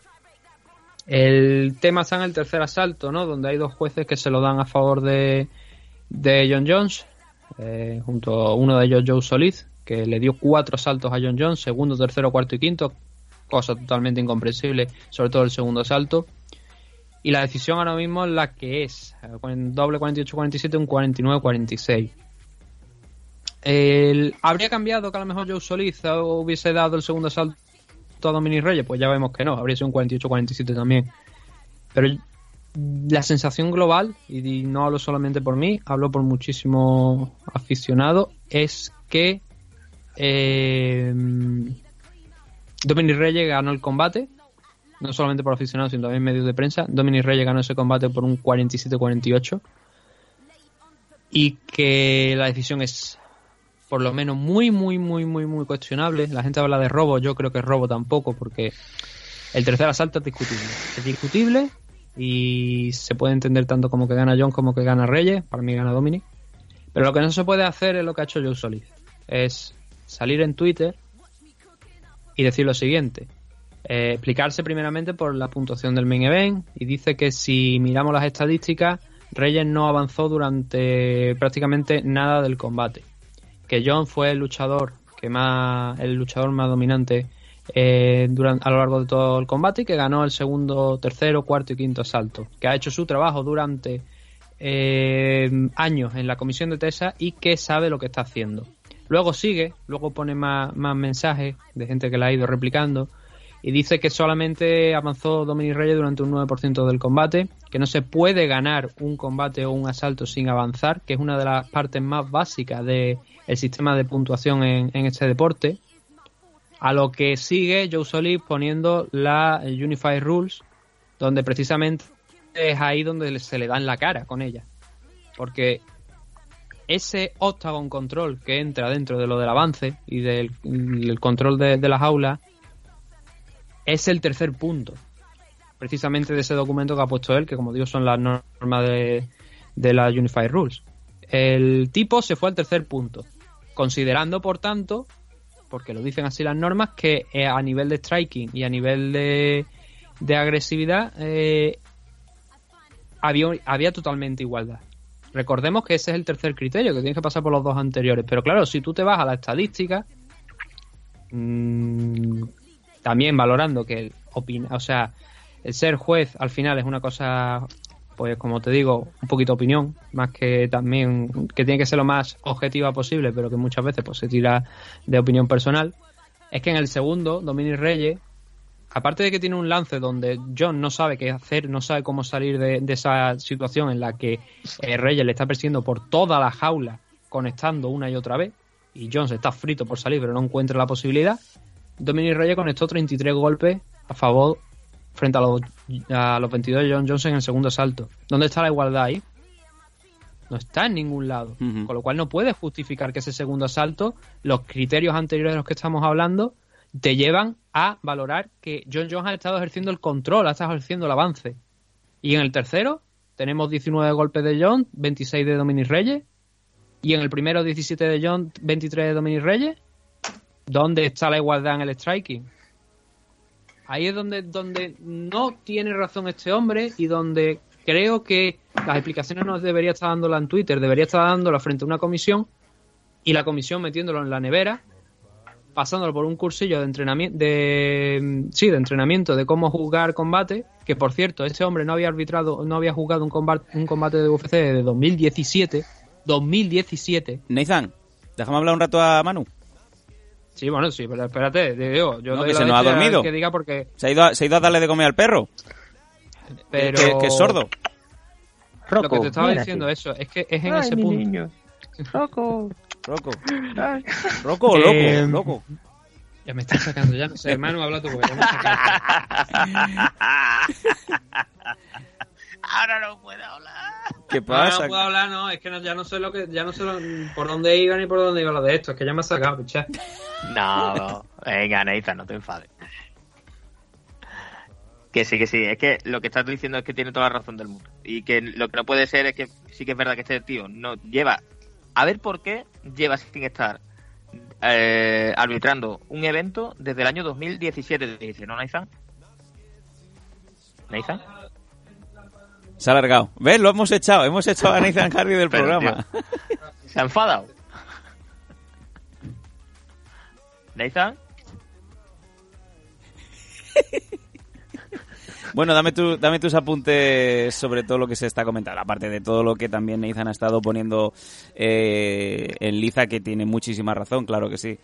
El tema está en el tercer asalto, ¿no? Donde hay dos jueces que se lo dan a favor de, de John Jones, eh, junto a uno de ellos Joe Solís, que le dio cuatro asaltos a John Jones, segundo, tercero, cuarto y quinto, cosa totalmente incomprensible, sobre todo el segundo asalto. Y la decisión ahora mismo es la que es, doble 48-47, un 49-46. El- ¿Habría cambiado que a lo mejor Joe Solís hubiese dado el segundo salto a Dominic Reyes? Pues ya vemos que no, habría sido un 48-47 también. Pero la sensación global, y no hablo solamente por mí, hablo por muchísimos aficionados, es que eh, Dominic Reyes ganó el combate, no solamente por aficionados, sino también medios de prensa. Dominic Reyes ganó ese combate por un 47-48 y que la decisión es por lo menos muy, muy, muy, muy, muy cuestionable. La gente habla de robo, yo creo que robo tampoco, porque el tercer asalto es discutible. Es discutible y se puede entender tanto como que gana John como que gana Reyes. Para mí gana Dominic. Pero lo que no se puede hacer es lo que ha hecho Joe Solís. Es salir en Twitter y decir lo siguiente. Eh, explicarse primeramente por la puntuación del main event y dice que si miramos las estadísticas, Reyes no avanzó durante prácticamente nada del combate. Que John fue el luchador que más, el luchador más dominante eh, durante, a lo largo de todo el combate y que ganó el segundo, tercero, cuarto y quinto asalto. Que ha hecho su trabajo durante eh, años en la comisión de TESA y que sabe lo que está haciendo. Luego sigue, luego pone más, más mensajes de gente que la ha ido replicando y dice que solamente avanzó Dominic Reyes durante un 9% del combate, que no se puede ganar un combate o un asalto sin avanzar, que es una de las partes más básicas del sistema de puntuación en, en este deporte. A lo que sigue Joe Solis poniendo la Unified Rules, donde precisamente es ahí donde se le da en la cara con ella. Porque ese octagon control que entra dentro de lo del avance y del el control de, de las aulas es el tercer punto, precisamente de ese documento que ha puesto él, que como digo son las normas de, de la Unified Rules. El tipo se fue al tercer punto, considerando, por tanto, porque lo dicen así las normas, que eh, a nivel de striking y a nivel de, de agresividad eh, había, había totalmente igualdad. Recordemos que ese es el tercer criterio, que tienes que pasar por los dos anteriores. Pero claro, si tú te vas a la estadística, mmm, también valorando que el opina, o sea, el ser juez al final es una cosa, pues como te digo, un poquito opinión, más que también que tiene que ser lo más objetiva posible, pero que muchas veces pues se tira de opinión personal. Es que en el segundo, Dominic Reyes, aparte de que tiene un lance donde John no sabe qué hacer, no sabe cómo salir de, de esa situación en la que eh, Reyes le está persiguiendo por toda la jaula, conectando una y otra vez, y John se está frito por salir, pero no encuentra la posibilidad. Dominic Reyes conectó 33 golpes a favor frente a los, a los 22 de John Johnson en el segundo salto. ¿Dónde está la igualdad ahí? No está en ningún lado. Uh -huh. Con lo cual no puedes justificar que ese segundo asalto, los criterios anteriores de los que estamos hablando, te llevan a valorar que John Jones ha estado ejerciendo el control, ha estado ejerciendo el avance. Y en el tercero tenemos 19 golpes de John, 26 de Dominic Reyes. Y en el primero 17 de John, 23 de Dominic Reyes. ¿Dónde está la igualdad en el striking? Ahí es donde, donde no tiene razón este hombre y donde creo que las explicaciones no debería estar dándola en Twitter, debería estar dándola frente a una comisión y la comisión metiéndolo en la nevera, pasándolo por un cursillo de entrenamiento, de, sí, de entrenamiento de cómo jugar combate, que por cierto, este hombre no había arbitrado, no había jugado un combate, un combate de UFC de 2017, 2017. Nathan, déjame hablar un rato a Manu. Sí, bueno, sí, pero espérate, digo, yo no, que se nos ha dormido. Que diga porque... ¿Se ha, ido a, se ha ido a darle de comer al perro. Pero... Que, que es sordo. Rocco, Lo que te estaba diciendo eso, es que es en Ay, ese mi punto. Niño. Rocco. <laughs> Rocco. Rocco o Eh, loco, loco. Ya me estás sacando, ya no sé, hermano, habla tú porque ya me estás <laughs> Ahora no puedo hablar. ¿Qué No, pasa? no puedo hablar, no, es que no- ya no sé lo que, ya no sé lo- por dónde iba ni por dónde iba lo de esto, es que ya me has sacado, picha. No, no. venga, Nathan, no te enfades. Que sí, que sí. Es que lo que estás diciendo es que tiene toda la razón del mundo. Y que lo que no puede ser es que sí que es verdad que este tío no lleva. A ver por qué lleva sin estar eh, arbitrando un evento desde el año 2017. Te dice, ¿no, Nathan? ¿Nathan? Se ha alargado. ¿Ves? Lo hemos echado. Hemos echado a Nathan Hardy del <laughs> Pero, programa. ¿Se ha enfadado? ¿Nathan? <laughs> Bueno, dame, tu, dame tus apuntes sobre todo lo que se está comentando, aparte de todo lo que también Nathan ha estado poniendo eh, en liza, que tiene muchísima razón, claro que sí.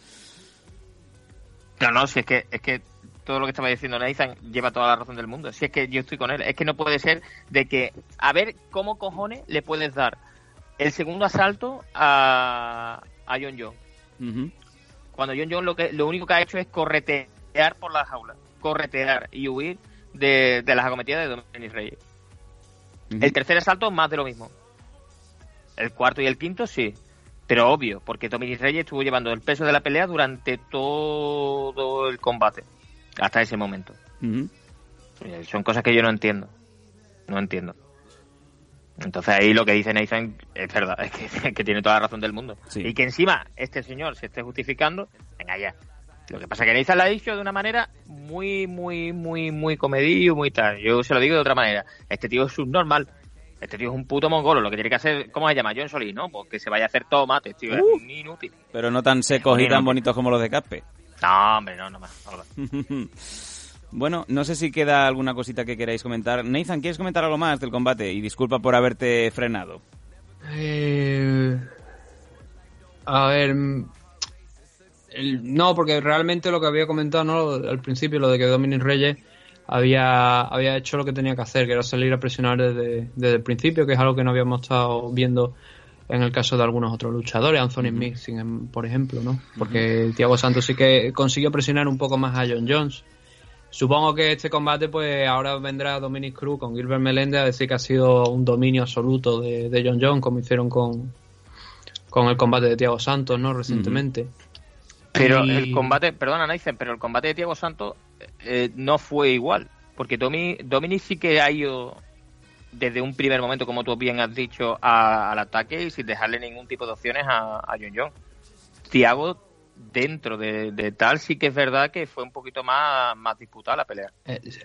No, no, si es que, es que todo lo que estaba diciendo Nathan lleva toda la razón del mundo. Si es que yo estoy con él, es que no puede ser de que, a ver cómo cojones le puedes dar el segundo asalto a, a John John. Cuando John John lo, que, lo único que ha hecho es corretear por las jaulas, corretear y huir de, de las acometidas de Dominic Reyes. El tercer asalto, más de lo mismo. El cuarto y el quinto, sí. Pero obvio, porque Dominic Reyes estuvo llevando el peso de la pelea durante todo el combate. Hasta ese momento. Eh, Son cosas que yo no entiendo. No entiendo. Entonces ahí lo que dice Nathan es verdad, <laughs> es que, es que tiene toda la razón del mundo. Y que encima este señor se esté justificando, venga ya. Lo que pasa es que Nathan lo ha dicho de una manera muy, muy, muy, muy comedillo, muy tal. Yo se lo digo de otra manera. Este tío es subnormal. Este tío es un puto mongolo. Lo que tiene que hacer, ¿cómo se llama? John Solís, ¿no? Pues que se vaya a hacer tomate, tío. Es un inútil. Pero no tan secos y tan bonitos como los de Caspe. No, hombre, no, no más. no más. <laughs> Bueno, no sé si queda alguna cosita que queráis comentar. Nathan, ¿quieres comentar algo más del combate? Y disculpa por haberte frenado. Eh, a ver. El- no, porque realmente lo que había comentado ¿no? al principio, lo de que Dominic Reyes había, había hecho lo que tenía que hacer, que era salir a presionar desde, desde el principio, que es algo que no habíamos estado viendo en el caso de algunos otros luchadores, Anthony Smith, sin em- por ejemplo, ¿no? Porque Thiago Santos sí que consiguió presionar un poco más a John Jones. Supongo que este combate, pues ahora vendrá Dominic Cruz con Gilbert Melendez a decir que ha sido un dominio absoluto de, de John Jones, como hicieron con, con el combate de Thiago Santos, ¿no? Recientemente. Pero Y- el combate, perdona, Nathan, pero el combate de Thiago Santos eh, no fue igual. Porque Domi, Dominic sí que ha ido desde un primer momento, como tú bien has dicho, a- al ataque y sin dejarle ningún tipo de opciones a, a John John. Thiago, dentro de, de tal, sí que es verdad que fue un poquito más, más disputada la pelea.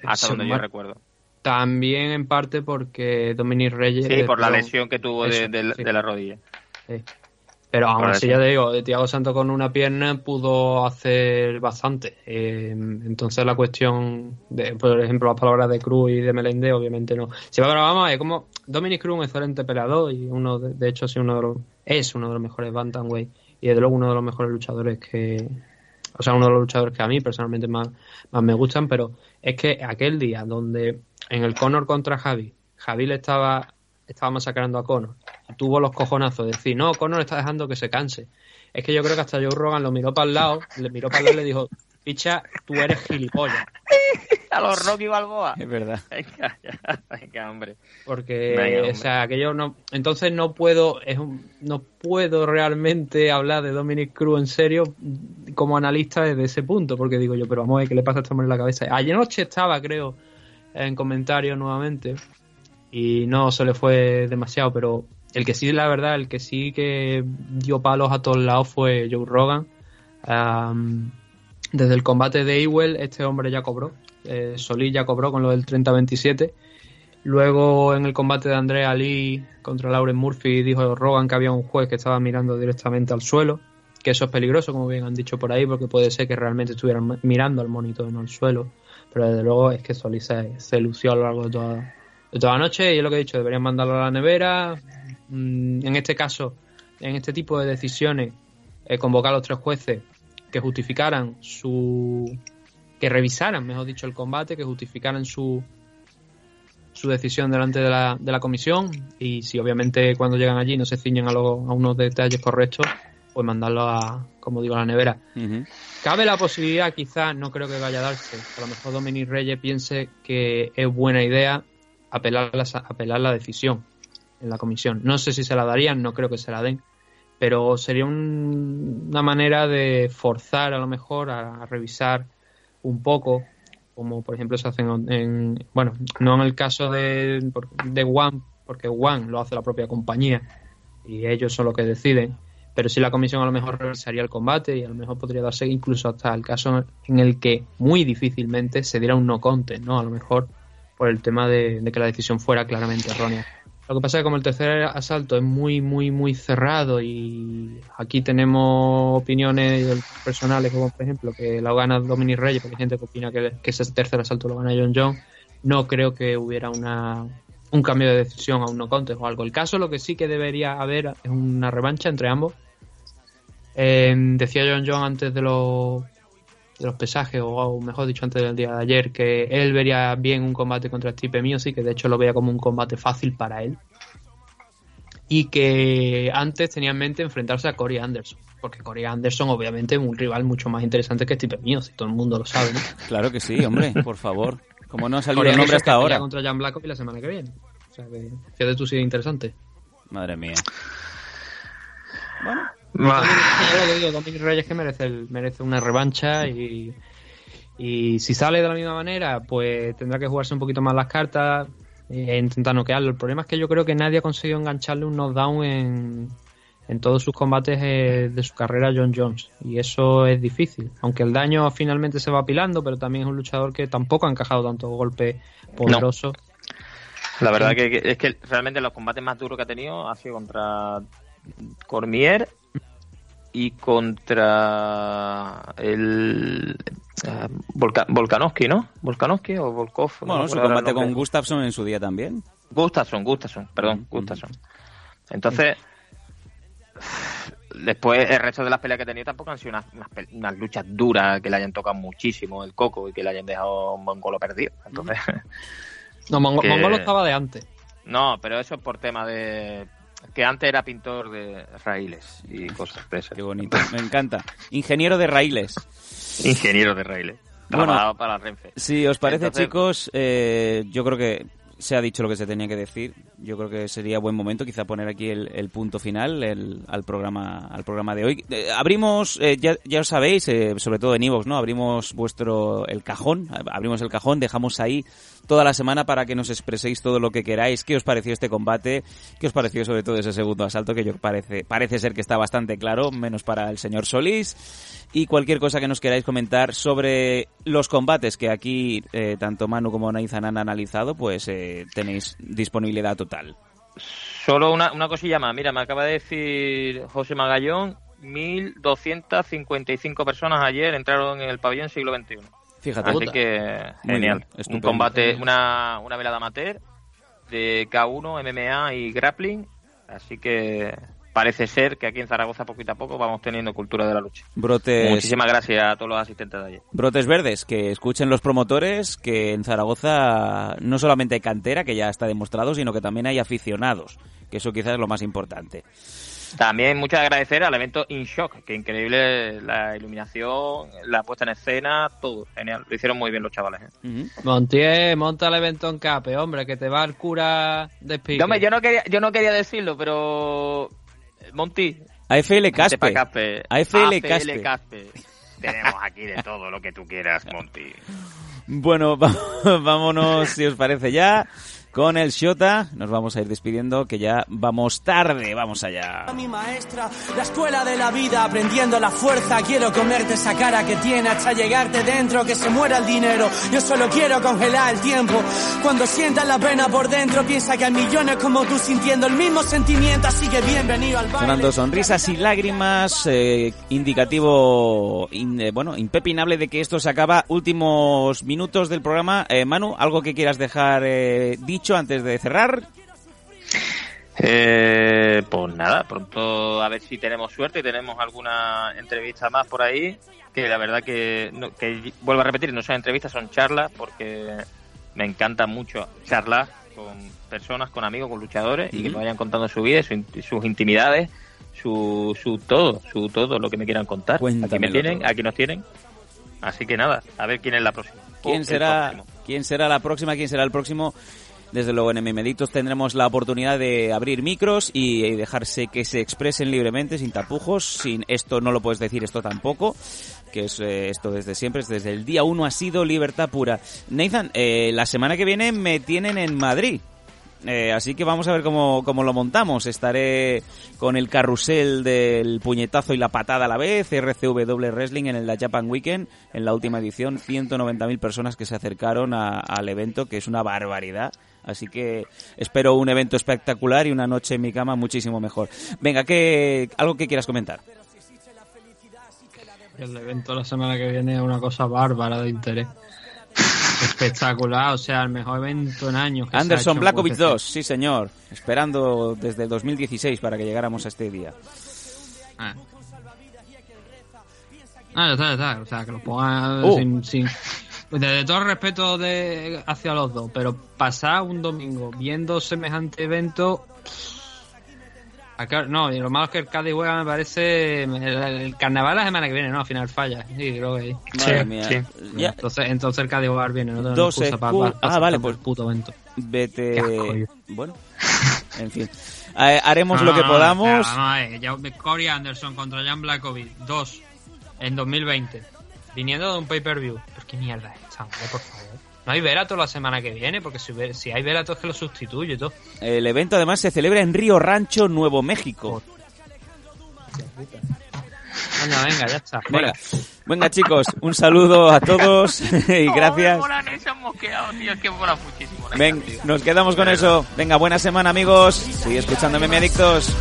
hasta sí, donde yo recuerdo. También en parte porque Dominic Reyes... Sí, por la lesión que tuvo de, Eso, de- sí. de la rodilla. Sí. Pero aún así, ya te digo, de Thiago Santos con una pierna pudo hacer bastante. Eh, entonces la cuestión, de, por ejemplo, las palabras de Cruz y de Melende, obviamente no. Si pero vamos ver, como Dominic Cruz es un excelente peleador y uno, de, de hecho, sí, uno de los, es uno de los mejores Bantamweight y desde luego uno de los mejores luchadores que, o sea, uno de los luchadores que a mí personalmente más, más me gustan, pero es que aquel día donde en el Conor contra Javi, Javi le estaba, estaba masacrando a Conor, y tuvo los cojonazos de decir, no, Conor está dejando que se canse. Es que yo creo que hasta Joe Rogan lo miró para el lado, le miró para el lado y le dijo, picha, tú eres gilipollas. <laughs> A los Rocky Balboa. Es verdad. <laughs> Venga, ya, venga, hombre. Porque, Venga, hombre. o sea, que yo no, entonces no puedo, es un- no puedo realmente hablar de Dominic Cruz en serio como analista desde ese punto, porque digo yo, pero vamos a ver qué le pasa a este hombre en la cabeza. Ayer noche estaba, creo, en comentarios nuevamente y no se le fue demasiado, pero el que sí, la verdad, el que sí que dio palos a todos lados fue Joe Rogan. Desde el combate de Ewell, este hombre ya cobró. Eh, Solís ya cobró con lo del 30-27. Luego, en el combate de Andrea Lee contra Lauren Murphy, dijo Rogan que había un juez que estaba mirando directamente al suelo. Que eso es peligroso, como bien han dicho por ahí, porque puede ser que realmente estuvieran mirando al monitor, no al suelo. Pero desde luego es que Solís se, se lució a lo largo de toda, toda la noche. Y es lo que he dicho, deberían mandarlo a la nevera. Mm, En este caso, en este tipo de decisiones, eh, convocar a los tres jueces que justificaran su. que revisaran, mejor dicho, el combate, que justificaran su su decisión delante de la, de la comisión y si obviamente cuando llegan allí no se ciñen a, lo- a unos detalles correctos, pues mandarlo a, como digo, a la nevera. Cabe la posibilidad, quizás, no creo que vaya a darse, a lo mejor Dominic Reyes piense que es buena idea apelar la, apelar la decisión en la comisión. No sé si se la darían, no creo que se la den, pero sería un- una manera de forzar a lo mejor a, revisar un poco, como por ejemplo se hacen en, bueno, no en el caso de, de One, porque One lo hace la propia compañía y ellos son los que deciden, pero si la comisión a lo mejor revisaría el combate y a lo mejor podría darse incluso hasta el caso en el que muy difícilmente se diera un no contest, ¿no? A lo mejor por el tema de, que la decisión fuera claramente errónea. Lo que pasa es que como el tercer asalto es muy, muy, muy cerrado y aquí tenemos opiniones personales como por ejemplo que lo gana Dominic Reyes, porque hay gente que opina que, que ese tercer asalto lo gana John John. no creo que hubiera una, un cambio de decisión a un no contest o algo. El caso, lo que sí que debería haber es una revancha entre ambos. Eh, decía John John antes de los, de los pesajes, o mejor dicho, antes del día de ayer, que él vería bien un combate contra Stipe Miocic, que de hecho lo veía como un combate fácil para él. Y que antes tenía en mente enfrentarse a Corey Anderson. Porque Corey Anderson, obviamente, es un rival mucho más interesante que Stipe Miocic, todo el mundo lo sabe. ¿no? <laughs> Claro que sí, hombre, por favor. Como no ha salido el nombre hasta ahora. contra Jan Blackoff y la semana que viene. O sea que, fíjate tú si es interesante. Madre mía. Ya lo que digo, Dominic Reyes que merece, el- merece una revancha y, y si sale de la misma manera, pues tendrá que jugarse un poquito más las cartas e intentar noquearlo. El problema es que yo creo que nadie ha conseguido engancharle un knockdown en, en todos sus combates eh, de su carrera a John Jones y eso es difícil. Aunque el daño finalmente se va apilando, pero también es un luchador que tampoco ha encajado tantos golpes poderosos. La verdad que, que- es que realmente los combates más duros que ha tenido ha sido contra Cormier y contra el Volka- Volkanovski, ¿no? Volkanovski o Volkov. no Bueno, me su combate con. Gustafsson en su día también. Gustafsson, Gustafsson, perdón, Gustafsson. Entonces, <sighs> después el resto de las peleas que ha tenido tampoco han sido unas, unas pe- unas luchas duras que le hayan tocado muchísimo el coco y que le hayan dejado un mongolo perdido. Entonces, No, Mongo- <laughs> Que- Mongolo estaba de antes. no, pero eso es por tema de que antes era pintor de raíles y cosas de esas. Qué bonito, me encanta. Ingeniero de raíles. Ingeniero de raíles. Bueno, para Renfe. Si os parece, Entonces- chicos, eh, yo creo que se ha dicho lo que se tenía que decir. Yo creo que sería buen momento quizá poner aquí el, el punto final el- al programa al programa de hoy. Eh, abrimos, eh, ya, ya os sabéis, eh, sobre todo en Evox, ¿no? Abrimos vuestro el cajón, ab- abrimos el cajón, dejamos ahí toda la semana para que nos expreséis todo lo que queráis. ¿Qué os pareció este combate? ¿Qué os pareció sobre todo ese segundo asalto que yo parece parece ser que está bastante claro, menos para el señor Solís? y cualquier cosa que nos queráis comentar sobre los combates que aquí eh, tanto Manu como Nathan han analizado, pues eh, tenéis disponibilidad total. Solo una, una cosilla más. Mira, me acaba de decir José Magallón, 1.255 personas ayer entraron en el pabellón siglo XXI. Fíjate. Así que genial. Un combate, una, una velada amateur de K1, MMA y grappling. Así que parece ser que aquí en Zaragoza poquito a poco vamos teniendo cultura de la lucha. Brotes, Muchísimas gracias a todos los asistentes de ayer. brotes verdes, que escuchen los promotores que en Zaragoza no solamente hay cantera, que ya está demostrado, sino que también hay aficionados, que eso quizás es lo más importante. También muchas agradecer al evento In Shock, que increíble la iluminación, la puesta en escena, todo genial. Lo hicieron muy bien los chavales. ¿eh? Montier, monta el evento en Cape, hombre, que te va el cura de. Yo, no quería, yo no quería decirlo, pero Monty, AFL Caspe. Caspe. AFL Caspe. Caspe. Tenemos aquí de todo lo que tú quieras, Monty. Bueno, <laughs> vámonos, si os parece ya, con el Shota. Nos vamos a ir despidiendo, que ya vamos tarde. Vamos allá. Mi maestra, la escuela de la vida, aprendiendo la fuerza. Quiero comerte esa cara que tiene hasta llegarte dentro, que se muera el dinero. Yo solo quiero congelar el tiempo. Cuando sientas la pena por dentro, piensa que hay millones como tú sintiendo el mismo sentimiento. Así que bienvenido al baile. Sonando sonrisas y lágrimas, eh, indicativo, in- eh, bueno, impepinable de que esto se acaba. Últimos minutos del programa. Eh, Manu, ¿algo que quieras dejar eh, antes de cerrar? Eh, pues nada, pronto a ver si tenemos suerte y tenemos alguna entrevista más por ahí. Que la verdad que, no- que vuelvo a repetir, no son entrevistas, son charlas, porque me encanta mucho charlar con personas, con amigos, con luchadores y que me vayan contando su vida, su sus intimidades, su, su todo, su todo lo que me quieran contar. Aquí me Cuéntamelo tienen, todo. aquí nos tienen. Así que nada, a ver quién es la próxima. ¿Quién será, próximo. ¿Quién será la próxima? ¿Quién será el próximo? Desde luego en Memeditos tendremos la oportunidad de abrir micros y dejarse que se expresen libremente, sin tapujos, sin esto no lo puedes decir, esto tampoco, que es eh, esto desde siempre, es desde el día uno ha sido libertad pura. Nathan, eh, la semana que viene me tienen en Madrid. Eh, así que vamos a ver cómo, cómo lo montamos. Estaré con el carrusel del puñetazo y la patada a la vez, RCW Wrestling en el Japan Weekend, en la última edición, 190.000 personas que se acercaron a- al evento, que es una barbaridad. Así que espero un evento espectacular y una noche en mi cama muchísimo mejor. Venga, ¿qué, algo que quieras comentar. El evento la semana que viene es una cosa bárbara de interés. Espectacular, o sea, el mejor evento en años. que Anderson UFC. 2, sí señor. Esperando desde el 2016 para que llegáramos a este día. Ah. Ah, ya está, ya está. O sea, que lo pongan Oh. sin, sin- Desde todo el respeto de, hacia los dos, pero pasar un domingo viendo semejante evento. acá- no, y lo malo es que el Cádiz juega, me parece. El, el carnaval la semana que viene, ¿no? Al final falla. Sí, creo que ahí. Madre mía. Ya- Entonces, entonces el Cádiz jugar viene, no tengo 12 excusa para, para- para Ah, vale, pues el puto evento. Vete. Asco, bueno, en fin. Eh, haremos No, lo que no, no, podamos. a ver, ya- Corey Anderson contra Jan Blakovic 2 en 2020. Viniendo de un pay-per-view. ¿Pero qué mierda es esta, hombre, por favor? No hay Velato la semana que viene, porque si, si hay Velato es que lo sustituye y todo. El evento además se celebra en Río Rancho, Nuevo México. Venga, venga, ya está. Venga, venga chicos, un saludo a todos <laughs> y gracias. Mola, se han mosqueado, tío, es que mola muchísimo. Ven, nos quedamos con eso. Venga, buena semana amigos. Sigue escuchándome, mi adictos.